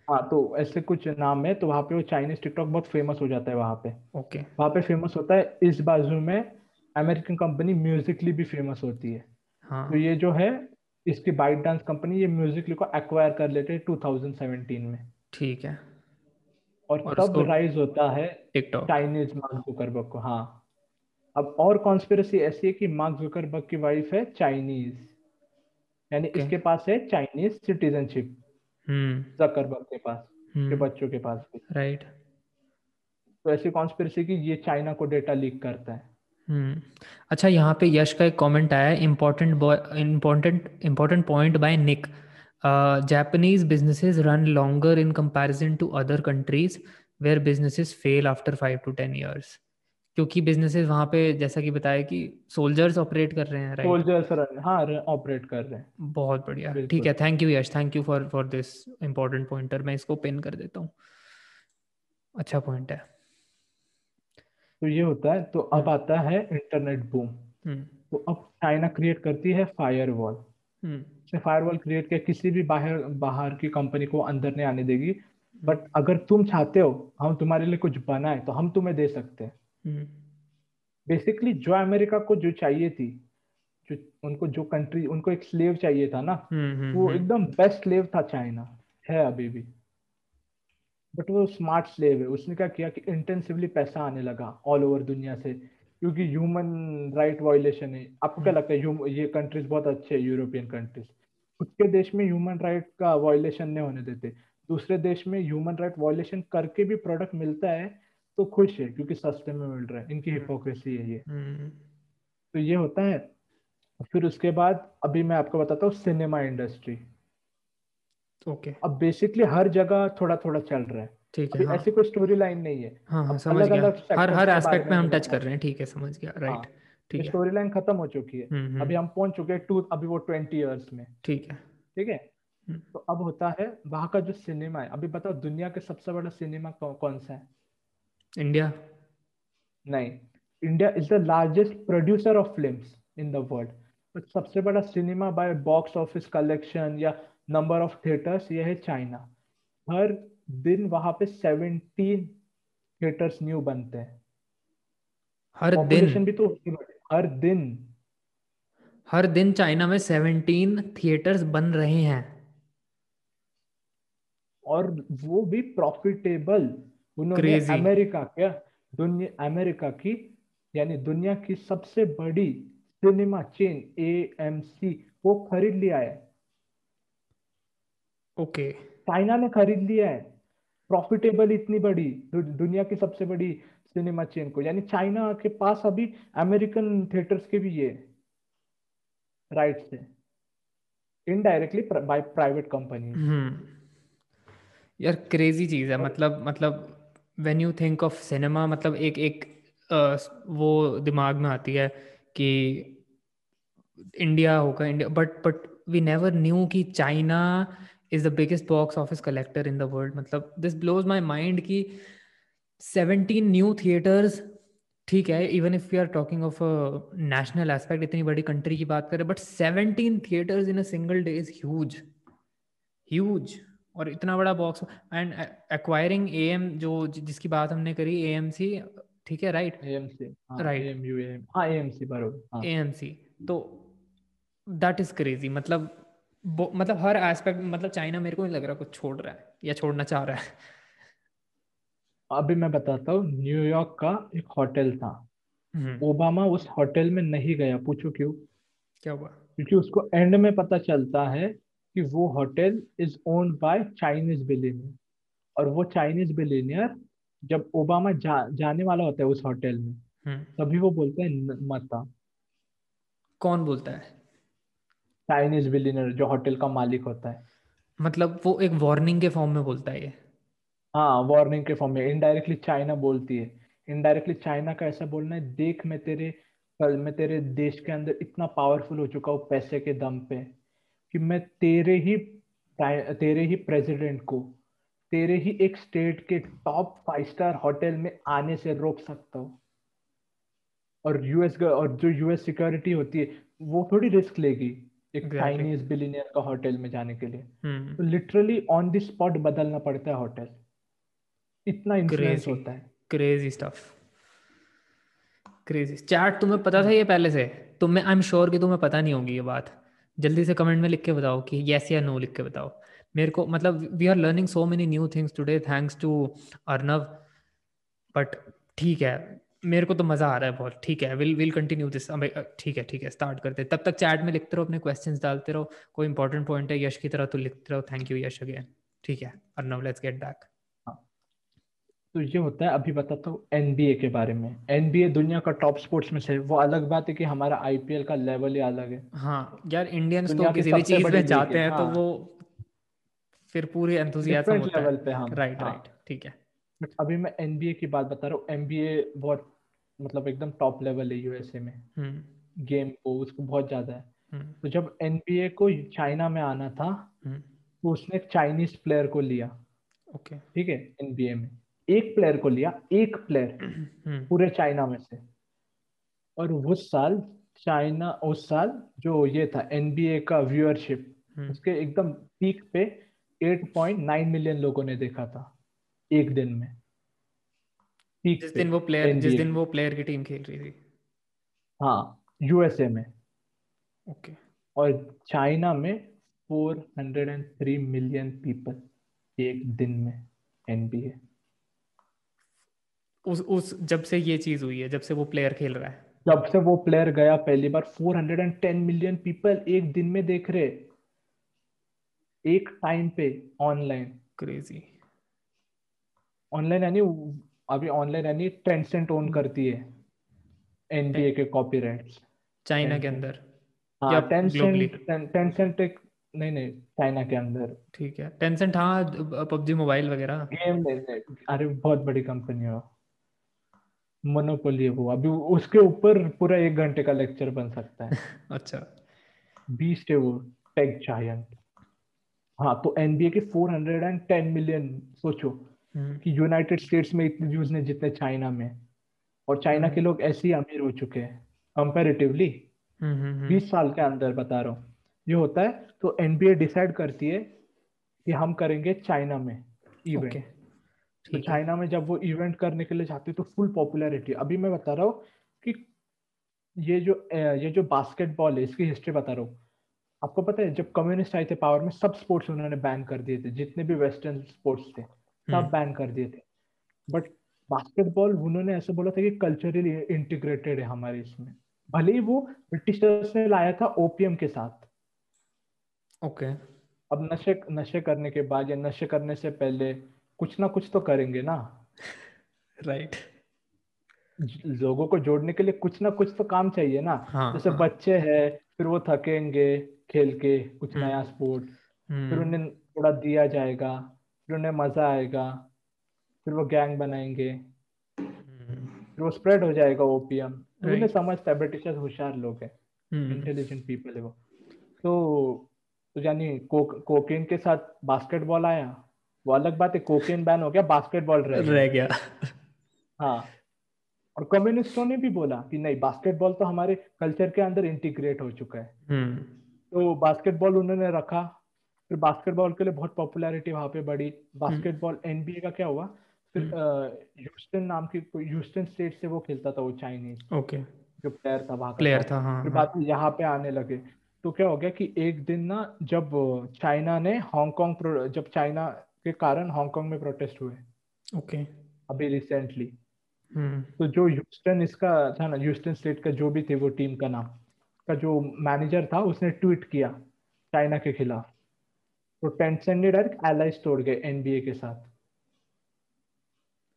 हाँ तो ऐसे कुछ नाम है तो वहाँ पे वो चाइनीज़ टिकटॉक बहुत फ़ेमस हो जाता है वहाँ पे। Okay okay. वहाँ पे फ़ेमस होता है इस बाजू में अमेरिकन कंपनी म्यूजिकली भी फ़ेमस होती है। हाँ। तो ये जो है इसकी बाइट डांस कंपनी ये म्यूजिकली को एक्वायर कर लेते हैं 2017 में। ठीक है। और, और तब राइज होता है टिकटॉक चाइनीज़ मार्क जुकरबर्ग को हाँ। अब और कॉन्स्पिरसी ऐसी है कि मार्क जुकरबर्ग की वाइफ है चाइनीज़ यानी okay. इसके पास है चाइनीज़ सिटीजनशिप जकरबर्ग के पास. के बच्चों के पास भी। राइट तो ऐसी कॉन्स्पिरसी की ये चाइना को डेटा लीक करता है। हम्म। अच्छा यहाँ पे यश का एक कमेंट आया important important important point by Nick Japanese businesses run longer in comparison to other countries where businesses fail after five to ten years क्योंकि बिजनेसेस वहाँ पे जैसा कि बताया कि सोल्जर्स ऑपरेट कर रहे हैं राइट सोल्जर्स हाँ ऑपरेट कर रहे हैं। बहुत बढ़िया। ठीक है thank you Yash thank you for for this important pointer मैं इसको पिन कर देता हूँ। अच्छा पॉइंट है। तो ये होता है तो अब हम्म। आता है इंटरनेट बूम हम्म। तो अब चाइना क्रिएट करती है fire wall fire wall create किया किसी भी बाहर बाहर की कंपनी को अंदर नहीं आने देगी। बट अगर तुम चाहते हो हम तुम्हारे लिए कुछ बनाए तो हम तुम्हें दे सकते हैं। बेसिकली हम्म। जो अमेरिका को जो चाहिए थी जो उनको जो कंट्री उनको एक स्लेव चाहिए था ना हम्म, वो एकदम बेस्ट स्लेव था चाइना है अभी भी। बट वो स्मार्ट स्लेव है। उसने क्या किया कि इंटेंसिवली पैसा आने लगा ऑल ओवर दुनिया से क्योंकि ह्यूमन राइट वायोलेशन है। आपको क्या लगता है ये कंट्रीज़ बहुत अच्छे है यूरोपियन कंट्रीज़ खुद के देश में ह्यूमन राइट का वायोलेशन नहीं होने देते। दूसरे देश में ह्यूमन राइट वायोलेशन करके भी प्रोडक्ट मिलता है तो खुश है क्योंकि सस्ते में मिल रहा है। इनकी हिपोक्रेसी है ये। हम्म। तो ये होता है। फिर उसके बाद अभी मैं आपको बताता हूँ सिनेमा इंडस्ट्री ओके अब बेसिकली हर जगह थोड़ा थोड़ा चल रहा है। ठीक है हाँ. ऐसी कोई स्टोरी लाइन नहीं है। हाँ, हाँ, समझ अलग गया। हर हर एस्पेक्ट में हम टच कर रहे हैं। ठीक है समझ गया। राइट हाँ, ठीक है। स्टोरी लाइन खत्म हो चुकी है। हम्म, हम्म। अभी हम पहुँच चुके हैं टू अभी वो ट्वेंटी इयर्स में। ठीक है। ठीक है? हम्म। तो अब होता है वहाँ का जो सिनेमा है अभी बताओ दुनिया के सबसे बड़ा सिनेमा कौन सा है? इंडिया नहीं. India is the largest producer of films in the world but सबसे बड़ा cinema by box office collection या नंबर ऑफ़ थिएटर्स ये है चाइना हर दिन वहाँ पे सेवनटीन थिएटर्स न्यू बनते हैं. हर दिन? भी तो हर दिन. हर दिन चाइना में सेवनटीन थिएटर्स बन रहे हैं। और वो भी प्रॉफिटेबल उन्होंने अमेरिका क्या? दुनिया अमेरिका की यानी दुनिया की सबसे बड़ी cinema chain A M C वो खरीद लिया है। ओके चाइना ने खरीद लिया है। प्रॉफिटेबल इतनी बड़ी दुनिया की सबसे बड़ी सिनेमा चेन को। यानी चाइना के पास अभी अमेरिकन थिएटर्स के भी ये राइट से इनडायरेक्टली बाय प्राइवेट कंपनी यार क्रेजी चीज़ है। मतलब मतलब when you think of cinema मतलब एक एक वो दिमाग में आती है कि इंडिया होगा India but but we never knew कि China is the biggest box office collector in the world मतलब दिस ब्लोज माई माइंड कि सेवनटीन न्यू थिएटर्स ठीक है even if you are talking of national aspect इतनी बड़ी कंट्री की बात करें but seventeen theatres in a single day is huge huge और इतना बड़ा box and acquiring A M जो जिसकी बात हमने करी ए एम सी ठीक है right A M C right हाँ ए एम सी बरोबर ए एम सी तो दैट इज़ क्रेजी मतलब मतलब हर एस्पेक्ट मतलब चाइना मेरे को नहीं लग रहा कुछ छोड़ रहा है या छोड़ना चाह रहा है। अभी मैं बताता हूँ न्यूयॉर्क का एक होटल था। हम्म। ओबामा उस होटल में नहीं गया पूछो क्यों? क्या हुआ? क्योंकि उसको एंड में पता चलता है कि वो hotel is owned by Chinese billionaire और वो चाइनीज़ बिलियनियर जब ओबामा जा, जाने वाला होता है उस होटल में हम्म। तभी वो बोलते हैं मता कौन बोलता है? चाइनीज़ बिलियनियर जो होटल का मालिक होता है। मतलब वो एक वार्निंग के फॉर्म में बोलता है ये? हाँ वार्निंग के फॉर्म में। इनडायरेक्टली चाइना बोलती है। इनडायरेक्टली चाइना का ऐसा बोलना है देख मैं तेरे कल मैं तेरे देश के अंदर इतना पावरफुल हो चुका हूँ पैसे के दम पे। कि मैं तेरे ही तेरे ही प्रेसिडेंट को तेरे ही एक स्टेट के टॉप फाइव स्टार होटल में आने से रोक सकता हूँ। और यूएस और जो यूएस सिक्योरिटी होती है वो थोड़ी रिस्क लेगी एक चाइनीज़ बिलीनियर का होटल में जाने के लिए। hmm. तो लिटरली ऑन द स्पॉट बदलना पड़ता है होटल इतना इन्फ्लुएंस होता है। क्रेजी स्टफ़ क्रेजी चैट तुम्हें पता था ये पहले से? तुम्हें आई एम श्योर कि तुम्हें पता नहीं होगी ये बात। जल्दी से कमेंट में लिख के बताओ कि येस या नो लिख के बताओ। मेरे को मतलब we are learning so many new things today thanks to Arnav but ठीक है, मेरे को तो मज़ा आ रहा है बहुत। ठीक है विल विल कंटिन्यू दिस ठीक है ठीक है स्टार्ट करते तब तक चैट में लिखते रहो, अपने क्वेश्चन डालते रहो। कोई इंपॉर्टेंट पॉइंट है, यश की तरह तो लिखते रहो। थैंक यू यश अगेन ठीक है अर्नव लेट्स गेट बैक तो ये होता है अभी बताता हूँ एनबीए के बारे में। एनबीए दुनिया का टॉप स्पोर्ट्स में से वो अलग बात है कि हमारा आईपीएल का लेवल ही अलग है। हाँ यार इंडियंस तो किसी भी चीज़ में जाते हैं तो हाँ। तो वो फिर पूरे एंथुसियाज्म होता लेवल पे हम राइट राइट ठीक है। बट अभी मैं एनबीए की बात बता रहा हूँ। एनबीए बहुत मतलब एकदम टॉप लेवल है यूएसए में। गेम हम्म। को उसको बहुत ज़्यादा है। हम्म। तो जब एनबीए को चाइना में आना था हम्म। तो उसने चाइनीज़ प्लेयर को लिया। ओके। ठीक है एनबीए में। एक प्लेयर को लिया एक प्लेयर हम्म। पूरे चाइना में से। और उस साल चाइना उस साल जो ये था एनबीए का व्यूअरशिप हम्म। उसके एकदम पीक पे 8.9 मिलियन लोगों ने देखा था एक दिन में। पीक जिस दिन वो प्लेयर जिस दिन वो प्लेयर की टीम खेल रही थी। हाँ यूएसए में। ओके और चाइना में 403 मिलियन पीपल एक दिन में एनबीए उस उस जब से ये चीज़ हुई है जब से वो प्लेयर खेल रहा है। जब से वो प्लेयर गया पहली बार 410 मिलियन पीपल एक दिन में देख रहे। एक टाइम पे ऑनलाइन क्रेजी ऑनलाइन यानी अभी ऑनलाइन यानी टेंसेंट ओन करती है। एनबीए के कॉपीराइट्स चाइना के अंदर। हाँ टेंसेंट टेंसेंट एक नहीं नहीं चाइना के अंदर। ठीक है। टेंसेंट हाँ पबजी मोबाइल वगैरह। गेम अरे बहुत बड़ी कंपनी है। मोनोपोली है। वो अभी उसके ऊपर पूरा एक घंटे का लेक्चर बन सकता है। अच्छा। बीस्ट है वो टेक जायंट हाँ तो एनबीए के 410 मिलियन सोचो हम्म। कि यूनाइटेड स्टेट्स में इतने व्यूज़ ने जितने चाइना में। और चाइना के हम्म। लोग ऐसे ही अमीर हो चुके हैं कंपेरेटिवली हम्म, बीस साल के अंदर बता रहा हूँ। ये होता है तो एनबीए डिसाइड करती है कि हम करेंगे चाइना में इवेंट okay. तो चाइना में जब वो इवेंट करने के लिए जाते तो फुल पॉपुलैरिटी अभी मैं बता रहा हूँ कि ये जो ये जो बास्केटबॉल है इसकी हिस्ट्री बता रहा हूँ। आपको पता है जब कम्युनिस्ट आए थे पावर में सब स्पोर्ट्स उन्होंने बैन कर दिए थे। जितने भी वेस्टर्न स्पोर्ट्स थे सब बैन हम्म। कर दिए थे। बट बास्केटबॉल उन्होंने ऐसे बोला था कि कल्चरली इंटीग्रेटेड है हमारे इसमें। भले ही वो ब्रिटिशर्स ने लाया था ओपीएम के साथ। Okay okay. अब नशे नशे करने के बाद या नशे करने से पहले कुछ ना कुछ तो करेंगे ना राइट right. लोगों को जोड़ने के लिए कुछ ना कुछ तो काम चाहिए ना हाँ, जैसे हाँ. बच्चे हैं फिर वो थकेंगे खेल के कुछ हम्म। नया स्पोर्ट फिर हम्म। उन्हें थोड़ा दिया जाएगा फिर उन्हें मज़ा आएगा फिर वो गैंग बनाएँगे। फिर वो स्प्रेड हो जाएगा ओपीएम तो उन्हें समझता है ब्रिटिशर्स होशियार लोग हैं इंटेलिजेंट पीपल है वो तो तो यानी कोकेन के साथ बास्केटबॉल आया वो अलग बात है कोकेन बैन हो गया बास्केटबॉल रह, रह गया। हाँ। और कम्युनिस्टों ने भी बोला कि नहीं बास्केटबॉल तो हमारे कल्चर के अंदर इंटीग्रेट हो चुका है। हम्म। तो बास्केटबॉल उन्होंने रखा फिर बास्केटबॉल के लिए बहुत पॉपुलैरिटी वहाँ पे बढ़ी। बास्केटबॉल एनबीए का क्या हुआ? फिर ह्यूस्टन हम्म। नाम की ह्यूस्टन स्टेट से वो खेलता था वो चाइनीज़ ओके। जो प्लेयर था वहाँ प्लेयर था। हाँ, फिर हाँ। बाद में यहाँ पे आने लगे। तो क्या हो गया कि एक दिन ना जब चाइना ने हांगकांग जब चाइना के कारण हांगकांग में प्रोटेस्ट हुए। Okay okay. अभी रिसेंटली हम्म। तो जो ह्यूस्टन इसका था ना ह्यूस्टन स्टेट का जो भी थे वो टीम का नाम का जो मैनेजर था उसने ट्वीट किया चाइना के खिलाफ। तो टेंसन ने डायरेक्ट एलाइज तोड़ गए एनबीए के साथ।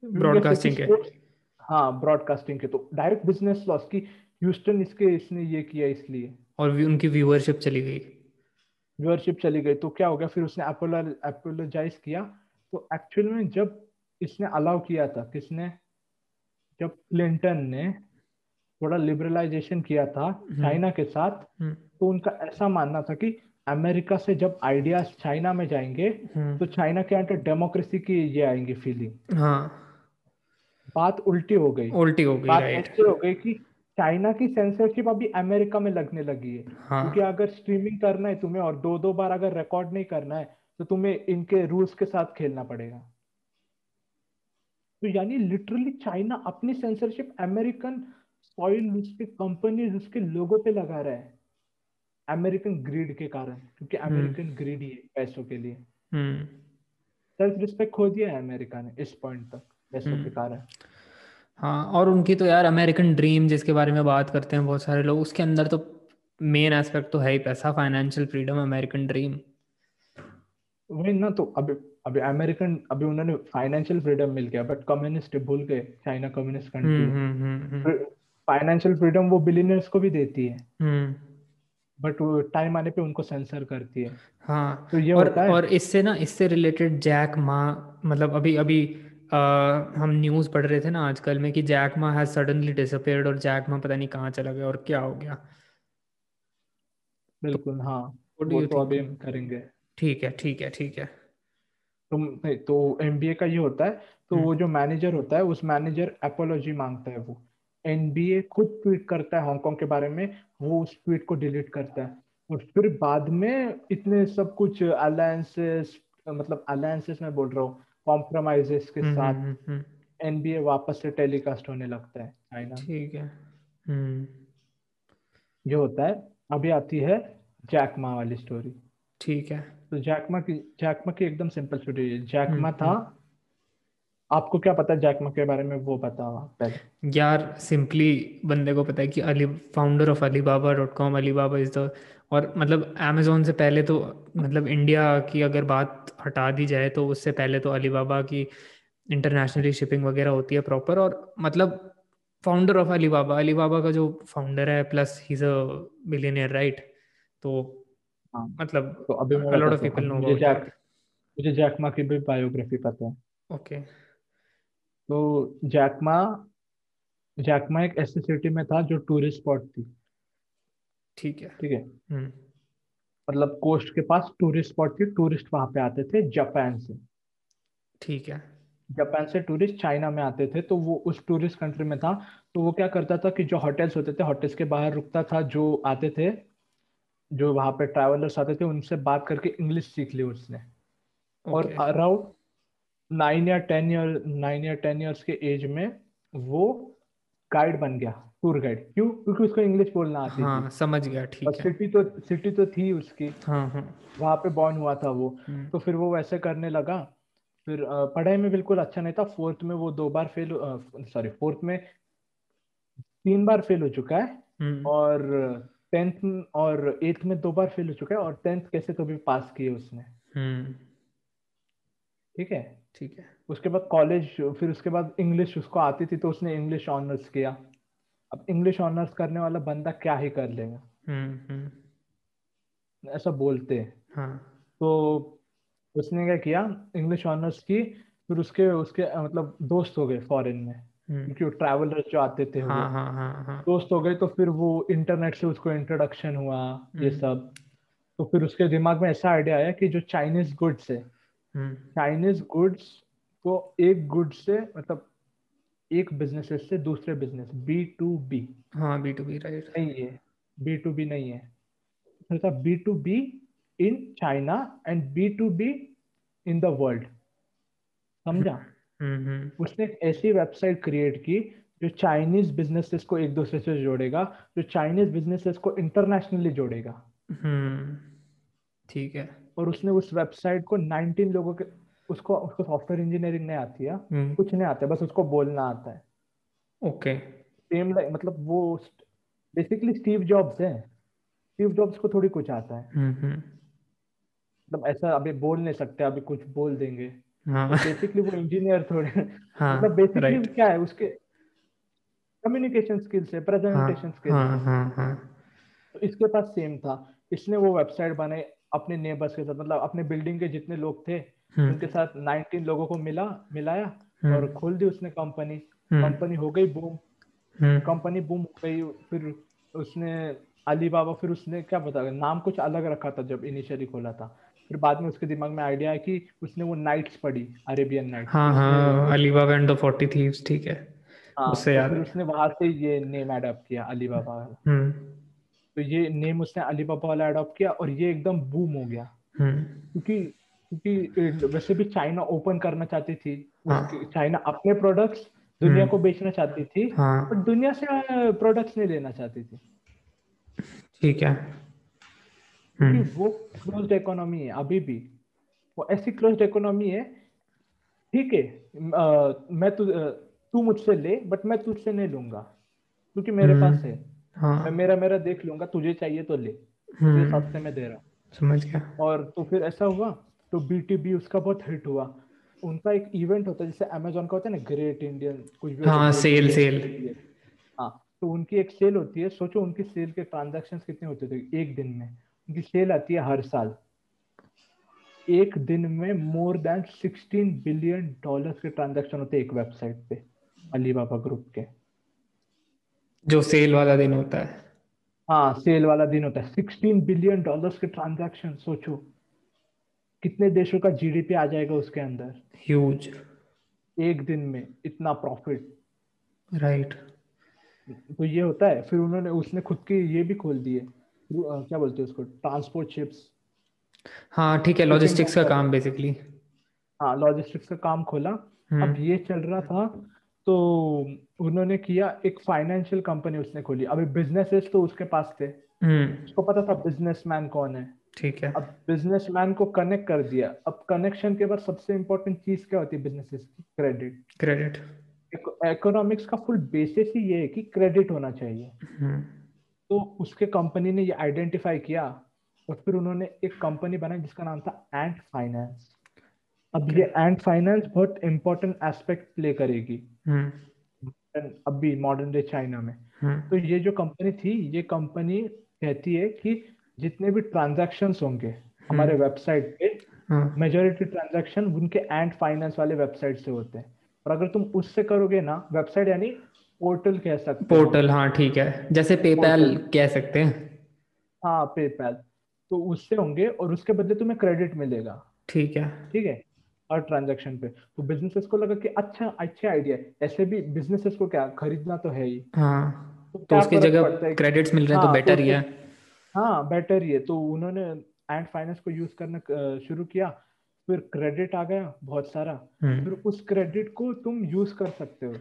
ब्रॉडकास्टिंग के। हाँ ब्रॉडकास्टिंग के। तो डायरेक्ट बिज़नेस लॉस की ह्यूस्टन इसके इसने ये किया इसलिए। और भी उनकी व्यूअरशिप चली गई। व्यूअरशिप चली गई तो क्या हो गया? फिर उसने अपोलोजाइज किया। तो एक्चुअल में जब इसने अलाउ किया था किसने? जब क्लिंटन ने थोड़ा लिबरलाइजेशन किया था हम्म। चाइना के साथ हम्म। तो उनका ऐसा मानना था कि अमेरिका से जब आइडियाज़ चाइना में जाएँगे हम्म। तो चाइना के अंदर डेमोक्रेसी की ये आएँगे फीलिंग हाँ। बात उल्टी हो गई। उल्टी हो गई बात ऐसे हो गई कि चाइना की सेंसरशिप अभी अमेरिका में लगने लगी है हाँ. क्योंकि अगर स्ट्रीमिंग करना है तुम्हें और दो दो बार अगर रिकॉर्ड नहीं करना है तो तुम्हें इनके रूल्स के साथ खेलना पड़ेगा तो यानी लिटरली चाइना अपनी सेंसरशिप अमेरिकन सॉइल उसके कंपनीज़ उसके लोगों पे लगा रहा है अमेरिकन ग्रीड के कारण क्योंकि अमेरिकन हम्म। ग्रीड ही है पैसों के लिए सेल्फ हम्म। रिस्पेक्ट खो दिया है अमेरिका ने इस पॉइंट तक पैसों के हम्म। कारण हाँ और उनकी तो यार अमेरिकन ड्रीम जिसके बारे में बात करते हैं बहुत सारे लोग उसके अंदर तो मेन एस्पेक्ट तो है ही पैसा फाइनेंशियल फ्रीडम अमेरिकन ड्रीम वही ना तो अभी अभी अमेरिकन अभी उन्होंने फाइनेंशियल फ्रीडम मिल गया बट कम्युनिस्ट भूल गए China communist country financial freedom वो बिलियनर्स को भी देती है। बट टाइम आने पे उनको सेंसर करती है। हाँ तो ये और, होता है। और इससे ना इससे रिलेटेड जैक मा मतलब अभी अभी हम न्यूज़ पढ़ रहे थे ना आजकल में कि Jack Ma has suddenly disappeared और जैक मा पता नहीं कहाँ चला गया और क्या हो गया। बिल्कुल हाँ वो तो अभी हम करेंगे। ठीक है ठीक है ठीक है। तुम तो एमबीए का ये होता है तो वो हम्म। जो मैनेजर होता है उस मैनेजर एपोलॉजी माँगता है वो। एनबीए खुद ट्वीट करता है हांगकांग के बारे में वो उस ट्वीट को डिलीट करता है। और फिर बाद में इतने सब कुछ अलायंसेस मतलब अलायंसेस में बोल रहा हूँ कॉम्प्रोमाइजेस के हम्म, साथ एनबीए हम्म, वापस से टेलीकास्ट होने लगता है चाइना ठीक है। ये होता है अभी आती है जैकमा वाली स्टोरी ठीक है। तो जैकमा की जैकमा की एकदम सिंपल स्टोरी है। जैकमा हम्म, था हम्म। आपको क्या पता है जैकमा के बारे में? वो बताओ पहले। यार सिंपली बंदे को पता है कि Ali founder of Alibaba dot com Alibaba is the और मतलब अमेजोन से पहले तो मतलब इंडिया की अगर बात हटा दी जाए तो उससे पहले तो अली बाबा की इंटरनेशनली शिपिंग वगैरह होती है प्रॉपर और मतलब founder of Alibaba Alibaba का जो फाउंडर है plus he is a billionaire right तो हाँ। मतलब तो अभी lot of people know मुझे जैक मुझे जैकमा की भी बायोग्राफी पता है। ओके तो जैकमा जैकमा एक ऐसी सिटी में था जो टूरिस्ट स्पॉट थी। ठीक है। ठीक है? हम्म। मतलब कोस्ट के पास टूरिस्ट स्पॉट थी टूरिस्ट वहाँ पे आते थे जापान से। ठीक है। जापान से टूरिस्ट चाइना में आते थे तो वो उस टूरिस्ट कंट्री में था। तो वो क्या करता था कि जो होटल्स होते थे होटल्स के बाहर रुकता था जो आते थे जो वहाँ पे ट्रैवलर्स आते थे उनसे बात करके इंग्लिश सीख ली उसने। okay. और अराउंड नाइन या टेन ईयर नाइन या टेन ईयर्स के एज में वो गाइड बन गया टूर गाइड क्यों? क्योंकि उसको इंग्लिश बोलना आती हाँ, थी समझ गया ठीक है। सिटी तो सिटी तो थी उसकी। हाँ हाँ। वहाँ पे बॉर्न हुआ था वो। हम्म। तो फिर वो वैसे करने लगा। फिर पढ़ाई में बिल्कुल अच्छा नहीं था। फोर्थ में वो दो बार फेल सॉरी फोर्थ में तीन बार फेल हो चुका है। हम्म। और टेंथ और एट्थ में दो बार फेल हो चुका है। और टेंथ कैसे तो भी पास किए उसने। हम्म। ठीक है? ठीक है उसके बाद कॉलेज फिर उसके बाद इंग्लिश उसको आती थी तो उसने इंग्लिश ऑनर्स किया अब इंग्लिश ऑनर्स करने वाला बंदा क्या ही कर लेगा हम्म, हम्म। ऐसा बोलते हाँ. तो उसने क्या किया इंग्लिश ऑनर्स की फिर उसके उसके मतलब दोस्त हो गए फॉरेन में हम्म। क्योंकि ट्रैवलर्स जो आते थे हाँ, हाँ, हाँ, हाँ. दोस्त हो गए तो फिर वो इंटरनेट से उसको इंट्रोडक्शन हुआ ये सब तो फिर उसके दिमाग में ऐसा आइडिया आया कि जो चाइनीज़ गुड्स है चाइनीज़ गुड्स को एक गुड से मतलब एक बिज़नेस से दूसरे बिज़नेस बी टू बी हाँ बी टू बी राइट नहीं है बी टू बी नहीं है। B to B in China and B to B in the world समझा? हम्म, हम्म। उसने एक ऐसी वेबसाइट क्रिएट की जो चाइनीज़ बिजनेसेस को एक दूसरे से जोड़ेगा जो चाइनीज़ बिजनेसेस को इंटरनेशनली जोड़ेगा। हम्म, ठीक है। और उसने उस वेबसाइट को 19 लोगों के उसको उसको सॉफ्टवेयर इंजीनियरिंग नहीं आती है। कुछ नहीं आता बस उसको बोलना आता है। ओके सेम लाइक मतलब वो बेसिकली स्टीव जॉब्स है। स्टीव जॉब्स को थोड़ी कुछ आता है। मतलब ऐसा अभी बोल नहीं सकते अभी कुछ बोल देंगे। हाँ. बेसिकली वो इंजीनियर थोड़े हाँ, मतलब बेसिकली. क्या है उसके कम्युनिकेशन स्किल्स है प्रेजेंटेशन स्किल्स हाँ, हाँ, हाँ. तो इसके पास सेम था। इसने वो वेबसाइट बनाई अपने नेबर्स के साथ मतलब अपने बिल्डिंग के जितने लोग थे हम्म। उनके साथ 19 लोगों को मिला मिलाया हम्म। और खोल दी उसने कंपनी कंपनी हम्म। हो गई बूम कंपनी बूम हो गई फिर उसने अली बाबा फिर उसने क्या बता नाम कुछ अलग रखा था जब इनिशियली खोला था। फिर बाद में उसके दिमाग में आइडिया है कि उसने वो नाइट्स पढ़ी अरेबियन नाइट हाँ हाँ Ali Baba and the 40 thieves ठीक है। हाँ, उससे तो याद फिर उसने वहाँ से ये नेम अडॉप्ट किया अली बाबा। हम्म। तो ये नेम उसने अली बाबा वाला अडॉप्ट किया और ये एकदम बूम हो गया। क्योंकि क्योंकि वैसे भी चाइना ओपन करना चाहती थी। हाँ. चाइना अपने प्रोडक्ट्स दुनिया को बेचना चाहती थी हाँ. पर दुनिया से प्रोडक्ट्स नहीं लेना चाहती थी। ठीक है। क्योंकि वो क्लोज इकोनॉमी है अभी भी। वो ऐसी क्लोज इकोनॉमी है ठीक है मैं तू तू मुझसे ले बट मैं तुझसे नहीं लूँगा क्योंकि मेरे पास है। हाँ. मैं मेरा मेरा देख लूँगा तुझे चाहिए तो ले। तुझे सस्ते में दे रहा समझ गया। और तो फिर ऐसा हुआ तो बी उसका बहुत हिट हुआ। उनका एक इवेंट होता है जैसे अमेजोन का होता है ना ग्रेट इंडियन कुछ भी हाँ सेल सेल हाँ। तो उनकी एक सेल होती है सोचो उनकी सेल के ट्रांजेक्शन कितने होते थे एक दिन में। उनकी सेल आती है हर साल। एक दिन में मोर देन 16 बिलियन डॉलर्स के ट्रांजैक्शन होते हैं एक वेबसाइट पे अलीबाबा ग्रुप के। जो सेल वाला दिन होता है। हाँ सेल वाला दिन होता है। 16 बिलियन डॉलर्स के ट्रांजैक्शन सोचो। कितने देशों का जीडीपी आ जाएगा उसके अंदर? ह्यूज एक दिन में इतना प्रॉफिट राइट तो ये होता है। फिर उन्होंने उसने खुद की ये भी खोल दिए क्या बोलते हैं उसको? Transport ships. हाँ ठीक है। लॉजिस्टिक्स का काम बेसिकली हाँ लॉजिस्टिक्स का काम खोला। हम्म। अब ये चल रहा था तो उन्होंने किया एक फाइनेंशियल कंपनी उसने खोली। अभी बिजनेसेस तो उसके पास थे। हम्म। उसको पता था बिजनेसमैन कौन है। ठीक है। अब बिजनेसमैन को कनेक्ट कर दिया। अब कनेक्शन के बाद सबसे इंपॉर्टेंट चीज़ क्या होती है बिजनेसेस की? क्रेडिट क्रेडिट इकोनॉमिक्स का फुल बेसिस ही ये है कि क्रेडिट होना चाहिए। हम्म। तो उसके कंपनी ने ये आइडेंटिफाई किया और फिर उन्होंने एक कंपनी बनाई जिसका नाम था एंड फाइनेंस अब ये एंड फाइनेंस बहुत इंपॉर्टेंट एस्पेक्ट प्ले करेगी। हम्म। अभी मॉडर्न डे चाइना में। हम्म। तो ये जो कंपनी थी ये कंपनी कहती है कि जितने भी ट्रांजेक्शन होंगे हमारे वेबसाइट हम्म। पे मेजोरिटी ट्रांजेक्शन उनके एंड फाइनेंस वाले वेबसाइट से होते हैं। और अगर तुम उससे करोगे ना वेबसाइट यानी पोर्टल कह सकते पोर्टल हाँ ठीक है। जैसे पेपैल कह सकते हैं। हाँ पेपैल तो उससे होंगे और उसके बदले तुम्हें क्रेडिट मिलेगा। ठीक है। ठीक है? हर ट्रांजेक्शन पे। तो बिजनेसेस को लगा कि अच्छा अच्छा आइडिया है। ऐसे भी बिजनेसेस को क्या खरीदना तो है ही। हाँ तो, तो उसकी जगह क्रेडिट्स मिल रहे हैं तो बेटर हाँ, तो ही। है हाँ बेटर ही है। तो उन्होंने एंड फाइनेंस को यूज़ करना शुरू किया। फिर क्रेडिट आ गया बहुत सारा। हम्म। फिर उस क्रेडिट को तुम यूज़ कर सकते हो।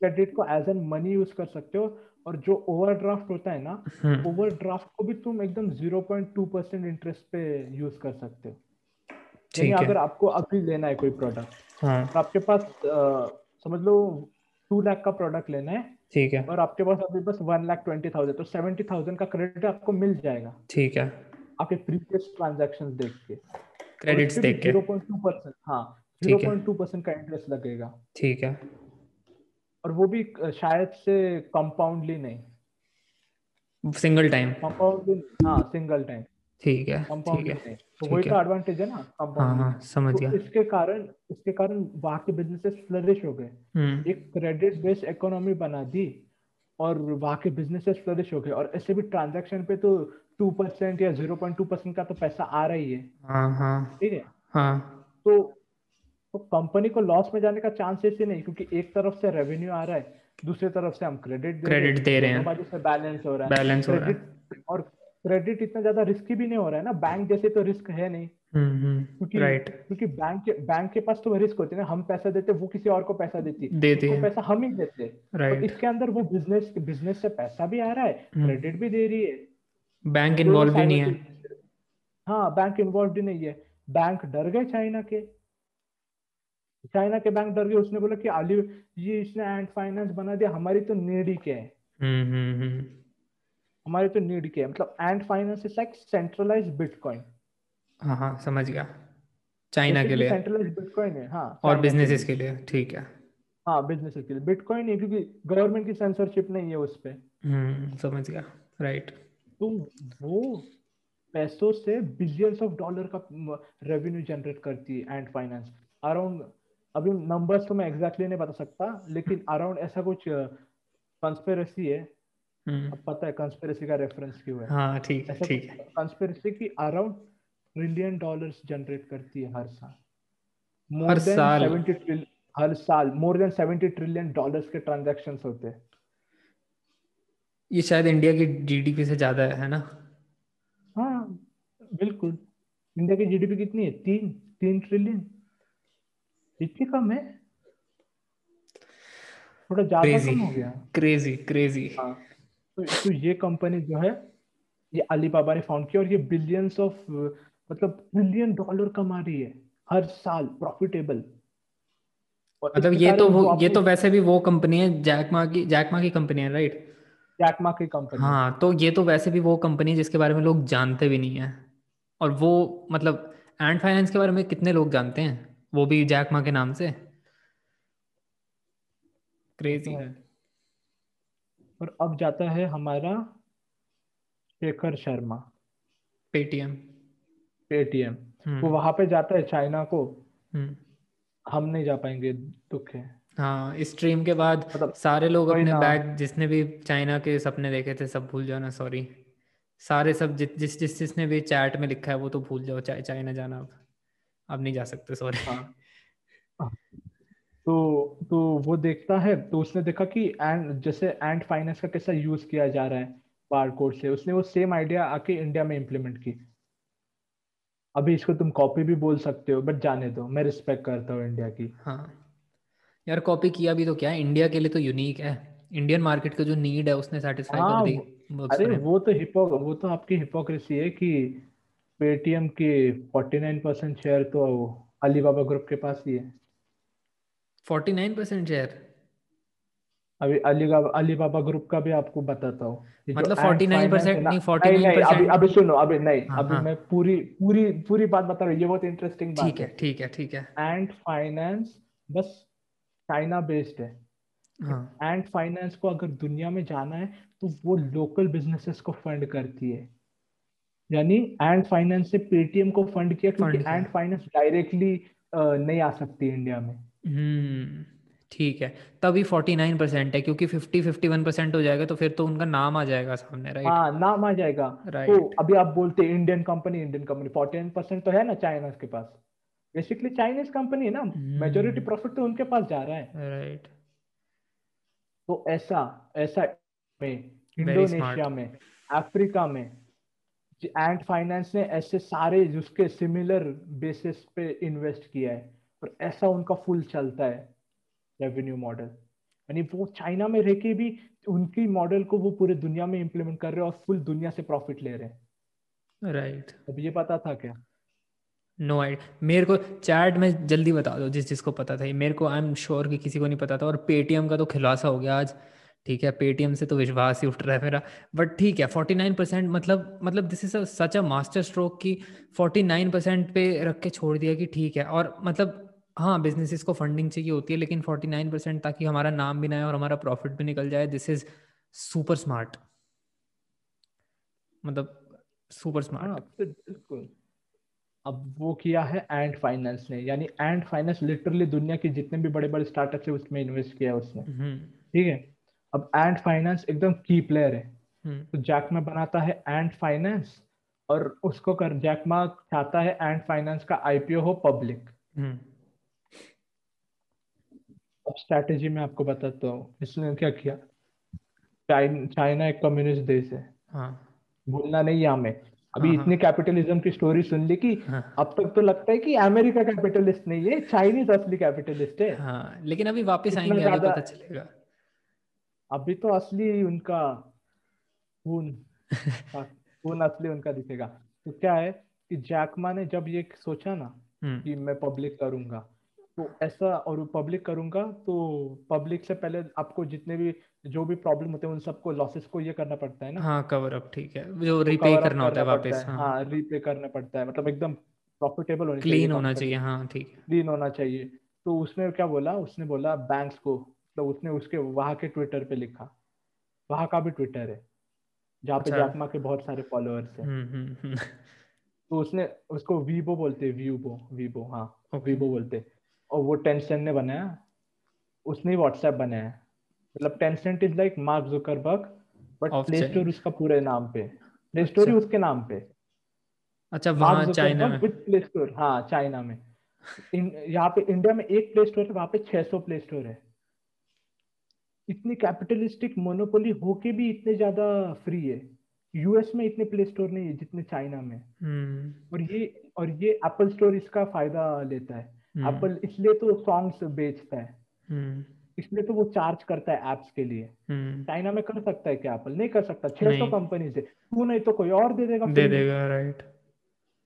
क्रेडिट को एज एन मनी यूज़ कर सकते हो। और जो ओवरड्राफ्ट होता है ना ओवरड्राफ्ट हम्म। को भी तुम एकदम 0.2 परसेंट इंटरेस्ट पे यूज़ कर सकते हो। यानी अगर आपको अभी लेना है कोई प्रोडक्ट हाँ. तो आपके पास आ, समझ लो टू लाख का प्रोडक्ट लेना है ठीक है। और आपके पास अभी बस वन लाख ट्वेंटी थाउज़ेंड तो सेवेंटी थाउज़ेंड का क्रेडिट आपको मिल जाएगा। ठीक है। आपके प्रीवियस ट्रांजेक्शन देख के क्रेडिट्स देख के। ज़ीरो पॉइंट टू परसेंट हाँ ज़ीरो पॉइंट टू परसेंट का इंटरेस्ट लगेगा। ठीक है। और वो भी शायद से कंपाउंडली नहीं। सिंगल टाइम कंपाउंडली हाँ सिंगल टाइम ठीक है ठीक है तो वही तो एडवांटेज है ना हाँ हाँ समझ तो गया। इसके कारण इसके कारण वहाँ के बिजनेसेस फ्लरिश हो गए। हम्म। एक क्रेडिट बेस्ड इकोनॉमी बना दी और वहाँ के बिजनेसेस फ्लरिश हो गए। और ऐसे भी ट्रांजैक्शन पे तो टू परसेंट या ज़ीरो पॉइंट टू परसेंट का तो पैसा आ रहा ही है। हाँ हाँ। ठीक है? हाँ। तो तो कंपनी को लॉस में जाने का चांसेस ही नहीं क्योंकि एक तरफ़ से रेवेन्यू आ रहा है दूसरी तरफ़ से हम क्रेडिट क्रेडिट दे रहे हैं। बैलेंस हो रहा है। बैलेंस हो रहा है। और क्रेडिट इतना ज़्यादा रिस्की भी नहीं हो रहा है ना। बैंक जैसे तो रिस्क है नहीं। हम्म, हम्म, क्योंकि right. क्योंकि बैंक के बैंक के पास तो रिस्क होती है ना। हम पैसा देते वो किसी और को पैसा देती देती है। पैसा हम ही देते right. तो इसके अंदर वो बिज़नेस बिज़नेस से पैसा भी आ रहा है क्रेडिट हम्म। भी दे रही है। बैंक इन्वॉल्व भी नहीं है। हाँ बैंक इन्वॉल्व भी नहीं है। बैंक डर गए चाइना के। चाइना के बैंक डर गए। उसने बोला कि अली ये इसने एंड फाइनेंस बना दिया। हमारी तो नीड ही। क्या है हमारे तो नीड क्या है? मतलब ant finance is like centralize bitcoin हाँ हाँ समझ गया। चाइना के लिए। सेंट्रलाइज बिटकॉइन है हाँ और बिजनेसेस के लिए। ठीक है। हाँ बिज़नेस के लिए। बिटकॉइन है क्योंकि गवर्नमेंट की सेंसरशिप नहीं है उस पर हम्म समझ गया राइट तो वो पैसों से बिलियंस ऑफ़ डॉलर का रेवेन्यू जनरेट करती है एंड फाइनेंस अराउंड अभी नंबर्स तो मैं एग्जैक्टली exactly नहीं बता सकता लेकिन अराउंड ऐसा कुछ कंस्पेरेसी है। अब पता है कंस्पिरेसी का रेफरेंस क्यों है? हाँ ठीक है ठीक है। कंस्पिरेसी की अराउंड ट्रिलियन डॉलर्स जनरेट करती है हर साल। हर साल। 70 हर साल मोर देन 70 ट्रिलियन डॉलर्स के ट्रांजैक्शंस होते हैं। ये शायद इंडिया की जीडीपी से ज़्यादा है ना? हाँ बिल्कुल। इंडिया की जीडीपी कितनी है? तीन तीन ट्रिलियन इतनी कम है? थोड़ा ज़्यादा कम हो गया। क्रेजी क्रेजी हाँ। तो, तो ये कंपनी जो है ये अलीबाबा ने फाउंड किया और ये बिलियंस ऑफ़ मतलब बिलियन डॉलर कमा रही है हर साल प्रॉफिटेबल मतलब ये तो वो ये तो वैसे भी वो कंपनी है जैकमा की जैकमा की कंपनी है राइट जैकमा की कंपनी हाँ तो ये तो वैसे भी वो कंपनी है जिसके बारे में लोग जानते भी नहीं है। और वो मतलब एंड फाइनेंस के बारे में कितने लोग जानते हैं? वो भी जैकमा के नाम से? क्रेजी है और अब जाता है हमारा शेखर शर्मा। पेटीएम। पेटीएम। वो वहाँ पे जाता है चाइना को। हम्म। हम नहीं जा पाएँगे दुख है। हाँ इस स्ट्रीम के बाद मतलब सारे लोग अपने बैग जिसने भी चाइना के सपने देखे थे सब भूल जाना सॉरी सारे सब जिस जिस जिस जिसने भी चैट में लिखा है वो तो भूल जाओ चाहे चाइना जाना अब। अब नहीं जा सकते सॉरी हाँ। तो तो वो देखता है तो उसने देखा कि एंड जैसे एंड फाइनेंस का कैसा यूज़ किया जा रहा है बार कोड से उसने वो सेम आइडिया आके इंडिया में इम्प्लीमेंट की। अभी इसको तुम कॉपी भी बोल सकते हो बट जाने दो मैं रिस्पेक्ट करता हूँ इंडिया की। हाँ। यार कॉपी किया भी तो क्या है? इंडिया के लिए तो यूनिक है। इंडियन मार्केट का जो नीड है उसने सेटिस्फाई हाँ, कर दी अरे वो तो हिपो वो तो आपकी हिपोक्रेसी है कि पेटीएम की 49 परसेंट शेयर तो अलीबाबा ग्रुप के पास ही है। फोर्टी नाइन परसेंट शेयर अभी अलीबाबा अलीबाबा ग्रुप का भी आपको बताता हूँ। मतलब फोर्टी नाइन परसेंट नहीं फोर्टी नाइन परसेंट अभी अभी सुनो अभी नहीं हाँ, अभी हाँ. मैं पूरी पूरी पूरी बात बता रहा हूँ ये बहुत इंटरेस्टिंग बात ठीक है ठीक है ठीक है। एंड फाइनेंस बस चाइना बेस्ड है। एंड हाँ. फाइनेंस को अगर दुनिया में जाना है तो वो लोकल बिजनेसेस को फंड करती है। यानी एंड फाइनेंस से पेटीएम को फंड किया क्योंकि एंड फाइनेंस डायरेक्टली नहीं आ सकती इंडिया में। हम्म ठीक है। तभी फोर्टी नाइन परसेंट है क्योंकि फिफ्टी फिफ्टी वन परसेंट हो जाएगा तो फिर तो उनका नाम आ जाएगा सामने राइट हाँ नाम आ जाएगा। राइट तो अभी आप बोलते हैं Indian company Indian company forty nine percent तो है ना चाइना के पास। बेसिकली चाइनीज़ कंपनी है ना मेजोरिटी हम्म। प्रॉफिट तो उनके पास जा रहा है। राइट तो ऐसा ऐसा में इंडोनेशिया में अफ्रीका में एंड फाइनेंस ने ऐसे सारे जिसके सिमिलर बेसिस पे इन्वेस्ट किया है। और ऐसा उनका फुल चलता है रेवेन्यू मॉडल यानी वो चाइना में रह के भी उनकी मॉडल को वो पूरे दुनिया में इम्प्लीमेंट कर रहे हैं और फुल दुनिया से प्रॉफिट ले रहे हैं। Right right. अब ये पता था क्या? नो आई मेरे को चैट में जल्दी बता दो जिस जिसको पता था मेरे को आई एम श्योर कि किसी को नहीं पता था और पेटीएम का तो खिलासा हो गया आज। ठीक है पेटीएम से तो विश्वास ही उठ रहा है मेरा। बट ठीक है फोर्टी नाइन परसेंट मतलब मतलब this is such a masterstroke की फोर्टी नाइन परसेंट पे रख के छोड़ दिया कि ठीक है। और मतलब हाँ बिजनेसेस को फंडिंग चाहिए होती है लेकिन फोर्टी नाइन परसेंट ताकि हमारा नाम भी ना आए और हमारा प्रॉफिट भी निकल जाए दिस इज़ सुपर स्मार्ट मतलब सुपर स्मार्ट हाँ, बिल्कुल। अब वो किया है एंड फाइनेंस ने यानी एंड फाइनेंस लिटरली दुनिया के जितने भी बड़े बड़े स्टार्टअप है उसमें इन्वेस्ट किया है उसने। हम्म। ठीक है? अब एंड फाइनेंस एकदम की प्लेयर है। हम्म। तो जैक में बनाता है एंड फाइनेंस और उसको कर जैकमा चाहता है एंड फाइनेंस का आईपीओ हो पब्लिक। अब स्ट्रैटेजी में आपको बताता हूँ। इसने क्या किया? चाइना एक कम्युनिस्ट देश है। हाँ। भूलना नहीं है हमें। अभी हाँ, इतनी कैपिटलिज्म हाँ। की स्टोरी सुन ली कि हाँ, अब तक तो लगता है कि अमेरिका कैपिटलिस्ट नहीं है चाइनीज़ असली कैपिटलिस्ट है। हाँ, लेकिन अभी वापस आएँगे अभी पता चलेगा। अभी तो असली उनका खून। खून असली उनका दिखेगा। तो क्या है कि जैकमा ने जब ये सोचा ना हम्म। कि मैं पब्लिक करूँगा तो ऐसा और पब्लिक करूँगा तो पब्लिक से पहले आपको जितने भी जो भी प्रॉब्लम होते हैं उन सबको लॉसेस को ये करना पड़ता है ना? हाँ कवर अप ठीक है। जो रीपे तो करना होता है वापस हाँ। हाँ। रीपे करना पड़ता है। मतलब एकदम प्रॉफिटेबल होना क्लीन होना चाहिए हाँ ठीक है। क्लीन होना चाहिए। तो उसने क्या बोला? उसने बोला बैंक्स को तो उसने उसके वहाँ के ट्विटर पे लिखा। वहाँ का भी ट्विटर है जहाँ पे अच्छा। जाकमा के बहुत सारे फॉलोअर्स हैं। हम्म, हम्म, हम्म। तो उसने उसको वीबो बोलते वीबो वीबो हाँ। वीबो बोलते और वो टेंसेंट ने बनाया उसने व्हाट्सएप बनाया मतलब Tencent is like Mark Zuckerberg but play store उसका पूरे नाम पे। प्ले स्टोर ही उसके नाम पे। अच्छा वहाँ चाइना में। प्ले स्टोर हाँ चाइना में। इन यहाँ पे इंडिया में एक प्ले स्टोर है वहाँ पे 600 प्ले स्टोर है। इतनी कैपिटलिस्टिक मोनोपोली होके भी इतने ज़्यादा फ्री है। यूएस में इतने प्ले स्टोर नहीं है जितने चाइना में। hmm. और ये और ये एप्पल स्टोर इसका फ़ायदा लेता है। Apple hmm. इसलिए तो सॉन्ग्स बेचता है। hmm. इसलिए तो वो चार्ज करता है एप्स के लिए। चाइना में कर सकता है क्या एप्पल नहीं कर सकता। छह सौ कंपनी से तू नहीं तो कोई और दे देगा दे देगा राइट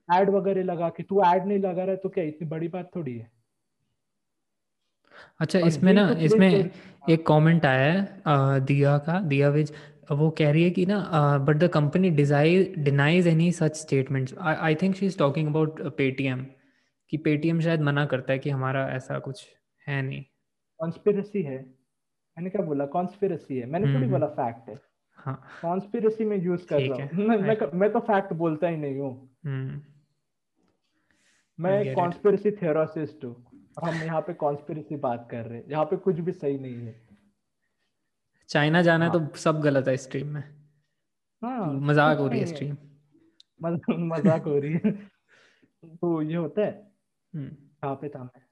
एड वगैरह लगा के। तू एड नहीं लगा रहा है तो क्या इतनी बड़ी बात थोड़ी है? अच्छा इसमें ना तो इसमें एक कमेंट आया है दिया का दिया विज। वो कह रही है कि ना but the company denies any such statements I think she is talking about Paytm कि पेटीएम शायद मना करता है कि हमारा ऐसा कुछ है नहीं। कॉन्स्पिरसी है। मैंने क्या बोला? कॉन्स्पिरसी है। मैंने थोड़ी हम्म, बोला फैक्ट है। हाँ। कॉन्स्पिरसी में यूज़ कर रहा हूँ। मैं, मैं मैं तो फैक्ट बोलता ही नहीं हूँ। हम्म। मैं कॉन्स्पिरसी थ्योरोसिस्ट हूँ। हम यहाँ पे कॉन्स्पिरसी बात कर रहे हैं। यहाँ पे कुछ भी सही नहीं है। चाइना जाना हाँ. तो सब गलत है स्ट्रीम में। हाँ मज़ाक हो रही है स्ट्रीम मज़ाक हो रही है। तो ये होता है। हम्म। कहाँ पे था मैं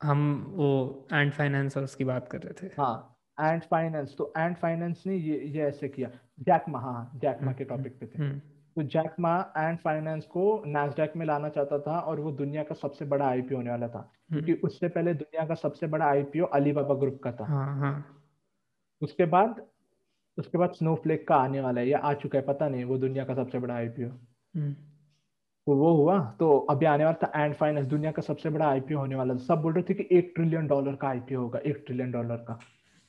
हम वो एंड फाइनेंस और उसकी बात कर रहे थे हाँ एंड फाइनेंस तो एंड फाइनेंस ने ये ये ऐसे किया जैकमा हाँ जैकमा हाँ, के टॉपिक हम्म, पे थे हम्म। तो जैक मा एंड फाइनेंस को नैसडैक में लाना चाहता था और वो दुनिया का सबसे बड़ा आईपीओ होने वाला था हम्म। क्योंकि उससे पहले दुनिया का सबसे बड़ा आईपीओ अलीबाबा ग्रुप का था हाँ, हाँ. उसके बाद उसके बाद स्नोफ्लेक का आने वाला है या आ चुका है पता नहीं वो दुनिया का सबसे बड़ा आईपीओ हम्म। वो हुआ। तो अभी आने वाला था एंड फाइनेंस दुनिया का सबसे बड़ा आईपीओ होने वाला था। सब बोल रहे थे कि एक ट्रिलियन डॉलर का आईपीओ होगा एक ट्रिलियन डॉलर का।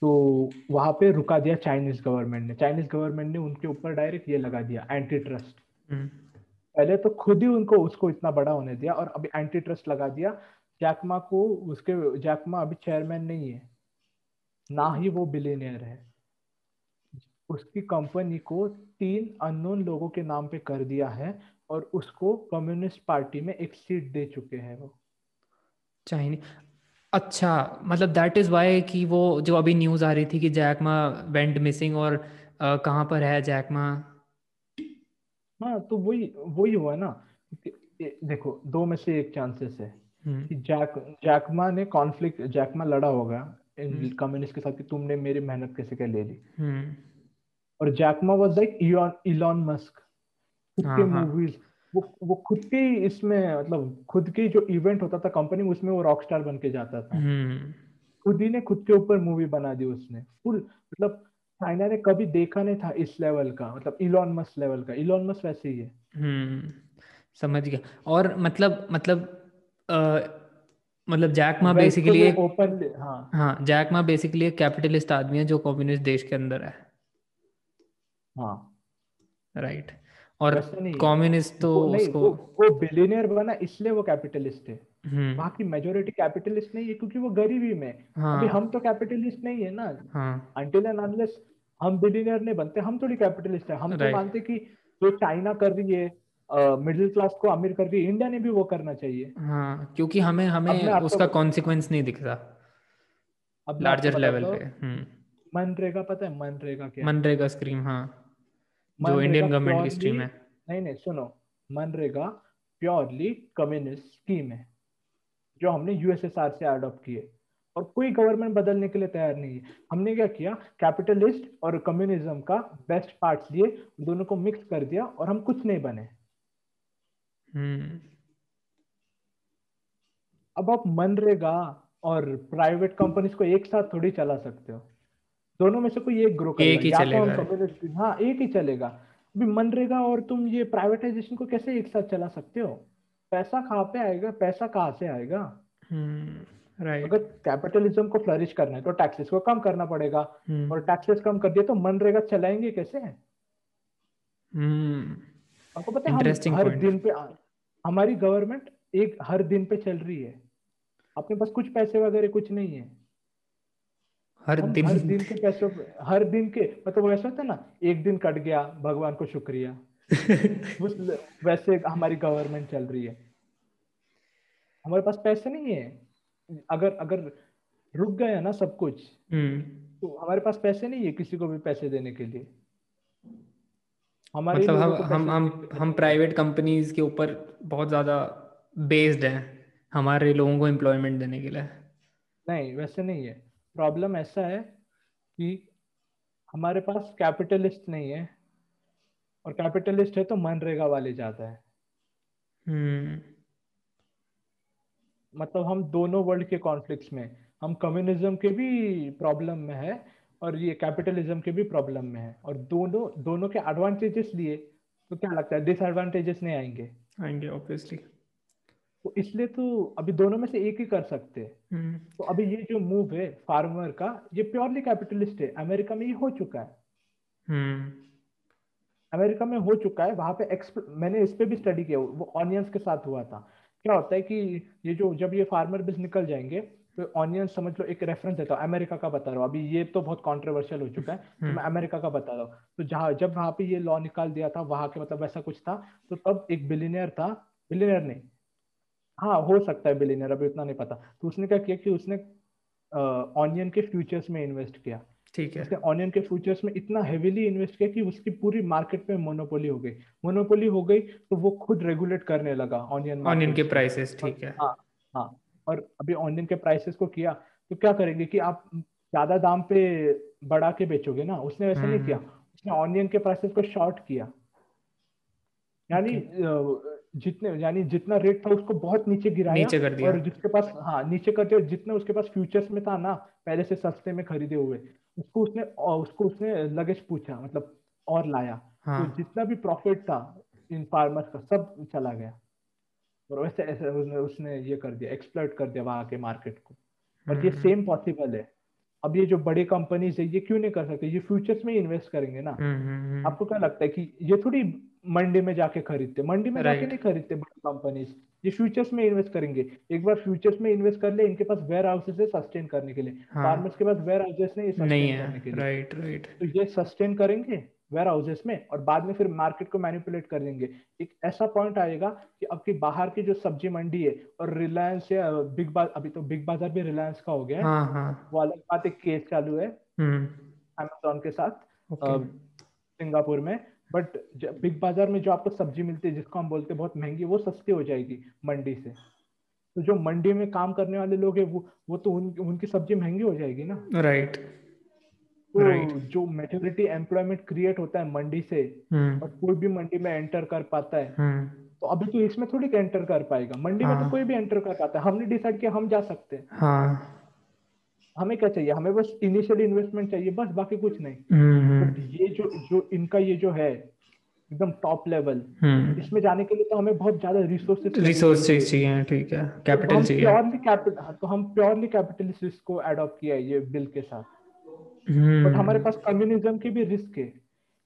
तो वहाँ पे रुका दिया चाइनीज़ गवर्नमेंट ने। चाइनीज़ गवर्नमेंट ने उनके ऊपर डायरेक्ट ये लगा दिया एंटी ट्रस्ट पहले तो खुद ही उनको उसको इतना बड़ा होने दिया और अभी एंटी ट्रस्ट लगा दिया। जैकमा को उसके जैकमा अभी चेयरमैन नहीं है। ना ही वो बिलीनियर है। उसकी कंपनी को तीन अननोन लोगों के नाम पे कर दिया है। और उसको कम्युनिस्ट पार्टी में एक सीट दे चुके हैं वो चाइनी अच्छा मतलब दैट इज़ वाई कि वो जो अभी न्यूज़ आ रही थी कि जैकमा वेंट मिसिंग और कहाँ पर है जैकमा हाँ तो वही वही हुआ ना देखो दो में से एक चांसेस है हम्म। कि जैक जैकमा ने कॉन्फ्लिक्ट जैकमा लड़ा होगा कम्युनिस्ट हम्म। के साथ कि तुमने मेरी मेहनत कैसे क्या ले ली हम्म। और Jack Ma was like Elon Musk खुद के मूवीज़ हाँ, हाँ। वो वो खुद के इसमें मतलब खुद की जो इवेंट होता था कंपनी उसमें वो रॉक स्टार बन के जाता था। खुद ही ने खुद के ऊपर मूवी बना दी उसने। फुल मतलब चाइना ने कभी देखा नहीं था इस लेवल का मतलब इलॉन मस्क लेवल का। इलॉन मस्क वैसे ही है। हम्म समझ गया। और मतलब मतलब आ, मतलब जैक मा बेसिकली एक ओपन हाँ। हाँ जैक मा बेसिकली एक कैपिटलिस्ट आदमी है जो कम्युनिस्ट देश के अंदर है। हाँ। राइट और कम्युनिस्ट तो वो, उसको वो, वो बिलियनियर बना इसलिए वो कैपिटलिस्ट है। हम्म। बाकी मेजोरिटी कैपिटलिस्ट नहीं है क्योंकि वो गरीबी में हाँ. अभी हम तो कैपिटलिस्ट नहीं है ना। अंटिल एंड अनलेस हम बिलियनियर नहीं बनते हम थोड़ी कैपिटलिस्ट है। हम तो मानते कि जो चाइना कर रही है मिडिल uh, क्लास को अमीर कर रही है इंडिया ने भी वो करना चाहिए। हाँ क्योंकि हमें हमें उसका कॉन्सिक्वेंस नहीं दिखता अब लार्जर लेवल पे हम्म। मनरेगा पता है मनरेगा क्या मनरेगा स्कीम हाँ। जो इंडियन गवर्नमेंट की स्कीम है। नहीं नहीं सुनो। मनरेगा प्योरली कम्युनिस्ट स्कीम है जो हमने यूएसएसआर से अडॉप्ट किए। और कोई गवर्नमेंट बदलने के लिए तैयार नहीं है। हमने क्या किया? कैपिटलिस्ट और कम्युनिज्म का बेस्ट पार्ट लिए दोनों को मिक्स कर दिया और हम कुछ नहीं बने। हम्म। अब आप मनरेगा और प्राइवेट कंपनीज़ को एक साथ थोड़ी चला सकते हो। दोनों में से कोई एक ग्रो करेगा एक ही तो चलेगा। हाँ एक ही चलेगा। अभी मनरेगा और तुम ये प्राइवेटाइजेशन को कैसे एक साथ चला सकते हो? पैसा कहाँ पे आएगा? पैसा कहाँ से आएगा? हम्म राइट अगर कैपिटलिज्म को फ्लरिश करना है तो टैक्सेस को कम करना पड़ेगा। हम्म। और टैक्सेस कम कर दिए तो मनरेगा चलाएँगे कैसे? हम्म आपको पता है हम हर दिन पे हमारी गवर्नमेंट एक हर दिन पे चल रही है। अपने पास कुछ पैसे वगैरह कुछ नहीं है। हर दिन। हर दिन के पैसे हर दिन के मतलब वैसा होता है ना एक दिन कट गया भगवान को शुक्रिया। वैसे हमारी गवर्नमेंट चल रही है। हमारे पास पैसे नहीं है। अगर अगर रुक गया ना सब कुछ हम्म। तो हमारे पास पैसे नहीं है किसी को भी पैसे देने के लिए। हमारे मतलब हम हम हम हम प्राइवेट कंपनीज़ के ऊपर बहुत ज़्यादा बेस्ड हैं हमारे लोगों को एम्प्लॉयमेंट देने के लिए। नहीं वैसे नहीं है। प्रॉब्लम ऐसा है कि हमारे पास कैपिटलिस्ट नहीं है और कैपिटलिस्ट है तो मनरेगा वाले ज़्यादा है। हम्म। मतलब हम दोनों वर्ल्ड के कॉन्फ्लिक्ट्स में हम कम्युनिज्म के भी प्रॉब्लम में है और ये कैपिटलिज्म के भी प्रॉब्लम में है। और दोनों दोनों के एडवांटेजेस लिए तो क्या लगता है? डिसएडवांटेजेस नहीं आएँगे। आएँगे ऑब्वियसली तो इसलिए तो अभी दोनों में से एक ही कर सकते हैं। हम्म। तो अभी ये जो मूव है फार्मर का ये प्योरली कैपिटलिस्ट है। अमेरिका में ये हो चुका है। हम्म। अमेरिका में हो चुका है। वहाँ पे मैंने इस पे भी स्टडी किया वो ऑनियंस के साथ हुआ था। क्या होता है कि ये जो जब ये फार्मर बिल्स निकल जाएँगे तो ऑनियंस समझ लो एक रेफरेंस देता हूँ। अमेरिका का बता रहा हूँ। अभी ये तो बहुत कॉन्ट्रोवर्शियल हो चुका है तो मैं अमेरिका हम्म। का बता रहा हूँ। तो जहाँ जब वहाँ पे ये लॉ निकाल दिया था वहाँ के मतलब वैसा कुछ था। तो तब एक बिलीनियर था। बिलीनियर नहीं हाँ हो सकता है बिलीनियर अभी उतना नहीं पता। तो उसने क्या किया कि उसने ऑनियन के फ्यूचर्स में इन्वेस्ट किया। ठीक है। उसने ऑनियन के फ्यूचर्स में इतना हेवीली इन्वेस्ट किया कि उसकी पूरी मार्केट में मोनोपोली हो गई। मोनोपोली हो गई तो वो खुद रेगुलेट करने लगा ऑनियन ऑनियन के प्राइसेस ठीक है। हाँ हाँ। और अभी ऑनियन के प्राइसेस को किया तो क्या करेंगे कि आप ज़्यादा दाम पे बढ़ा के बेचोगे ना उसने वैसे नहीं किया। हम्म। उसने ऑनियन के प्राइसेस को शॉर्ट किया। यानी जितने यानी जितना रेट था उसको बहुत नीचे गिराया नीचे कर दिया। और जिसके पास हाँ नीचे कर दिया जितना उसके पास फ्यूचर्स में था ना पहले से सस्ते में खरीदे हुए उसको उसने उसको उसने लगेज पूछा मतलब और लाया। हाँ. तो जितना भी प्रॉफिट था इन फार्मर्स का सब चला गया। और वैसे ऐसे उसने उसने ये कर दिया एक्सप्लोर कर दिया वहाँ के मार्केट को। बट ये सेम हम्म। पॉसिबल है। अब ये जो बड़े कंपनीज़ है ये क्यों नहीं कर सकते? ये फ्यूचर्स में इन्वेस्ट करेंगे ना। हम्म, हम्म, आपको क्या लगता है कि ये थोड़ी मंडी में जाके खरीदते? मंडी में जाके नहीं खरीदते बड़ी कंपनीज़ ये फ्यूचर्स में इन्वेस्ट करेंगे। एक बार फ्यूचर्स में इन्वेस्ट कर ले इनके पास वेयर हाउसेस है सस्टेन करने के लिए। फार्मर्स हाँ। के पास वेयर हाउसेस नहीं करने के लिए। राइट राइट तो ये सस्टेन करेंगे? वेयर हाउसेस में और बाद में फिर मार्केट को मैनिपुलेट कर देंगे। एक ऐसा पॉइंट आएगा कि अब की बाहर की जो सब्ज़ी मंडी है और रिलायंस या बिग बाज़ार अभी तो बिग बाज़ार भी रिलायंस का हो गया है। हाँ, हाँ. वो अलग बात एक केस चालू है। अमेजोन हम्म। के साथ सिंगापुर में। बट बिग बाज़ार में जो आपको सब्ज़ी मिलती है जिसको हम बोलते हैं बहुत महँगी वो सस्ती हो जाएगी मंडी से। तो जो मंडी में काम करने वाले लोग हैं वो वो तो उन, उनकी सब्ज़ी महँगी हो जाएगी ना। Right right. तो right. जो मेजोरिटी एम्प्लॉयमेंट क्रिएट होता है मंडी से hmm. और कोई भी मंडी में एंटर कर पाता है hmm. तो अभी तो इसमें थोड़ी एंटर कर पाएगा मंडी हाँ. में तो हाँ। कोई भी एंटर कर पाता है हमने डिसाइड किया हम जा सकते हैं हाँ. हमें क्या चाहिए हमें बस इनिशियल इन्वेस्टमेंट चाहिए बस बाकी कुछ नहीं बट हम्म ये जो जो इनका ये जो है एकदम टॉप लेवल इसमें जाने के लिए तो हमें बहुत ज़्यादा रिसोर्सेज रिसोर्सेज चाहिए ठीक है तो कैपिटल हम चाहिए प्योरली कैपिटल तो हम प्योरली कैपिटलिस्ट को अडॉप्ट किया है ये बिल के साथ बट हम्म। हमारे पास कम्युनिज्म की भी रिस्क है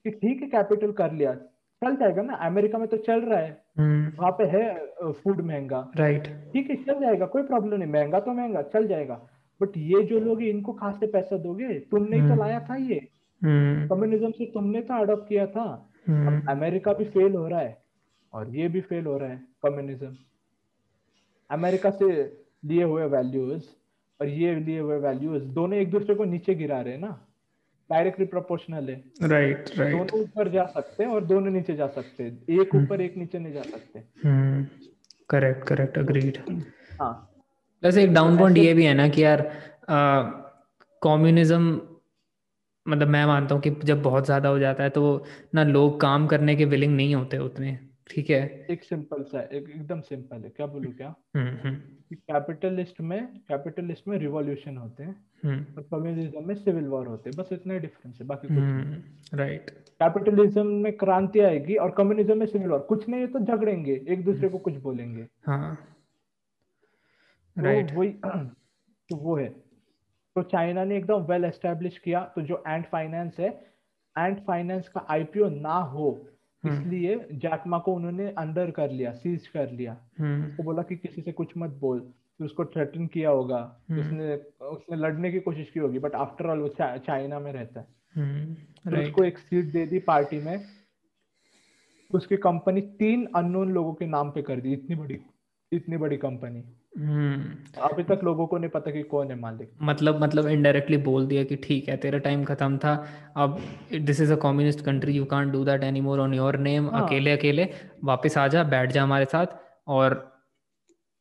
कि ठीक है कैपिटल कर लिया चल जाएगा ना। अमेरिका में तो चल रहा है। हम्म। वहाँ पे है फ़ूड महँगा। राइट ठीक है चल जाएगा कोई प्रॉब्लम नहीं। महँगा तो महँगा चल जाएगा। बट ये जो लोग इनको कहाँ से पैसा दोगे तुमने ही तो हम्म। लाया था ये। हम्म। कम्युनिज्म से तुमने तो अडोप्ट किया था। अब हम्म अमेरिका भी फेल हो रहा है और ये भी फेल हो रहा है कम्युनिज्म अमेरिका से लिए हुए वैल्यूज़ और ये लिए हुए वैल्यूज़ दोनों एक दूसरे को नीचे गिरा रहे हैं ना? डायरेक्टली प्रोपोर्शनल है। राइट राइट दोनों ऊपर जा सकते हैं और दोनों नीचे जा सकते हैं। एक ऊपर एक नीचे नहीं जा सकते। हम्म करेक्ट करेक्ट अग्रीड हाँ। वैसे एक डाउन पॉइंट ये भी है ना कि यार कम्युनिज्म मतलब मैं मानता हूँ कि जब बहुत ज़्यादा हो जाता है तो ना लोग काम करने के विलिंग नहीं होते उतने। ठीक है। एक सिंपल सा एक एकदम सिंपल है। क्या बोलू क्या? हम्म हम्म। कैपिटलिस्ट में कैपिटलिस्ट में रिवॉल्यूशन होते हैं हम्म। और कम्युनिज्म में सिविल वॉर होते हैं। बस इतना ही डिफरेंस है बाकी कुछ राइट कैपिटलिज्म में क्रांति आएगी और कम्युनिज्म में सिविल वॉर। कुछ नहीं है तो झगड़ेंगे एक दूसरे को कुछ बोलेंगे। हाँ। तो राइट वही तो वो है। तो चाइना ने एकदम वेल एस्टेब्लिश किया। तो जो एंड फाइनेंस है एंड फाइनेंस का आईपीओ ना हो इसलिए जैकमा को उन्होंने अंडर कर लिया सीज कर लिया। हम्म। उसको बोला कि किसी से कुछ मत बोल फिर उसको थ्रेटन किया होगा। हम्म। उसने उसने लड़ने की कोशिश की होगी बट आफ्टर ऑल वो चाइना में रहता है। हम्म। राइट उसको एक सीट दे दी पार्टी में। उसकी कंपनी तीन अननोन लोगों के नाम पे कर दी इतनी बड़ी इतनी बड़ी कंपनी हम्म। अभी तक लोगों को नहीं पता कि कौन है मालिक। मतलब मतलब इनडायरेक्टली बोल दिया कि ठीक है तेरा टाइम खत्म था अब this is a communist country you can't do that any more on your name अकेले अकेले वापस आ जा बैठ जा हमारे साथ और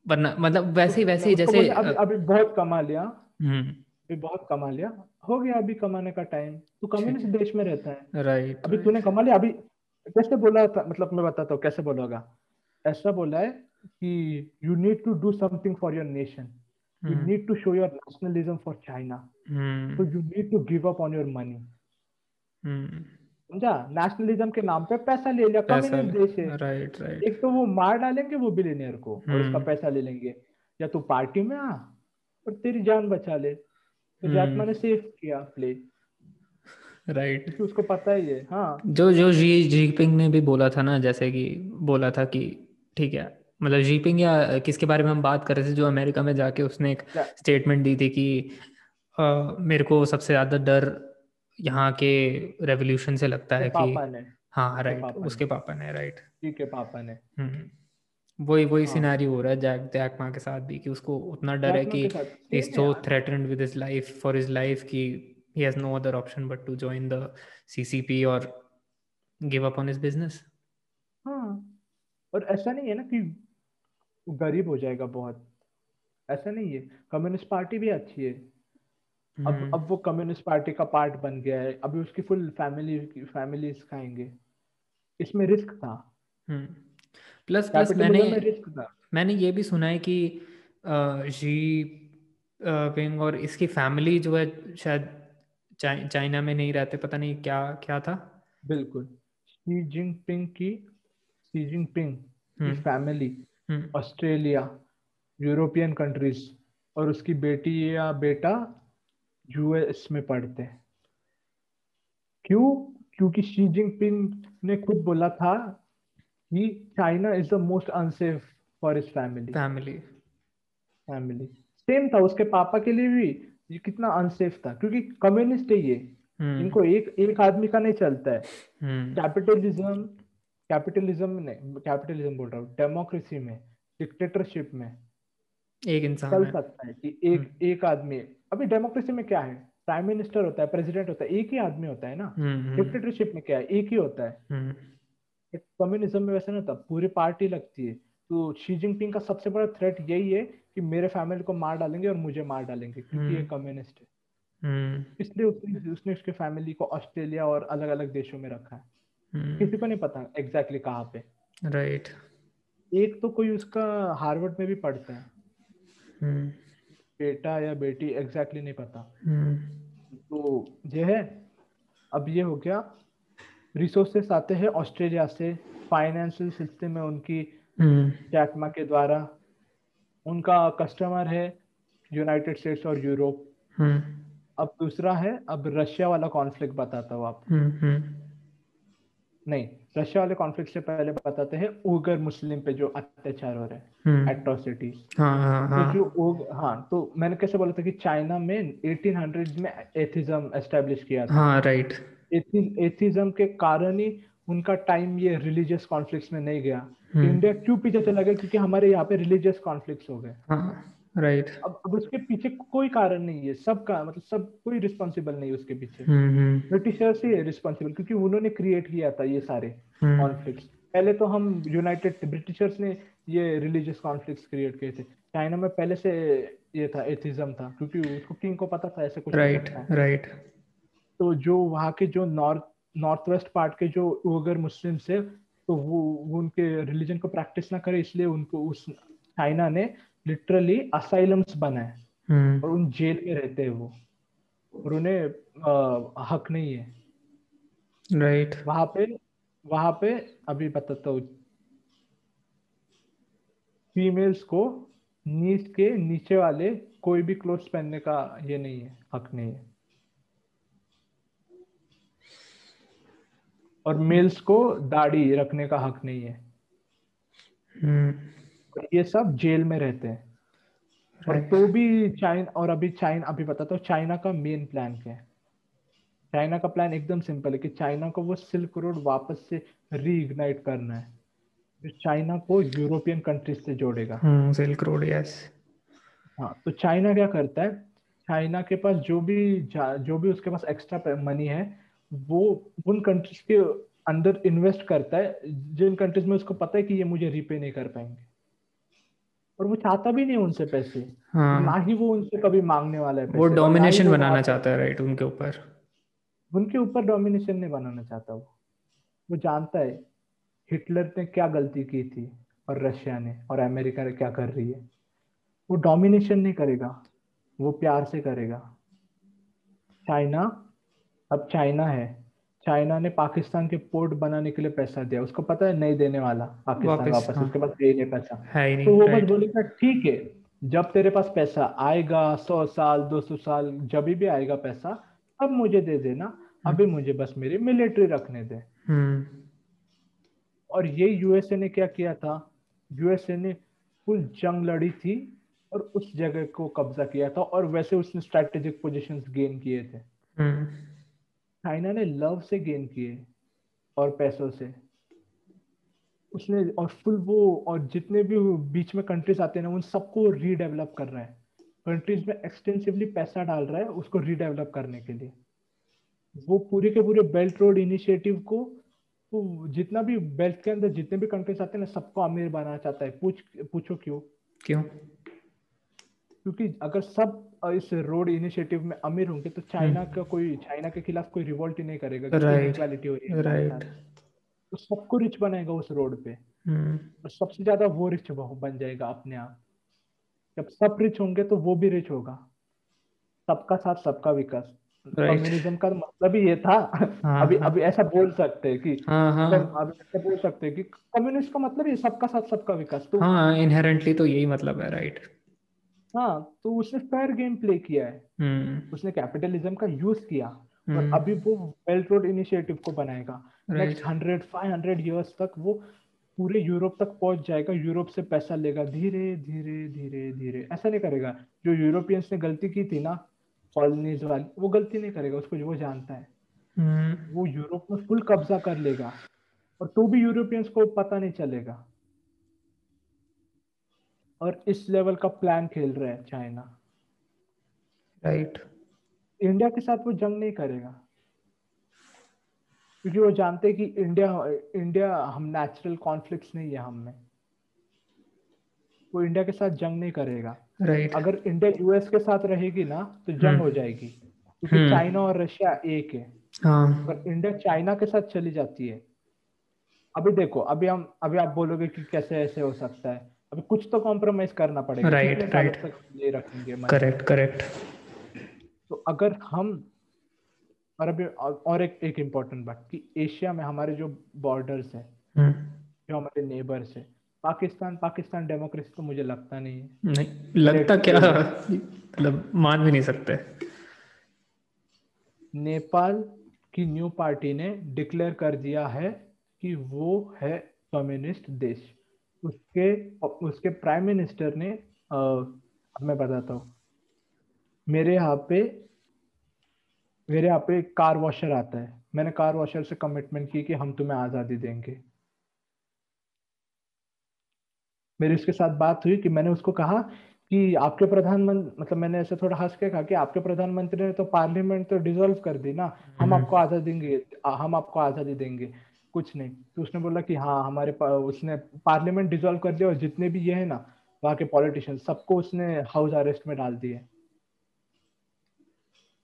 वरना मतलब वैसे ही वैसे ही जैसे अभी अभी बहुत कमा लिया हम्म। बहुत कमा लिया हो गया अभी कमाने का टाइम तू कम्युनिस्ट देश में रहता है। राइट अभी तूने कमा लिया अभी कैसे बोला था मतलब मैं बताता हूँ कैसे बोला होगा? ऐसा बोला है कि you need to do something for your nation you need to show your nationalism for China तो you need to give up on your money समझा? नेशनलिज्म के नाम पे पैसा ले लिया। कम्युनिस्ट देश है। राइट राइट एक तो वो मार डालेंगे वो बिलियनियर को और उसका हम्म पैसा ले लेंगे। या तू पार्टी में आ और तेरी जान बचा ले। तो जाटमा हम्म ने सेफ़ किया प्ले राइट क्योंकि उसको पता ही है। हाँ। जो जो जी जीपिंग ने भी बोला था ना जैसे कि बोला था कि ठीक है मतलब जीपिंग या किसके बारे में हम बात कर रहे थे जो अमेरिका में जाके उसने एक स्टेटमेंट दी थी कि अ, मेरे को सबसे ज़्यादा डर यहाँ के रेवोल्यूशन से लगता है कि हाँ राइट पापा उसके पापा ने राइट के पापा ने। हम्म वही वही हाँ। सिनेरियो हो रहा है जैक जैक मा के साथ भी कि उसको उतना डर है कि he is so threatened with his life for his life कि he has no other option but to join the CCP or give up on his business. हाँ। और ऐसा नहीं है ना कि गरीब हो जाएगा बहुत। ऐसा नहीं है। कम्युनिस्ट पार्टी भी अच्छी है। अब हम्म। अब वो कम्युनिस्ट पार्टी का पार्ट बन गया है। अभी उसकी फुल फैमिली फैमिलीज़ खाएँगे। इसमें रिस्क था। हम्म। प्लस प्लस मैंने रिस्क था। मैंने ये भी सुना है कि शी पिंग और इसकी फैमिली जो है शायद चाइ- चाइना में नहीं रहते। पता नहीं क्या क्या था। बिल्कुल। शी जिनपिंग की शी जिनपिंग की फैमिली हम्म ऑस्ट्रेलिया यूरोपियन कंट्रीज़ और उसकी बेटी या बेटा यूएस में पढ़ते हैं। क्यों? क्योंकि शी जिनपिंग ने खुद बोला था कि China is the most unsafe for his family family family same था उसके पापा के लिए भी ये कितना अनसेफ था क्योंकि कम्युनिस्ट है ये। हम्म। इनको एक एक आदमी का नहीं चलता है। हम्म। कैपिटलिज्म कैपिटलिज्म ने कैपिटलिज्म बोल रहा हूँ डेमोक्रेसी में डिक्टेटरशिप में एक इंसान चल सकता है कि एक एक आदमी अभी डेमोक्रेसी में क्या है? प्राइम मिनिस्टर होता है प्रेसिडेंट होता है एक ही आदमी होता है ना? हम्म हम्म। डिक्टेटरशिप में क्या है? एक ही होता है। हम्म। कम्युनिज्म में वैसे नहीं होता पूरी पार्टी लगती है। तो शी जिनपिंग का सबसे बड़ा थ्रेट यही है कि मेरे फैमिली को मार डालेंगे और मुझे मार डालेंगे क्योंकि ये हम्म। कम्युनिस्ट है। हम्म। इसलिए उसने उसने उसके फैमिली को ऑस्ट्रेलिया और अलग अलग देशों में रखा है। हम्म। किसी को नहीं पता एग्जैक्टली exactly कहाँ पे। राइट एक तो कोई उसका हार्वर्ड में भी पढ़ता है। हम्म। बेटा या बेटी एग्जैक्टली exactly नहीं पता। हम्म। तो ये है। अब ये हो गया। रिसोर्सेस आते हैं ऑस्ट्रेलिया से। फाइनेंशियल सिस्टम है उनकी। जैकमा के द्वारा। उनका कस्टमर है यूनाइटेड स्टेट्स और यूरोप अब दूसरा है अब रशिया वाला कॉन्फ्लिक्ट बताता हूँ आप नहीं रशिया वाले कॉन्फ्लिक्ट से पहले बताते हैं उगर मुस्लिम पे जो अत्याचार हो रहे हैं एट्रोसिटीज हम्म। हाँ, हाँ, तो हाँ. जो उग, हाँ तो मैंने कैसे बोला था कि चाइना में 1800 में एथिज्म एस्टेब्लिश किया था। हाँ राइट एथिज्म के कारण ही उनका टाइम ये रिलीजियस कॉन्फ्लिक्ट्स में नहीं गया। इंडिया हम्म। क्यों पीछे चला गया? क्योंकि हमारे यहाँ पे रिलीजियस कॉन्फ्लिक्ट हो गए। हाँ। राइट अब अब उसके पीछे कोई कारण नहीं है। सबका मतलब सब कोई रिस्पॉन्सिबल नहीं उसके पीछे। ब्रिटिशर्स ही है रिस्पॉन्सिबल क्योंकि उन्होंने क्रिएट किया था ये सारे कॉन्फ्लिक्ट्स पहले तो हम यूनाइटेड ब्रिटिशर्स ने ये रिलीजियस कॉन्फ्लिक्ट्स क्रिएट किए थे। चाइना में पहले से ये था एथिज्म था क्योंकि उसको किंग को पता था ऐसे कुछ राइट राइट तो जो वहाँ के जो नॉर्थ नॉर्थ वेस्ट पार्ट के जो उगर मुस्लिम है तो वो, वो उनके रिलीजन को प्रैक्टिस ना करे इसलिए उनको उस चाइना ने लिटरली असाइलम्स बनाए हम्म। और उन जेल में रहते हैं वो और उन्हें हक नहीं है राइट right. वहाँ पे वहाँ पे अभी बताता हूँ फीमेल्स को नीच के नीचे वाले कोई भी क्लोथ्स पहनने का ये नहीं है हक नहीं है और मेल्स को दाढ़ी रखने का हक नहीं है हम्म। ये सब जेल में रहते हैं। और तो भी चाइना और अभी चाइना अभी बताता हूँ चाइना का मेन प्लान क्या है? चाइना का प्लान एकदम सिंपल है कि चाइना को वो सिल्क रोड वापस से रीइग्नाइट करना है। जो चाइना को यूरोपियन कंट्रीज़ से जोड़ेगा। सिल्क रोड यस हाँ तो चाइना क्या करता है? चाइना के पास जो भी जो भी उसके पास एक्स्ट्रा मनी है वो उन कंट्रीज़ के अंदर इन्वेस्ट करता है जिन कंट्रीज़ में उसको पता है कि ये मुझे रीपे नहीं कर पाएँगे। और वो चाहता भी नहीं उनसे पैसे। हाँ. ना ही वो उनसे कभी मांगने वाला है वो डोमिनेशन बनाना चाहता है राइट उनके ऊपर। उनके ऊपर डोमिनेशन नहीं बनाना चाहता वो। वो जानता है हिटलर ने क्या गलती की थी और रशिया ने और अमेरिका ने क्या कर रही है। वो डोमिनेशन नहीं करेगा वो प्यार से करेगा। चाइना अब चाइना है। चाइना ने पाकिस्तान के पोर्ट बनाने के लिए पैसा दिया उसको पता है नहीं देने वाला पाकिस्तान वापस हाँ। उसके पास नहीं पैसा है नहीं, तो वो बस बोलेगा ठीक है जब तेरे पास पैसा आएगा सौ साल दो सौ साल जब भी आएगा पैसा तब मुझे दे देना हम्म। अभी मुझे बस मेरी मिलिट्री रखने दे हम्म। और ये यूएसए ने क्या किया था यूएसए ने फुल जंग लड़ी थी और उस जगह को कब्जा किया था और वैसे उसने स्ट्रेटेजिक पोजीशंस गेन किए थे हम्म। चाइना ने लव से गेन किए और पैसों से। उसने और फुल वो और जितने भी बीच में कंट्रीज़ आते हैं ना, उन सबको रीडेवलप कर रहा है। कंट्रीज़ में एक्सटेंसिवली पैसा डाल रहा है उसको रीडेवलप करने के लिए। वो पूरे के पूरे बेल्ट रोड इनिशिएटिव को जितना भी बेल्ट के अंदर जितने भी कंट्रीज़ आते हैं ना, सबको अमीर बनाना चाहता है। पूछ, पूछो क्यों? क्यों? क्योंकि अगर सब इस रोड इनिशिएटिव में अमीर होंगे तो चाइना हम्म। का कोई चाइना के खिलाफ कोई रिवोल्ट ही नहीं करेगा हो है। राइट तो सबको रिच बनाएगा उस रोड पे। हम्म। और सबसे ज़्यादा वो रिच बन जाएगा अपने आप। जब सब रिच होंगे तो वो भी रिच होगा। सबका साथ सबका विकास। कम्युनिज्म का मतलब ही ये था। हाँ, अभी हाँ. अभी ऐसा बोल सकते हैं कि हाँ, अभी ऐसा बोल सकते हैं कि कम्युनिस्ट का मतलब ये सबका साथ सबका विकास। तो हाँ इनहेरेंटली तो यही मतलब है राइट हाँ तो उसने फेयर गेम प्ले किया है। hmm. उसने कैपिटलिज्म का यूज़ किया hmm. और अभी वो बेल्ट रोड इनिशिएटिव को बनाएगा। Next hundred five hundred years तक वो पूरे यूरोप तक पहुँच जाएगा यूरोप से पैसा लेगा। धीरे धीरे धीरे धीरे। ऐसा नहीं करेगा। जो यूरोपियंस ने गलती की थी ना कॉलोनीज वाली वो गलती नहीं करेगा उसको जो वो जानता है। hmm. वो यूरोप में फुल कब्जा कर लेगा। और तो भी यूरोपियंस को पता नहीं चलेगा। और इस लेवल का प्लान खेल रहा है चाइना राइट right. इंडिया के साथ वो जंग नहीं करेगा क्योंकि वो जानते हैं कि इंडिया इंडिया हम नेचुरल कॉन्फ्लिक्ट नहीं है हम में वो इंडिया के साथ जंग नहीं करेगा राइट अगर इंडिया यूएस के साथ रहेगी ना तो जंग हम्म। हो जाएगी क्योंकि हम्म। चाइना और रशिया एक है हाँ. अगर इंडिया चाइना के साथ चली जाती है अभी देखो अभी हम अभी आप बोलोगे कि कैसे ऐसे हो सकता है अभी कुछ तो कॉम्प्रोमाइज करना पड़ेगा। राइट राइट ये रखेंगे करेक्ट करेक्ट तो अगर हम और अभी और एक एक इम्पोर्टेंट बात कि एशिया में हमारे जो बॉर्डर्स है हम्म। जो हमारे नेबर्स है पाकिस्तान पाकिस्तान डेमोक्रेसी तो मुझे लगता नहीं है। नहीं लगता क्या? मतलब मान भी नहीं सकते। नेपाल की न्यू पार्टी ने डिक्लेयर कर दिया है कि वो है कम्युनिस्ट देश। उसके उसके प्राइम मिनिस्टर ने आ, मैं बताता हूँ। मेरे यहाँ पे मेरे यहाँ पे कार वॉशर आता है। मैंने कार वॉशर से कमिटमेंट की कि हम तुम्हें आज़ादी देंगे। मेरी उसके साथ बात हुई कि मैंने उसको कहा कि आपके प्रधानमंत्री मतलब मैंने ऐसे थोड़ा हंस के कहा कि आपके प्रधानमंत्री ने तो पार्लियामेंट तो डिसॉल्व कर दी ना। हम हम्म। आपको आज़ादी देंगे हम आपको आज़ादी देंगे। कुछ नहीं। तो उसने बोला कि हाँ हमारे पा, उसने पार्लियामेंट डिसॉल्व कर दिया और जितने भी ये है ना वहाँ के पॉलिटिशियन सबको उसने हाउस अरेस्ट में डाल दिए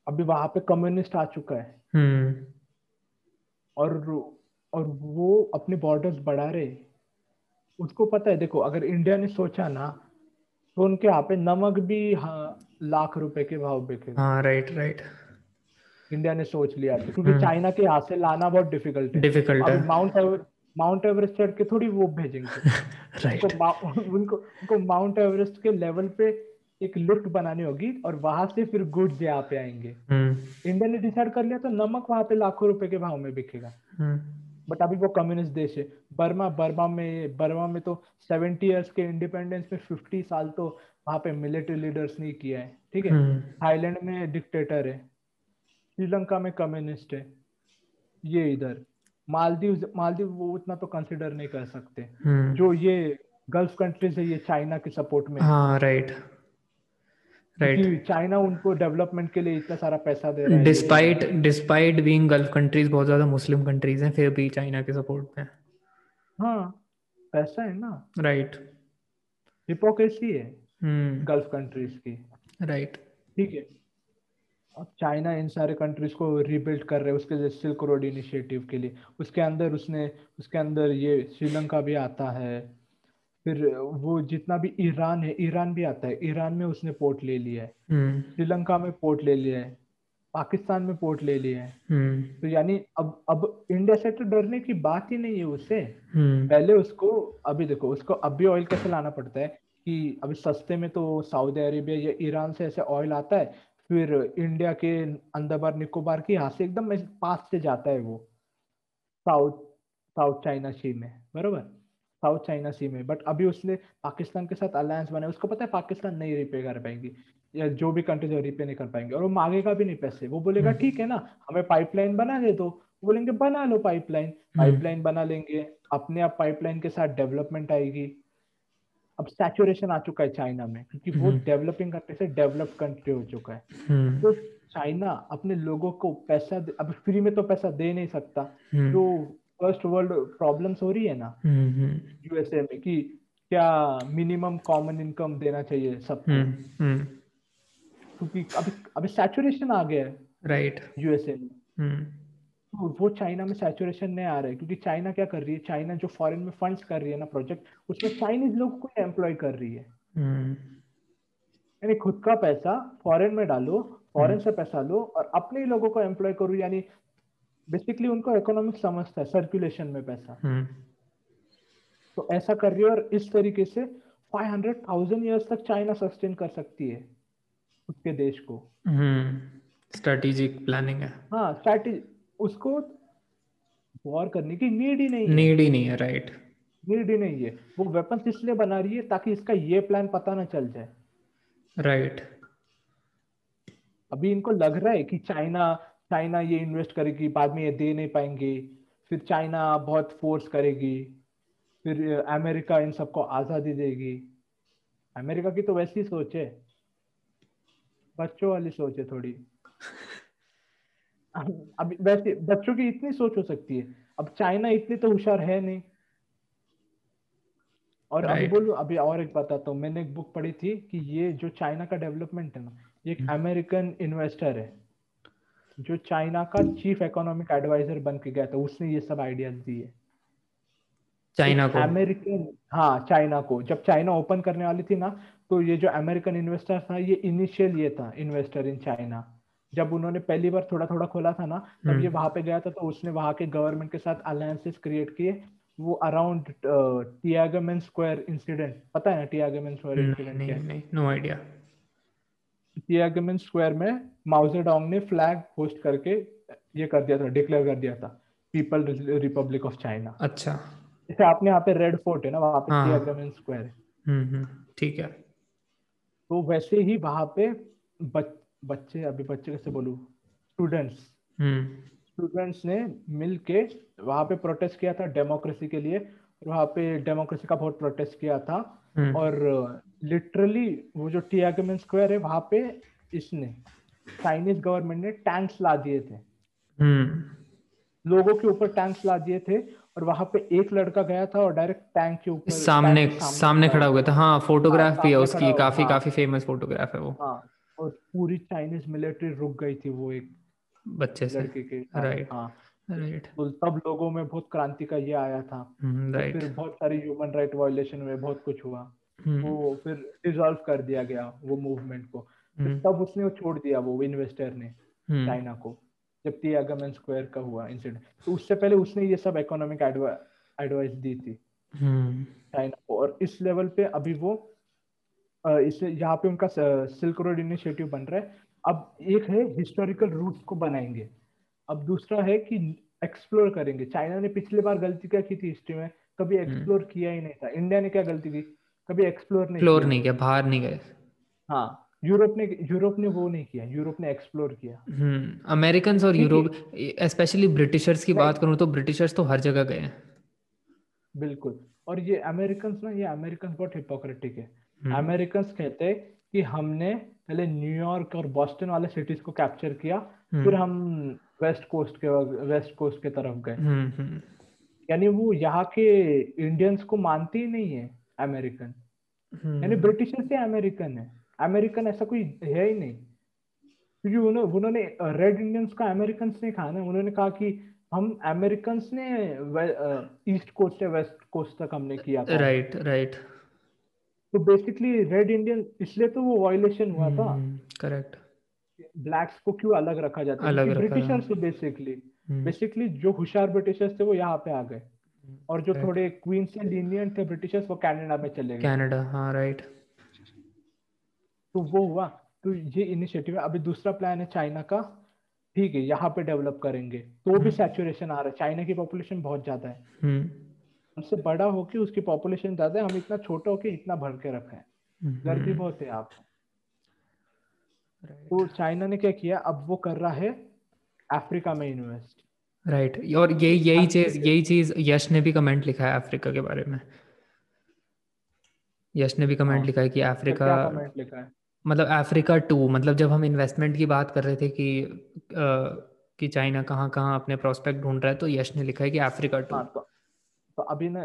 अभी वहाँ पे कम्युनिस्ट आ चुका है। हम्म। और और वो अपने बॉर्डर्स बढ़ा रहे उसको पता है देखो अगर इंडिया ने सोचा ना तो उनके यहाँ पे नमक भी हाँ लाख रुपए के भाव बिके हाँ राइट राइट इंडिया ने सोच लिया था क्योंकि हम्म। चाइना के यहाँ से लाना बहुत डिफ़िकल्ट है। डिफ़िकल्ट है। माउंट माउंट एवरेस्ट चढ़ के थोड़ी वो भेजेंगे। राइट उनको उनको उनको माउंट एवरेस्ट के लेवल पे एक लिफ्ट बनानी होगी और वहाँ से फिर गुड्स यहाँ पे आएँगे। इंडिया हम्म। ने डिसाइड कर लिया तो नमक वहाँ पे लाखों रुपए के भाव में बिकेगा। बट हम्म। अभी वो कम्युनिस्ट देश है। बर्मा बर्मा में बर्मा में तो सेवेंटी ईयर्स के इंडिपेंडेंस में फिफ्टी साल तो वहाँ पे मिलिट्री लीडर्स नहीं किया है। ठीक है? थाईलैंड में डिक्टेटर है। श्रीलंका में कम्युनिस्ट है। ये इधर। मालदीव मालदीव वो उतना तो कंसिडर नहीं कर सकते। हम्म। जो ये गल्फ कंट्रीज़ है ये चाइना के सपोर्ट में। हाँ राइट राइट चाइना उनको डेवलपमेंट के लिए इतना सारा पैसा दे रहा है। Despite despite being gulf countries बहुत ज़्यादा मुस्लिम कंट्रीज़ हैं फिर भी चाइना के सपोर्ट में हाँ। पैसा है ना। राइट हिपोक्रेसी है। गल्फ हम्म। कंट्रीज़ की। राइट ठीक है। अब चाइना इन सारे कंट्रीज़ को रिबिल्ड कर रहे हैं उसके लिए सिल्क रोड इनिशिएटिव के लिए। उसके अंदर उसने उसके अंदर ये श्रीलंका भी आता है। फिर वो जितना भी ईरान है ईरान भी आता है। ईरान में उसने पोर्ट ले लिया है। हम्म। श्रीलंका में पोर्ट ले लिया है। पाकिस्तान में पोर्ट ले लिया है। हम्म। तो यानी अब अब इंडिया से तो डरने की बात ही नहीं है उसे पहले उसको अभी देखो उसको अभी ऑयल कैसे लाना पड़ता है कि अभी सस्ते में तो सऊदी अरेबिया या ईरान से ऐसे ऑयल आता है फिर इंडिया के अंदर निकोबार के यहाँ से एकदम पास से जाता है वो। साउथ साउथ चाइना सी में बरोबर? साउथ चाइना सी में। बट अभी उसने पाकिस्तान के साथ अलायंस बनाया। उसको पता है पाकिस्तान नहीं रिपे कर पाएँगी। या जो भी कंट्रीज़ है रिपे नहीं कर पाएँगे। और वो मांगेगा भी नहीं पैसे। वो बोलेगा हम्म। ठीक है ना हमें पाइपलाइन बना दे दो। बोलेंगे बना लो पाइपलाइन पाइपलाइन हम्म। बना लेंगे। अपने आप पाइपलाइन के साथ डेवलपमेंट आएगी। अब सैचुरेशन आ चुका है चाइना में क्योंकि वो डेवलपिंग कंट्री से डेवलप कंट्री हो चुका है। हम्म। तो चाइना अपने लोगों को पैसा अब फ्री में तो पैसा दे नहीं सकता। हम्म। जो फ़र्स्ट वर्ल्ड प्रॉब्लम्स हो रही है ना यूएसए हम्म, में कि क्या मिनिमम कॉमन इनकम देना चाहिए सबको। क्योंकि अभी अभी सैचुरेशन आ गया है राइट यूएसए में। वो चाइना में सैचुरेशन नहीं आ रहा है क्योंकि चाइना क्या कर रही है चाइना जो फॉरेन में फंड्स कर रही है ना प्रोजेक्ट उसमें चाइनीज़ लोगों को एम्प्लॉय कर रही है हम्म। यानी खुद का पैसा फॉरेन में डालो फॉरेन हम्म। से पैसा लो और अपने ही लोगों को एम्प्लॉय करो यानी बेसिकली उनको इकोनॉमिक समझता है सर्कुलेशन में पैसा हम्म। तो ऐसा कर रही है और इस तरीके से फाइव हंड्रेड थाउज़ेंड ईयर्स तक चाइना सस्टेन कर सकती है उसके देश को स्ट्रेटेजिक प्लानिंग है हाँ स्ट्रेटेजी उसको वॉर करने की नीड ही नहीं नीड ही नहीं है राइट नीड ही नहीं है। वो वेपन्स इसलिए बना रही है ताकि इसका ये प्लान पता ना चल जाए। राइट अभी इनको लग रहा है कि चाइना चाइना ये इन्वेस्ट करेगी बाद में ये दे नहीं पाएँगे। फिर चाइना बहुत फोर्स करेगी। फिर अमेरिका इन सबको आज़ादी देगी। अमेरिका की तो वैसी सोच है। बच्चों वाली सोच है थोड़ी। अब वैसे बच्चों की इतनी सोच हो सकती है। अब चाइना इतनी तो होशियार है नहीं। और right. अभी बोलू अभी और एक बताता हूँ। मैंने एक बुक पढ़ी थी कि ये जो चाइना का डेवलपमेंट है ना ये एक अमेरिकन हम्म। इन्वेस्टर है। जो चाइना का चीफ इकोनॉमिक एडवाइजर बन के गया था उसने ये सब आइडियाज़ दिए। चाइना को? अमेरिकन हाँ चाइना को। जब चाइना ओपन करने वाली थी ना तो ये जो अमेरिकन इन्वेस्टर था ये इनिशियल ये था इन्वेस्टर इन चाइना जब उन्होंने पहली बार थोड़ा थोड़ा खोला था ना तब ये हम्म। वहाँ पे गया था तो उसने वहाँ के गवर्नमेंट के साथ अलायंसेस क्रिएट किए। वो अराउंड टियागमेन स्क्वायर इंसिडेंट पता है ना टियागमेन स्क्वायर इंसिडेंट क्या नहीं नो आइडिया टियागमेन स्क्वायर में माउजेडोंग ने फ्लैग होस्ट करके ये कर दिया था डिक्लेयर कर दिया था पीपल रिपब्लिक ऑफ़ चाइना अच्छा। जैसे आपने यहाँ पे रेड फोर्ट है ना वहाँ पे टियागमेन स्क्वायर है। हम्म, हम्म, ठीक है। तो वैसे ही वहाँ पे बच, बच्चे अभी बच्चे कैसे बोलू? स्टूडेंट्स स्टूडेंट्स ने मिल के वहाँ पे प्रोटेस्ट किया था डेमोक्रेसी के लिए और वहाँ पे डेमोक्रेसी का बहुत प्रोटेस्ट किया था। हम्म। और लिटरली वो जो टियागमेन स्क्वायर है वहाँ पे इसने चाइनीज़ गवर्नमेंट ने टैंक्स ला दिए थे। हम्म। लोगों के ऊपर टैंक्स ला दिए थे और वहाँ पे एक लड़का गया था और डायरेक्ट टैंक के ऊपर सामने सामने खड़ा हुआ था। हाँ फोटोग्राफ भी है उसकी काफ़ी काफ़ी फ़ेमस फोटोग्राफ है वो। हाँ। और पूरी चाइनीज़ मिलिट्री रुक गई थी वो एक बच्चे से। लड़के के राइट हाँ। राइट तो तब लोगों में बहुत क्रांति का ये आया था। हम्म, तो फिर बहुत सारे ह्यूमन राइट वायोलेशन हुए बहुत कुछ हुआ। हम्म। वो फिर डिजोल्व कर दिया गया वो मूवमेंट को। हम्म। तब उसने वो छोड़ दिया वो इन्वेस्टर ने चाइना को जब तियागमन स्क्वायर का हुआ इंसिडेंट तो उससे पहले उसने ये सब इकोनॉमिक एडवाइस दी थी। चाइना को। और इस लेवल पे अभी वो इस यहाँ पे उनका सिल्क रोड इनिशिएटिव बन रहा है। अब एक है हिस्टोरिकल रूट्स को बनाएँगे। अब दूसरा है कि एक्सप्लोर करेंगे। चाइना ने पिछली बार गलती क्या की थी हिस्ट्री में? कभी एक्सप्लोर हम्म। किया ही नहीं था। इंडिया ने क्या गलती की? कभी एक्सप्लोर नहीं एक्सप्लोर नहीं किया बाहर नहीं गए। हाँ यूरोप ने यूरोप ने वो नहीं किया। यूरोप ने एक्सप्लोर किया। हम्म अमेरिकन और यूरोप स्पेशली ब्रिटिशर्स की बात करूँ तो ब्रिटिशर्स तो हर जगह गए हैं। बिल्कुल। और ये अमेरिकन ना ये अमेरिकन बहुत हिपोक्रेटिक है। अमेरिकन हम्म। कहते हैं कि हमने पहले न्यूयॉर्क और बॉस्टन वाले सिटीज़ को कैप्चर किया हम्म। फिर हम वेस्ट कोस्ट के वेस्ट कोस्ट के तरफ़ गए। हम्म। यानी वो यहाँ के इंडियंस को मानते ही नहीं है अमेरिकन यानी ब्रिटिश से अमेरिकन है। अमेरिकन ऐसा कोई है ही नहीं। क्योंकि उन्होंने रेड इंडियंस का अमेरिकन ने कहा ना उन्होंने कहा कि हम अमेरिकन ने ईस्ट कोस्ट से वेस्ट कोस्ट तक हमने किया राइट राइट तो बेसिकली रेड इंडियन इसलिए तो वो वायलेशन हुआ था। करेक्ट ब्लैक्स को क्यों अलग रखा जाता है? ब्रिटिशर्स बेसिकली बेसिकली जो होशियार ब्रिटिशर्स थे वो यहाँ पे आ गए। हम्म, और जो थोड़े क्वीन से लीनियंट थे ब्रिटिशर्स वो कनाडा में चले गए। कनाडा हाँ राइट तो वो हुआ। तो ये इनिशिएटिव है। अभी दूसरा प्लान है चाइना का। ठीक है यहाँ पे डेवलप करेंगे। तो भी सैचुरेशन हम्म। आ रहा है। चाइना की पॉपुलेशन बहुत ज़्यादा है। हम्म। हमसे बड़ा होके उसकी पॉपुलेशन ज़्यादा है हम इतना छोटा होके इतना भर के रखे। हैं गर्दी बहुत है आप। तो चाइना ने क्या किया? अब वो कर रहा है अफ्रीका में इन्वेस्ट राइट right. और यही यही चीज़ यही चीज़ यश ने भी कमेंट लिखा है अफ्रीका के बारे में। यश ने भी कमेंट हाँ। लिखा है कि अफ्रीका लिखा है? मतलब अफ्रीका टू मतलब जब हम इन्वेस्टमेंट की बात कर रहे थे कि आ, कि चाइना कहाँ कहाँ अपने प्रोस्पेक्ट ढूंढ रहा है तो यश ने लिखा है कि अफ्रीका टू। हाँ, तो, अभी ना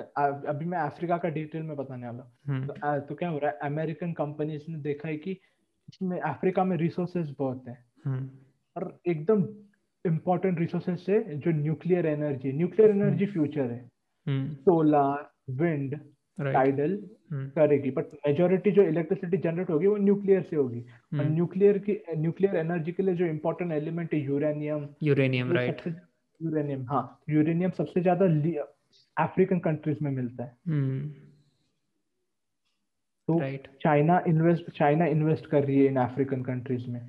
अभी मैं अफ्रीका का डिटेल में बताने वाला हूँ। हम्म। तो, तो क्या हो रहा है अमेरिकन कंपनीज़ ने देखा है कि इसमें अफ्रीका में रिसोर्सेज बहुत है। हम्म। और एकदम इम्पोर्टेंट रिसोर्सेज है जो nuclear energy nuclear energy future है। सोलर विंड टाइडल करेगी बट मेजोरिटी जो इलेक्ट्रिसिटी जनरेट होगी वो न्यूक्लियर से होगी। और हम्म। न्यूक्लियर की न्यूक्लियर एनर्जी के लिए जो इम्पोर्टेंट एलिमेंट है यूरेनियम यूरेनियम राइट यूरेनियम हाँ यूरेनियम सबसे ज़्यादा अफ्रीकन कंट्रीज़ में मिलता है। हम्म। तो चाइना इन्वेस्ट चाइना इन्वेस्ट कर रही है इन अफ्रीकन कंट्रीज़ में।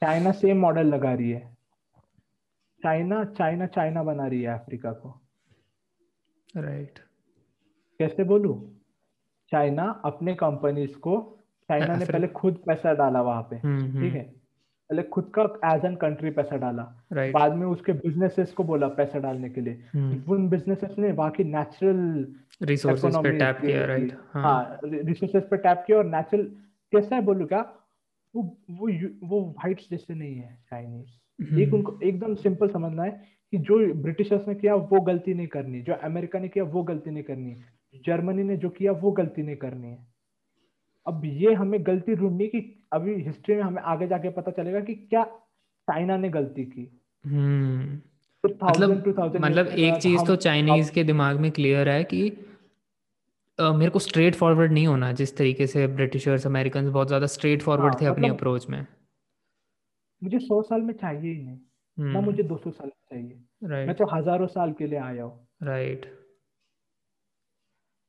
चाइना सेम मॉडल लगा रही है। चाइना चाइना चाइना बना रही है अफ्रीका को। Right right. कैसे बोलू? चाइना अपने कंपनीज़ को चाइना ने पहले खुद पैसा डाला वहाँ पे हम्म, हम्म। ठीक है? पहले खुद का एज एन कंट्री पैसा डाला। Right. बाद में उसके बिजनेसेस को बोला पैसा डालने के लिए। Hmm. उन बिजनेसेस ने बाकी नेचुरल रिसोर्सेज पे टैप किया राइट हाँ। रिसोर्सेज हाँ, पे टैप किया और नेचुरल कैसा है बोलू क्या? वो वो वो व्हाइट्स जैसे नहीं है चाइनीज़ hmm. एक उनको एकदम सिंपल समझना है कि जो ब्रिटिशर्स ने किया वो गलती नहीं करनी। जो अमेरिका ने किया वो गलती नहीं करनी। जर्मनी ने जो किया वो गलती नहीं करनी है। अब ये हमें गलती ढूंढनी की अभी हिस्ट्री में हमें आगे जाके पता चलेगा कि क्या चाइना ने गलती की। हम्म। मतलब मतलब एक चीज़ तो चाइनीज़ के दिमाग में क्लियर है कि uh, मेरे को स्ट्रेट फॉरवर्ड नहीं होना जिस तरीके से ब्रिटिशर्स अमेरिकन बहुत ज़्यादा स्ट्रेट फॉरवर्ड थे अपनी अप्रोच मतलब में। मुझे सौ साल में चाहिए ही नहीं। ना मुझे दो सौ साल में चाहिए। राइट मैं तो हज़ारों साल के लिए आया हूँ। राइट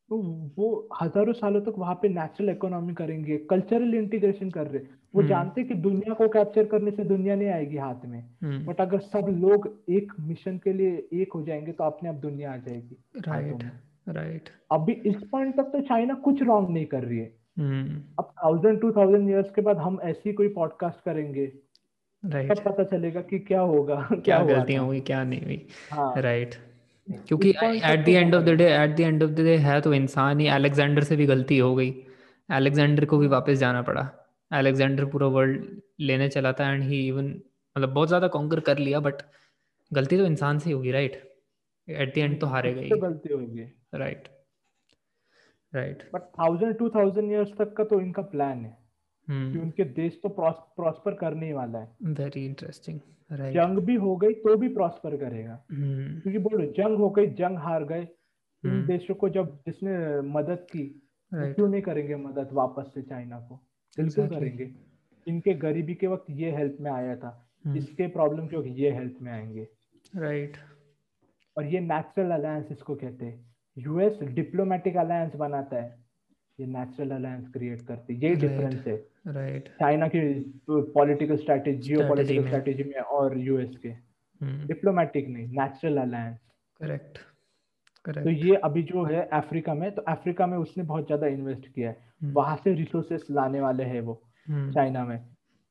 तो वो हज़ारों सालों तक वहाँ पे नेचुरल इकोनॉमी करेंगे कल्चरल इंटीग्रेशन कर रहे वो हम्म। जानते कि दुनिया को कैप्चर करने से दुनिया नहीं आएगी हाथ में। बट हम्म। अगर सब लोग एक मिशन के लिए एक हो जाएँगे तो अपने आप दुनिया आ जाएगी। राइट राइट अभी इस पॉइंट तक तो चाइना कुछ रॉन्ग नहीं कर रही है। हम्म। अब थाउज़ेंड टू थाउज़ेंड ईयर्स के बाद हम ऐसी कोई पॉडकास्ट करेंगे राइट पता चलेगा कि क्या होगा क्या गलतियाँ हुई क्या नहीं हुई। राइट हाँ. क्योंकि at the end of the day at the end of the day है तो इंसान ही अलेक्जेंडर से भी गलती हो गई। अलेक्जेंडर को भी वापस जाना पड़ा। अलेक्जेंडर पूरा वर्ल्ड लेने चला था एंड ही इवन मतलब बहुत ज़्यादा कॉन्कर कर लिया बट गलती तो इंसान से होगी राइट एट द एंड तो हारेगा ही गलती होगी। Right right but thousand two thousand years तक का तो इनका प्लान है. कि उनके देश तो प्रॉस्पर करने ही वाला है वेरी इंटरेस्टिंग right. जंग भी हो गई तो भी प्रॉस्पर करेगा hmm. क्योंकि बोलो जंग हो गई जंग हार गए इन hmm. देशों को जब जिसने मदद की तो right. क्यों नहीं करेंगे मदद वापस से चाइना को बिल्कुल. करेंगे इनके गरीबी के वक्त ये हेल्प में आया था hmm. इसके प्रॉब्लम के वक्त ये हेल्प में आएँगे राइट. और ये नेचुरल अलायंस इसको कहते हैं यूएस डिप्लोमेटिक अलायंस बनाता है ये नेचुरल अलायंस क्रिएट करती है। यही डिफरेंस है। राइट चाइना की political strategy geopolitical strategy में और यूएस के। Diplomatic hmm. नहीं नेचुरल अलायंस करेक्ट करेक्ट तो ये अभी जो है अफ्रीका में तो अफ्रीका में उसने बहुत ज़्यादा इन्वेस्ट किया है। Hmm. वहाँ से रिसोर्सेस लाने वाले हैं वो चाइना hmm. में।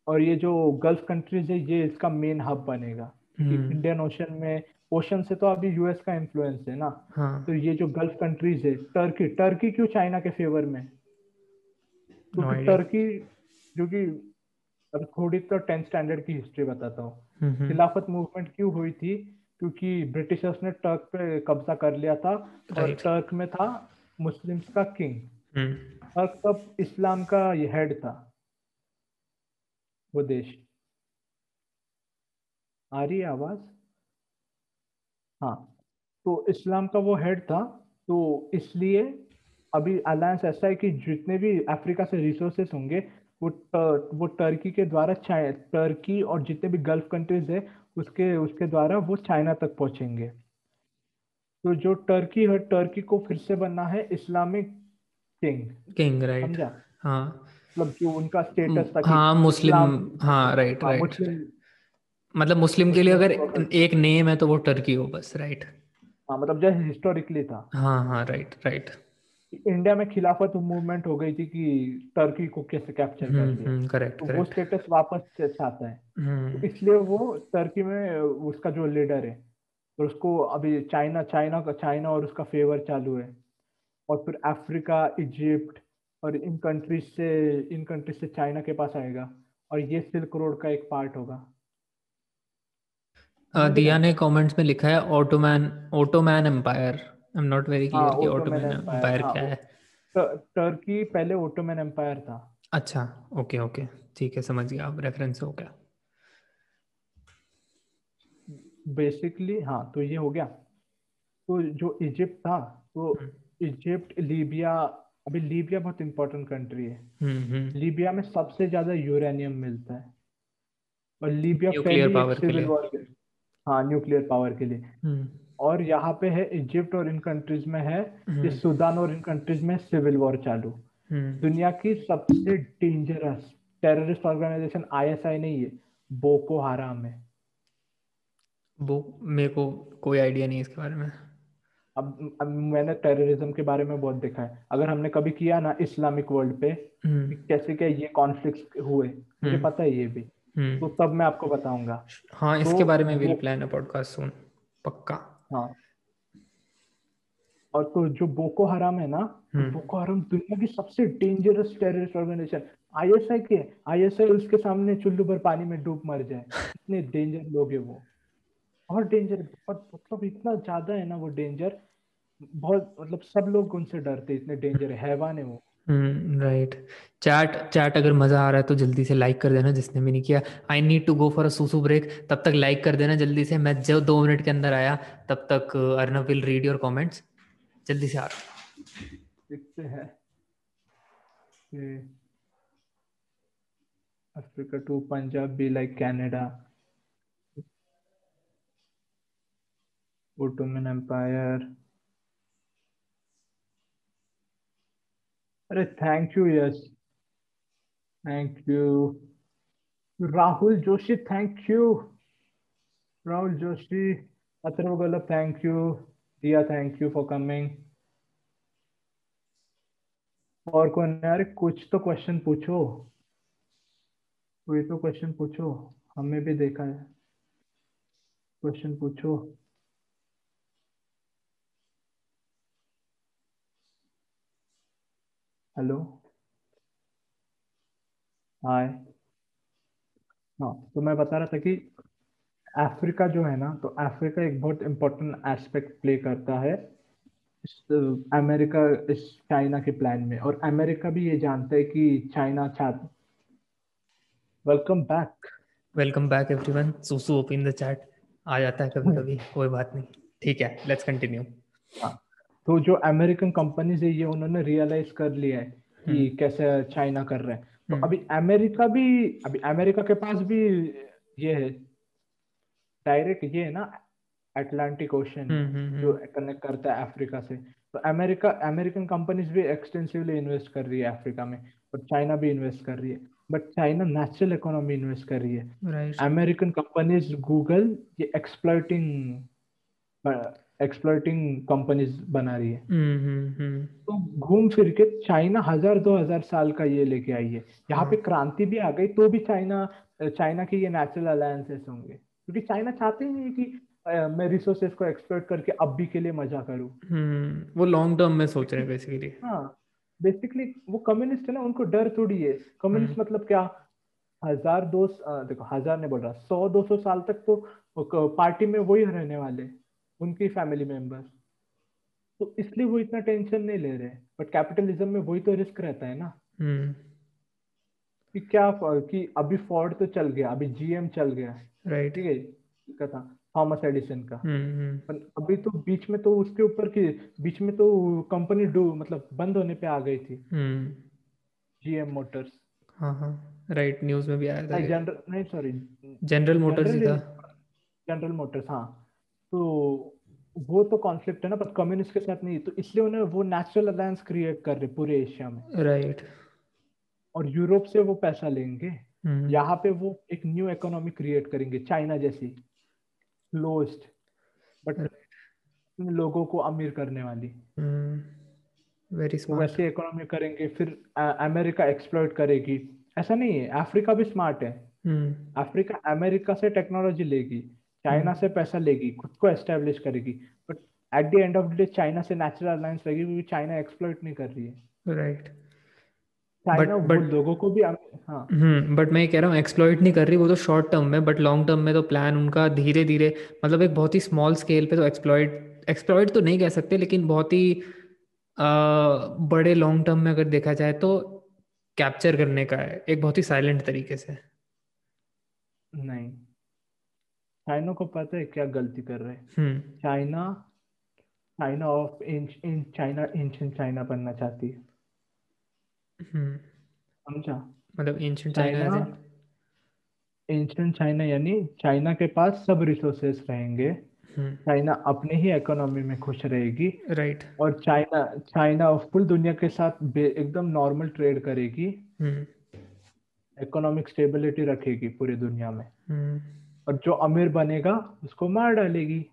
और ये जो गल्फ कंट्रीज़ है ये इसका मेन हब बनेगा। इंडियन ओशन में ओशन से तो अभी यूएस का इन्फ्लुएंस है ना। हाँ. तो ये जो गल्फ कंट्रीज़ है टर्की टर्की क्यों चाइना के फेवर में? क्योंकि तो टर्की जो कि अब थोड़ी तो टेंथ स्टैंडर्ड की हिस्ट्री बताता हूँ। खिलाफत मूवमेंट क्यों हुई थी? क्योंकि ब्रिटिशर्स ने टर्क पे कब्जा कर लिया था right. और टर्क में था मुस्लिम्स का किंग टर्क तब इस्लाम का ये हेड था। वो देश। आ रही है आवाज़? हाँ तो इस्लाम का वो हेड था तो इसलिए अभी अलायंस ऐसा है कि जितने भी अफ्रीका से रिसोर्सेस होंगे वो वो टर्की के द्वारा टर्की और जितने भी गल्फ कंट्रीज़ है उसके उसके द्वारा वो चाइना तक पहुँचेंगे। तो जो टर्की है टर्की को फिर से बनना है इस्लामिक किंग किंग राइट समझा? हाँ। मतलब जो उनका स्टेटस था हाँ मुस्लिम हाँ राइट हाँ, राइट मतलब मुस्लिम के लिए अगर एक नेम है तो वो टर्की हो बस राइट हाँ मतलब जैसे हिस्टोरिकली था। हाँ हाँ राइट राइट इंडिया में खिलाफत मूवमेंट हो गई थी कि टर्की को कैसे कैप्चर कर करेक्ट तो वो स्टेटस वापस चाहता है। हम्म। तो इसलिए वो टर्की में उसका जो लीडर है और उसको अभी चाइना चाइना का चाइना और उसका फेवर चालू है। और फिर अफ्रीका इजिप्ट और इन कंट्रीज़ से इन कंट्रीज़ से चाइना के पास आएगा। और ये सिल्क रोड का एक पार्ट होगा। दिया ने कमेंट्स में लिखा है Ottoman Ottoman empire I am not very clear कि ऑटोमैन एम्पायर क्या है। टर्की पहले ऑटोमैन एम्पायर था। अच्छा ओके ओके ठीक है समझ गया अब रेफरेंस हो गया। बेसिकली हाँ तो ये हो गया। तो जो इजिप्ट था तो इजिप्ट लीबिया अभी लीबिया बहुत इंपॉर्टेंट कंट्री है। लीबिया में सबसे ज़्यादा यूरेनियम मिलता है। और लीबिया पहले सिविल वॉर हाँ न्यूक्लियर पावर के लिए हम्म। और यहाँ पे है इजिप्ट और इन कंट्रीज़ में है हम्म। सूडान और इन कंट्रीज़ में सिविल वॉर चालू हम्म। दुनिया की सबसे डेंजरस टेररिस्ट ऑर्गेनाइजेशन आईएसआई नहीं है बोको हाराम है वो मेरे को कोई आइडिया नहीं इसके बारे में अब, अब मैंने टेररिज्म के बारे में बहुत देखा है अगर हमने कभी किया ना इस्लामिक वर्ल्ड पे कैसे क्या ये कॉन्फ्लिक्ट हुए मुझे पता है ये भी। तो तब मैं आपको बताऊँगा। हाँ तो इसके तो बारे में विल प्लान अ पॉडकास्ट सुन पक्का। हाँ। और तो जो बोको हराम है ना तो हम्म। बोको हराम दुनिया की सबसे डेंजरस टेररिस्ट ऑर्गेनाइजेशन आईएसआई के आईएसआई उसके सामने चुल्लू भर पानी में डूब मर जाए। इतने डेंजर लोग है वो। और डेंजर बहुत मतलब इतना ज़्यादा है ना वो डेंजर बहुत मतलब सब लोग उनसे डरते इतने डेंजर हैवान है वो। राइट चैट चैट अगर मज़ा आ रहा है तो जल्दी से लाइक कर देना, जिसने भी नहीं किया। I need to go for a सूसू break तब तक लाइक कर देना जल्दी से। मैं जो दो मिनट के अंदर आया, तब तक Arnav will read your comments जल्दी से आ रहा देखते हैं Africa to Punjab be like Canada Ottoman Empire. अरे thank you yes thank you Rahul Joshi thank you Rahul Joshi, Atharva गलत thank you Diya thank you for coming और कौन यार कुछ तो क्वेश्चन पूछो। कोई तो क्वेश्चन पूछो। हमें भी देखा है। क्वेश्चन पूछो। हेलो हाय हाँ तो मैं बता रहा था कि अफ्रीका जो है ना तो अफ्रीका एक बहुत इम्पोर्टेंट एस्पेक्ट प्ले करता है इस अमेरिका इस चाइना के प्लान में। और अमेरिका भी ये जानता है कि चाइना चाहता welcome back welcome back everyone सुसु ओपन द चैट आ जाता है कभी कभी कोई बात नहीं। ठीक है लेट्स कंटिन्यू हाँ। तो जो अमेरिकन कंपनीज़ है ये उन्होंने रियलाइज़ कर लिया है कि हम्म। कैसे चाइना कर रहे हैं। तो हम्म। अभी अमेरिका भी अभी अमेरिका के पास भी ये है डायरेक्ट ये है ना अटलांटिक ओशन हम्म, जो कनेक्ट करता है अफ्रीका से। तो अमेरिका अमेरिकन कंपनीज़ भी एक्सटेंसिवली इन्वेस्ट कर रही है अफ्रीका में और चाइना भी इन्वेस्ट कर रही है। But China natural economy invest कर रही है। अमेरिकन कंपनीज़ गूगल ये एक्सप्लॉइटिंग एक्सप्लोइटिंग कंपनीज़ बना रही है। हम्म, हम्म, हम्म। तो घूम फिर के चाइना हज़ार दो हज़ार साल का ये लेके आई है। यहाँ पे क्रांति भी आ गई तो भी चाइना चाइना के ये नेचुरल अलायंसेस होंगे। क्योंकि चाइना चाहते ही नहीं कि मैं रिसोर्सेज को एक्सप्लोर करके अब भी के लिए मज़ा करूँ। वो लॉन्ग टर्म में सोच रहे हैं बेसिकली हाँ बेसिकली वो कम्युनिस्ट है ना उनको डर थोड़ी है। कम्युनिस्ट मतलब क्या? हज़ार दो देखो हज़ार ने बोल रहा सौ दो सौ साल तक तो पार्टी में वही रहने वाले। उनकी फैमिली मेंबर्स तो इसलिए वो इतना टेंशन नहीं ले रहे। बट कैपिटलिज्म में वही तो रिस्क रहता है ना। hmm. कि क्या कि अभी फोर्ड तो चल गया अभी जीएम चल गया। राइट ठीक है था। थॉमस एडिसन का. पर अभी तो बीच में तो उसके ऊपर की बीच में तो कंपनी डू मतलब बंद होने पे आ गई थी। जीएम मोटर्स हाँ हाँ। राइट न्यूज़ में भी आया था। जनरल नहीं सॉरी जनरल मोटर्स ही था। जनरल मोटर्स हाँ। तो वो तो कॉन्फ्लिक्ट है ना पर कम्युनिस्ट के साथ नहीं तो इसलिए उन्हें वो नेचुरल अलायंस क्रिएट कर रहे पूरे एशिया में। राइट और यूरोप से वो पैसा लेंगे हम्म। यहाँ पे वो एक न्यू इकोनॉमी क्रिएट करेंगे चाइना जैसी क्लोज्ड बट लोगों को अमीर करने वाली। वेरी हम्म। स्मार्ट वैसे इकोनॉमी करेंगे फिर अमेरिका एक्सप्लोइट करेगी। ऐसा नहीं है अफ्रीका भी स्मार्ट है। अफ्रीका हम्म। अमेरिका से टेक्नोलॉजी लेगी। चाइना हम्म। से पैसा लेगी खुद को एस्टेब्लिश करेगी but at the end of the day China से नेचुरल अलायंस रहेगी क्योंकि चाइना एक्सप्लोइट नहीं कर रही है। राइट चाइना बट लोगों को भी हाँ। हम्म बट मैं कह रहा हूँ एक्सप्लॉइट नहीं कर रही वो तो शॉर्ट टर्म में बट लॉन्ग टर्म में तो प्लान उनका धीरे धीरे मतलब एक बहुत ही स्मॉल स्केल पे तो एक्सप्लॉइट एक्सप्लॉइट तो नहीं कह सकते लेकिन बहुत ही बड़े लॉन्ग टर्म में अगर देखा जाए तो कैप्चर करने का है एक बहुत ही साइलेंट तरीके से। नहीं। चाइना को पता है क्या गलती कर रहे हैं? China China of in China ancient China बनना चाहती है। हम्म। समझा? मतलब एंशियंट चाइना एंशियंट चाइना यानी चाइना के पास सब रिसोर्सेस रहेंगे। चाइना हम्म। अपने ही इकोनॉमी में खुश रहेगी। राइट और चाइना चाइना फुल दुनिया के साथ एकदम नॉर्मल ट्रेड करेगी। इकोनॉमिक हम्म। स्टेबिलिटी रखेगी पूरी दुनिया में। और जो अमीर बनेगा उसको मार डालेगी।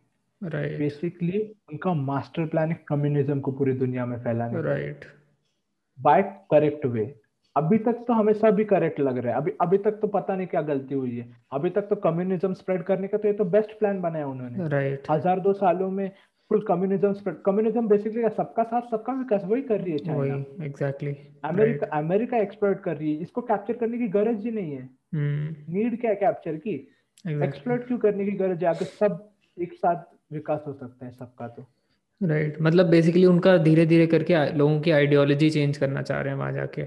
राइट बेसिकली उनका मास्टर प्लान है कम्युनिज्म को पूरी दुनिया में फैलाने राइट बाय करेक्ट वे अभी तक तो हमें सब भी करेक्ट लग रहा है। अभी अभी तक तो पता नहीं क्या गलती हुई है। अभी तक तो कम्युनिज्म स्प्रेड करने का तो ये तो बेस्ट प्लान बनाया उन्होंने। राइट हज़ार दो सालों में full communism spread communism basically सबका साथ सबका विकास वही कर रही है China exactly America America explore कर रही है। इसको कैप्चर करने की गरज ही नहीं है। Need hmm. क्या है कैप्चर की? एक्सप्लोर क्यों करने की गरज है? अगर सब एक साथ विकास हो सकता है सबका तो। Right right. मतलब बेसिकली उनका धीरे धीरे करके लोगों की आइडियोलॉजी चेंज करना चाह रहे हैं वहाँ जाके।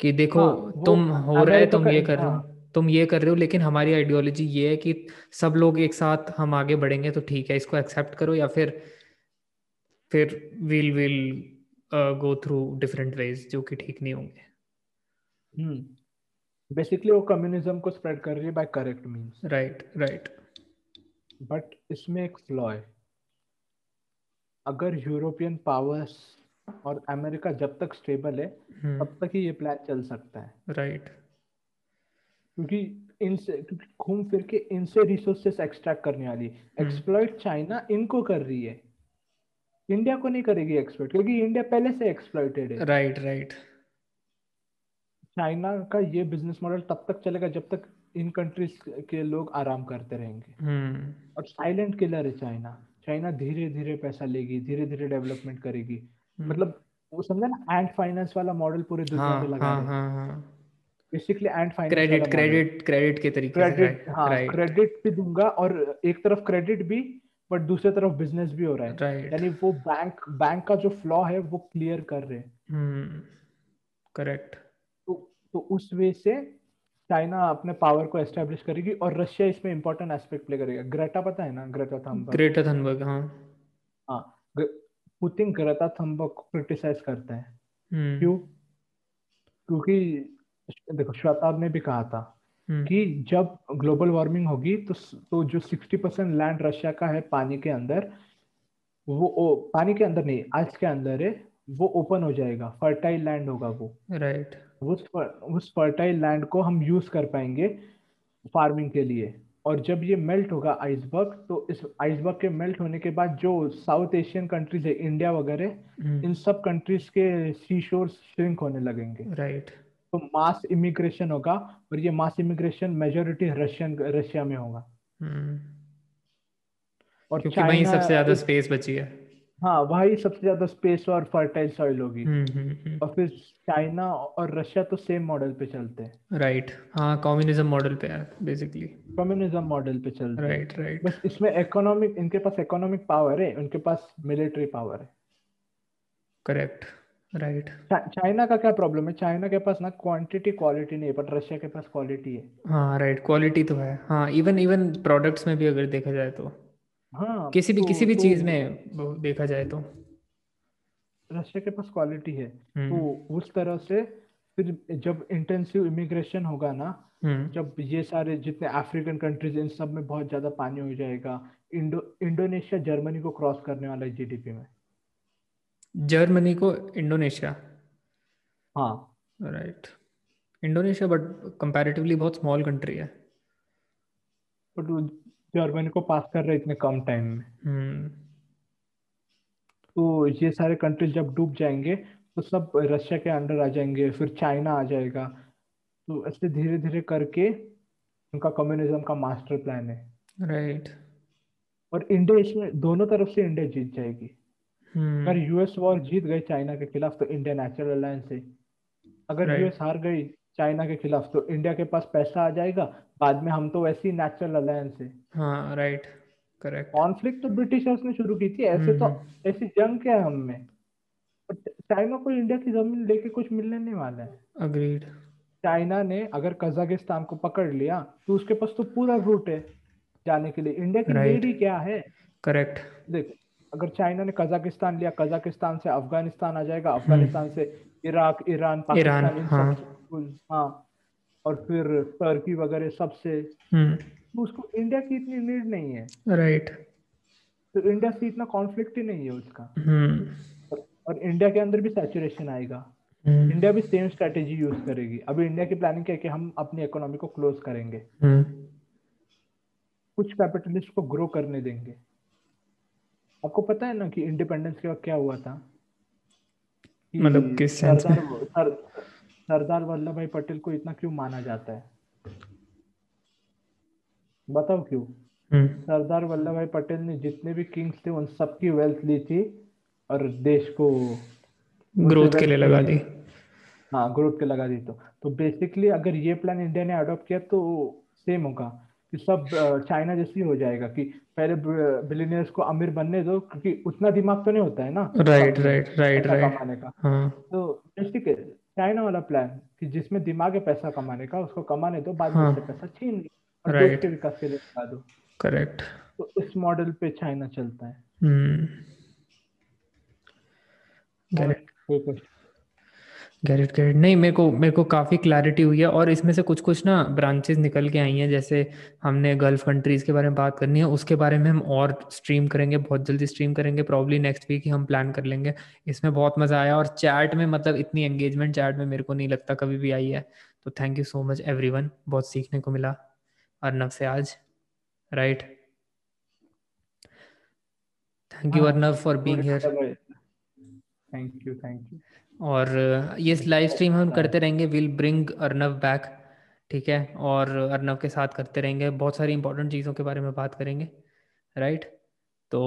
कि देखो हाँ तुम हो रहा है तुम ये कर रहे हाँ। हो। तुम ये कर रहे हो लेकिन हमारी आइडियोलॉजी ये है कि सब लोग एक साथ हम आगे बढ़ेंगे तो ठीक है इसको एक्सेप्ट करो या फिर फिर will will go through different ways जो कि ठीक नहीं होंगे। हम्म। बेसिकली वो कम्युनिज्म को स्प्रेड कर रही है by correct means right right but इसमें एक फ्लॉ है. अगर यूरोपियन पावर्स और अमेरिका जब तक स्टेबल है हम्म। तब तक ही ये प्लान चल सकता है. राइट क्योंकि इनसे क्योंकि घूम फिर के इनसे रिसोर्सेस एक्सट्रैक्ट करने वाली हम्म। एक्सप्लॉइट चाइना इनको कर रही है. इंडिया को नहीं करेगी एक्सप्लॉइट क्योंकि इंडिया पहले से एक्सप्लॉइटेड है. राइट राइट चाइना का ये बिज़नेस मॉडल तब तक चलेगा जब तक इन कंट्रीज़ के लोग आराम करते रहेंगे। हम्म। और साइलेंट किलर है चाइना। चाइना धीरे धीरे पैसा लेगी धीरे धीरे डेवलपमेंट करेगी। हम्म। मतलब वो समझा ना एंड फाइनेंस वाला मॉडल पूरे दुनिया हाँ पे लगा हाँ हाँ हाँ। Basically and finance credit credit credit के तरीके क्रेडिट हाँ क्रेडिट भी दूँगा और एक तरफ़ क्रेडिट भी बट दूसरी तरफ़ बिज़नेस भी हो रहा है। राइट यानी वो बैंक बैंक का जो फ्लॉ है वो क्लियर कर रहे हैं। हम्म। करेक्ट तो उस वे से चाइना अपने पावर को एस्टेब्लिश करेगी और रशिया इसमें इंपॉर्टेंट एस्पेक्ट प्ले करेगा। ग्रेटा पता है ना? ग्रेटा थंबर्ग ग्रेटर थनबर्ग हाँ। हाँ पुतिन ग्रेटा थंबर्ग को क्रिटिसाइज करता है। हम्म। क्यों? क्योंकि देखो श्वेताब ने भी कहा था हम्म। कि जब ग्लोबल वार्मिंग होगी तो तो जो 60 परसेंट लैंड रशिया का है पानी के अंदर वो ओ, पानी के अंदर नहीं आइस के अंदर है वो ओपन हो जाएगा फर्टाइल लैंड होगा वो। राइट उस फर- उस फर्टाइल लैंड को हम यूज़ कर पाएँगे फ़ार्मिंग के लिए। और जब ये मेल्ट होगा आइसबर्ग तो इस आइसबर्ग के मेल्ट होने के बाद जो साउथ एशियन कंट्रीज़ है इंडिया वगैरह हम्म। इन सब कंट्रीज़ के सी शोर श्रिंक होने लगेंगे। राइट तो मास इमिग्रेशन होगा और ये mass immigration majority Russian Russia में होगा। हम्म। और क्योंकि वहीं सबसे ज़्यादा स्पेस बची है। हाँ वही सबसे ज़्यादा स्पेस और फर्टाइल सॉइल होगी। हम्म हम्म हम्म। और फिर चाइना और रशिया तो सेम मॉडल पे चलते हैं। राइट हाँ कम्युनिज्म मॉडल पे है बेसिकली कम्युनिज्म मॉडल पे चलते हैं। राइट राइट बस इसमें इकोनॉमिक इनके पास इकोनॉमिक पावर है उनके पास मिलिट्री पावर है। करेक्ट राइट चाइना का क्या प्रॉब्लम है? चाइना के पास ना क्वांटिटी क्वालिटी नहीं है बट रशिया के पास क्वालिटी है। हाँ राइट क्वालिटी तो है। हाँ इवन इवन प्रोडक्ट्स में भी अगर देखा जाए तो। हाँ किसी भी तो किसी भी तो चीज़ में देखा जाए तो। रशिया के पास क्वालिटी है तो हम्म उस तरह से फिर जब इंटेंसिव इमिग्रेशन होगा ना हम्म। जब ये सारे जितने अफ्रीकन कंट्रीज़ इन सब में बहुत ज़्यादा पानी हो जाएगा इंडो इंडोनेशिया जर्मनी को क्रॉस करने वाला है जीडीपी में। जर्मनी को इंडोनेशिया? हाँ। राइट इंडोनेशिया बट कंपैरेटिवली बहुत स्मॉल कंट्री है। बट वो जर्मनी को पास कर रहे इतने कम टाइम में। हम्म। तो ये सारे कंट्रीज़ जब डूब जाएँगे तो सब रशिया के अंडर आ जाएँगे फिर चाइना आ जाएगा। तो ऐसे धीरे धीरे करके उनका कम्युनिज्म का मास्टर प्लान है। राइट और इंडिया इसमें दोनों तरफ़ से इंडिया जीत जाएगी। अगर हम्म यूएस वॉर जीत गए चाइना के खिलाफ तो इंडिया नेचुरल अलायंस है। अगर यूएस हार गई चाइना के खिलाफ तो इंडिया के पास पैसा आ जाएगा बाद में हम तो वैसे ही नेचुरल अलायंस है। हाँ राइट करेक्ट कॉन्फ्लिक्ट तो ब्रिटिशर्स ने शुरू की थी ऐसे हम्म तो हम्म ऐसी जंग क्या है हम में? चाइना को इंडिया की ज़मीन लेके कुछ मिलने नहीं वाला है। अग्रीड चाइना ने अगर कजाकिस्तान को पकड़ लिया तो उसके पास तो पूरा रूट है जाने के लिए। इंडिया की नीड ही क्या है? करेक्ट देख अगर चाइना ने कजाकिस्तान लिया कजाकिस्तान से अफ़गानिस्तान आ जाएगा हम्म। अफ़गानिस्तान से इराक ईरान पाकिस्तान इन हाँ। सब कुल- हाँ। और फिर टर्की वगैरह सबसे। हम्म। तो उसको इंडिया की इतनी नीड नहीं है। राइट तो इंडिया से इतना कॉन्फ्लिक्ट ही नहीं है उसका। हम्म। और, और इंडिया के अंदर भी सैचुरेशन आएगा। हम्म। इंडिया भी सेम स्ट्रेटेजी यूज़ करेगी। अभी इंडिया की प्लानिंग क्या है कि हम अपनी इकोनॉमी को क्लोज करेंगे। हम्म। कुछ कैपिटलिस्ट को ग्रो करने देंगे। आपको पता है ना कि इंडिपेंडेंस के वक्त क्या हुआ था? मतलब किस सेंस में? सर, सरदार वल्लभ भाई पटेल को इतना क्यों माना जाता है? बताओ क्यों? हम्म। सरदार वल्लभ भाई पटेल ने जितने भी किंग्स थे उन सबकी वेल्थ ली थी और देश को ग्रोथ के लिए लगा दी। हाँ ग्रोथ के लगा दी तो। तो बेसिकली अगर ये प्लान इंडिया ने अडोप्ट किया तो सेम होगा कि सब चाइना जैसे ही हो जाएगा कि पहले बिलीनियर्स को अमीर बनने दो क्योंकि उतना दिमाग तो नहीं होता है ना राइट राइट राइट राइट कमाने का। हाँ. तो है चाइना वाला प्लान कि जिसमें दिमाग है पैसा कमाने का उसको कमाने दो बाद में हाँ. पैसा छीन लो और देश के विकास के लिए लगा दो। करेक्ट तो इस मॉडल पे चाइना चलता है। हम्म कोई क्वेश्चन गैरेट गैरेट नहीं मेरे को मेरे को काफ़ी क्लैरिटी हुई है और इसमें से कुछ कुछ ना ब्रांचेस निकल के आई हैं जैसे हमने गल्फ कंट्रीज़ के बारे में बात करनी है उसके बारे में हम और स्ट्रीम करेंगे बहुत जल्दी स्ट्रीम करेंगे प्रॉब्ली नेक्स्ट वीक ही हम प्लान कर लेंगे। इसमें बहुत मज़ा आया और चैट में मतलब इतनी एंगेजमेंट चैट में मेरे को नहीं लगता कभी भी आई है। तो thank you so much every बहुत सीखने को मिला अर्नब से आज right thank you Arnab for being here thank you thank you और ये लाइव स्ट्रीम हम करते रहेंगे। विल ब्रिंग अर्नव बैक ठीक है? और अर्नव के साथ करते रहेंगे। बहुत सारी इंपॉर्टेंट चीज़ों के बारे में बात करेंगे राइट तो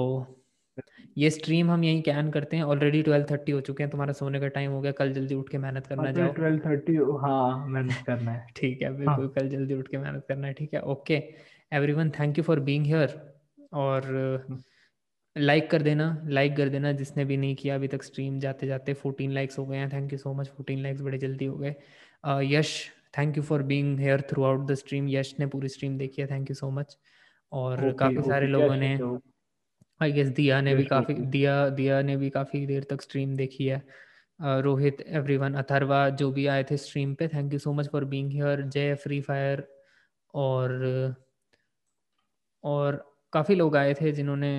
ये स्ट्रीम हम यहीं कैन करते हैं। ऑलरेडी ट्वेल्व थर्टी हो चुके हैं। तुम्हारा सोने का टाइम हो गया। कल जल्दी उठ के मेहनत करना जाओ। ट्वेल्व थर्टी हाँ मेहनत करना है। ठीक है बिल्कुल हाँ. कल जल्दी उठ के मेहनत करना है ठीक है? Okay everyone thank you for being here और हम्म। लाइक कर देना लाइक कर देना जिसने भी नहीं किया अभी तक स्ट्रीम जाते जाते फोर्टीन लाइक्स हो गए हैं। Thank you so much fourteen likes बड़े जल्दी हो गए। Yash thank you for being here throughout the stream Yash ने पूरी स्ट्रीम देखी है थैंक यू सो मच और okay, काफ़ी okay, सारे लोगों ने आई गेस दिया ने भी काफ़ी दिया दिया ने भी काफ़ी देर तक स्ट्रीम देखी है। रोहित एवरीवन अथर्वा जो भी आए थे स्ट्रीम पे thank you so much for being here जय फ्री फायर और और काफ़ी लोग आए थे जिन्होंने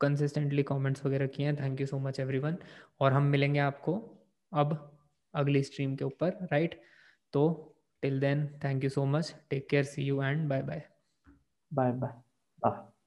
कंसिस्टेंटली कमेंट्स वगैरह किए हैं। Thank you so much everyone और हम मिलेंगे आपको अब अगली स्ट्रीम के ऊपर राइट तो till then thank you so much take care see you and bye bye bye bye bye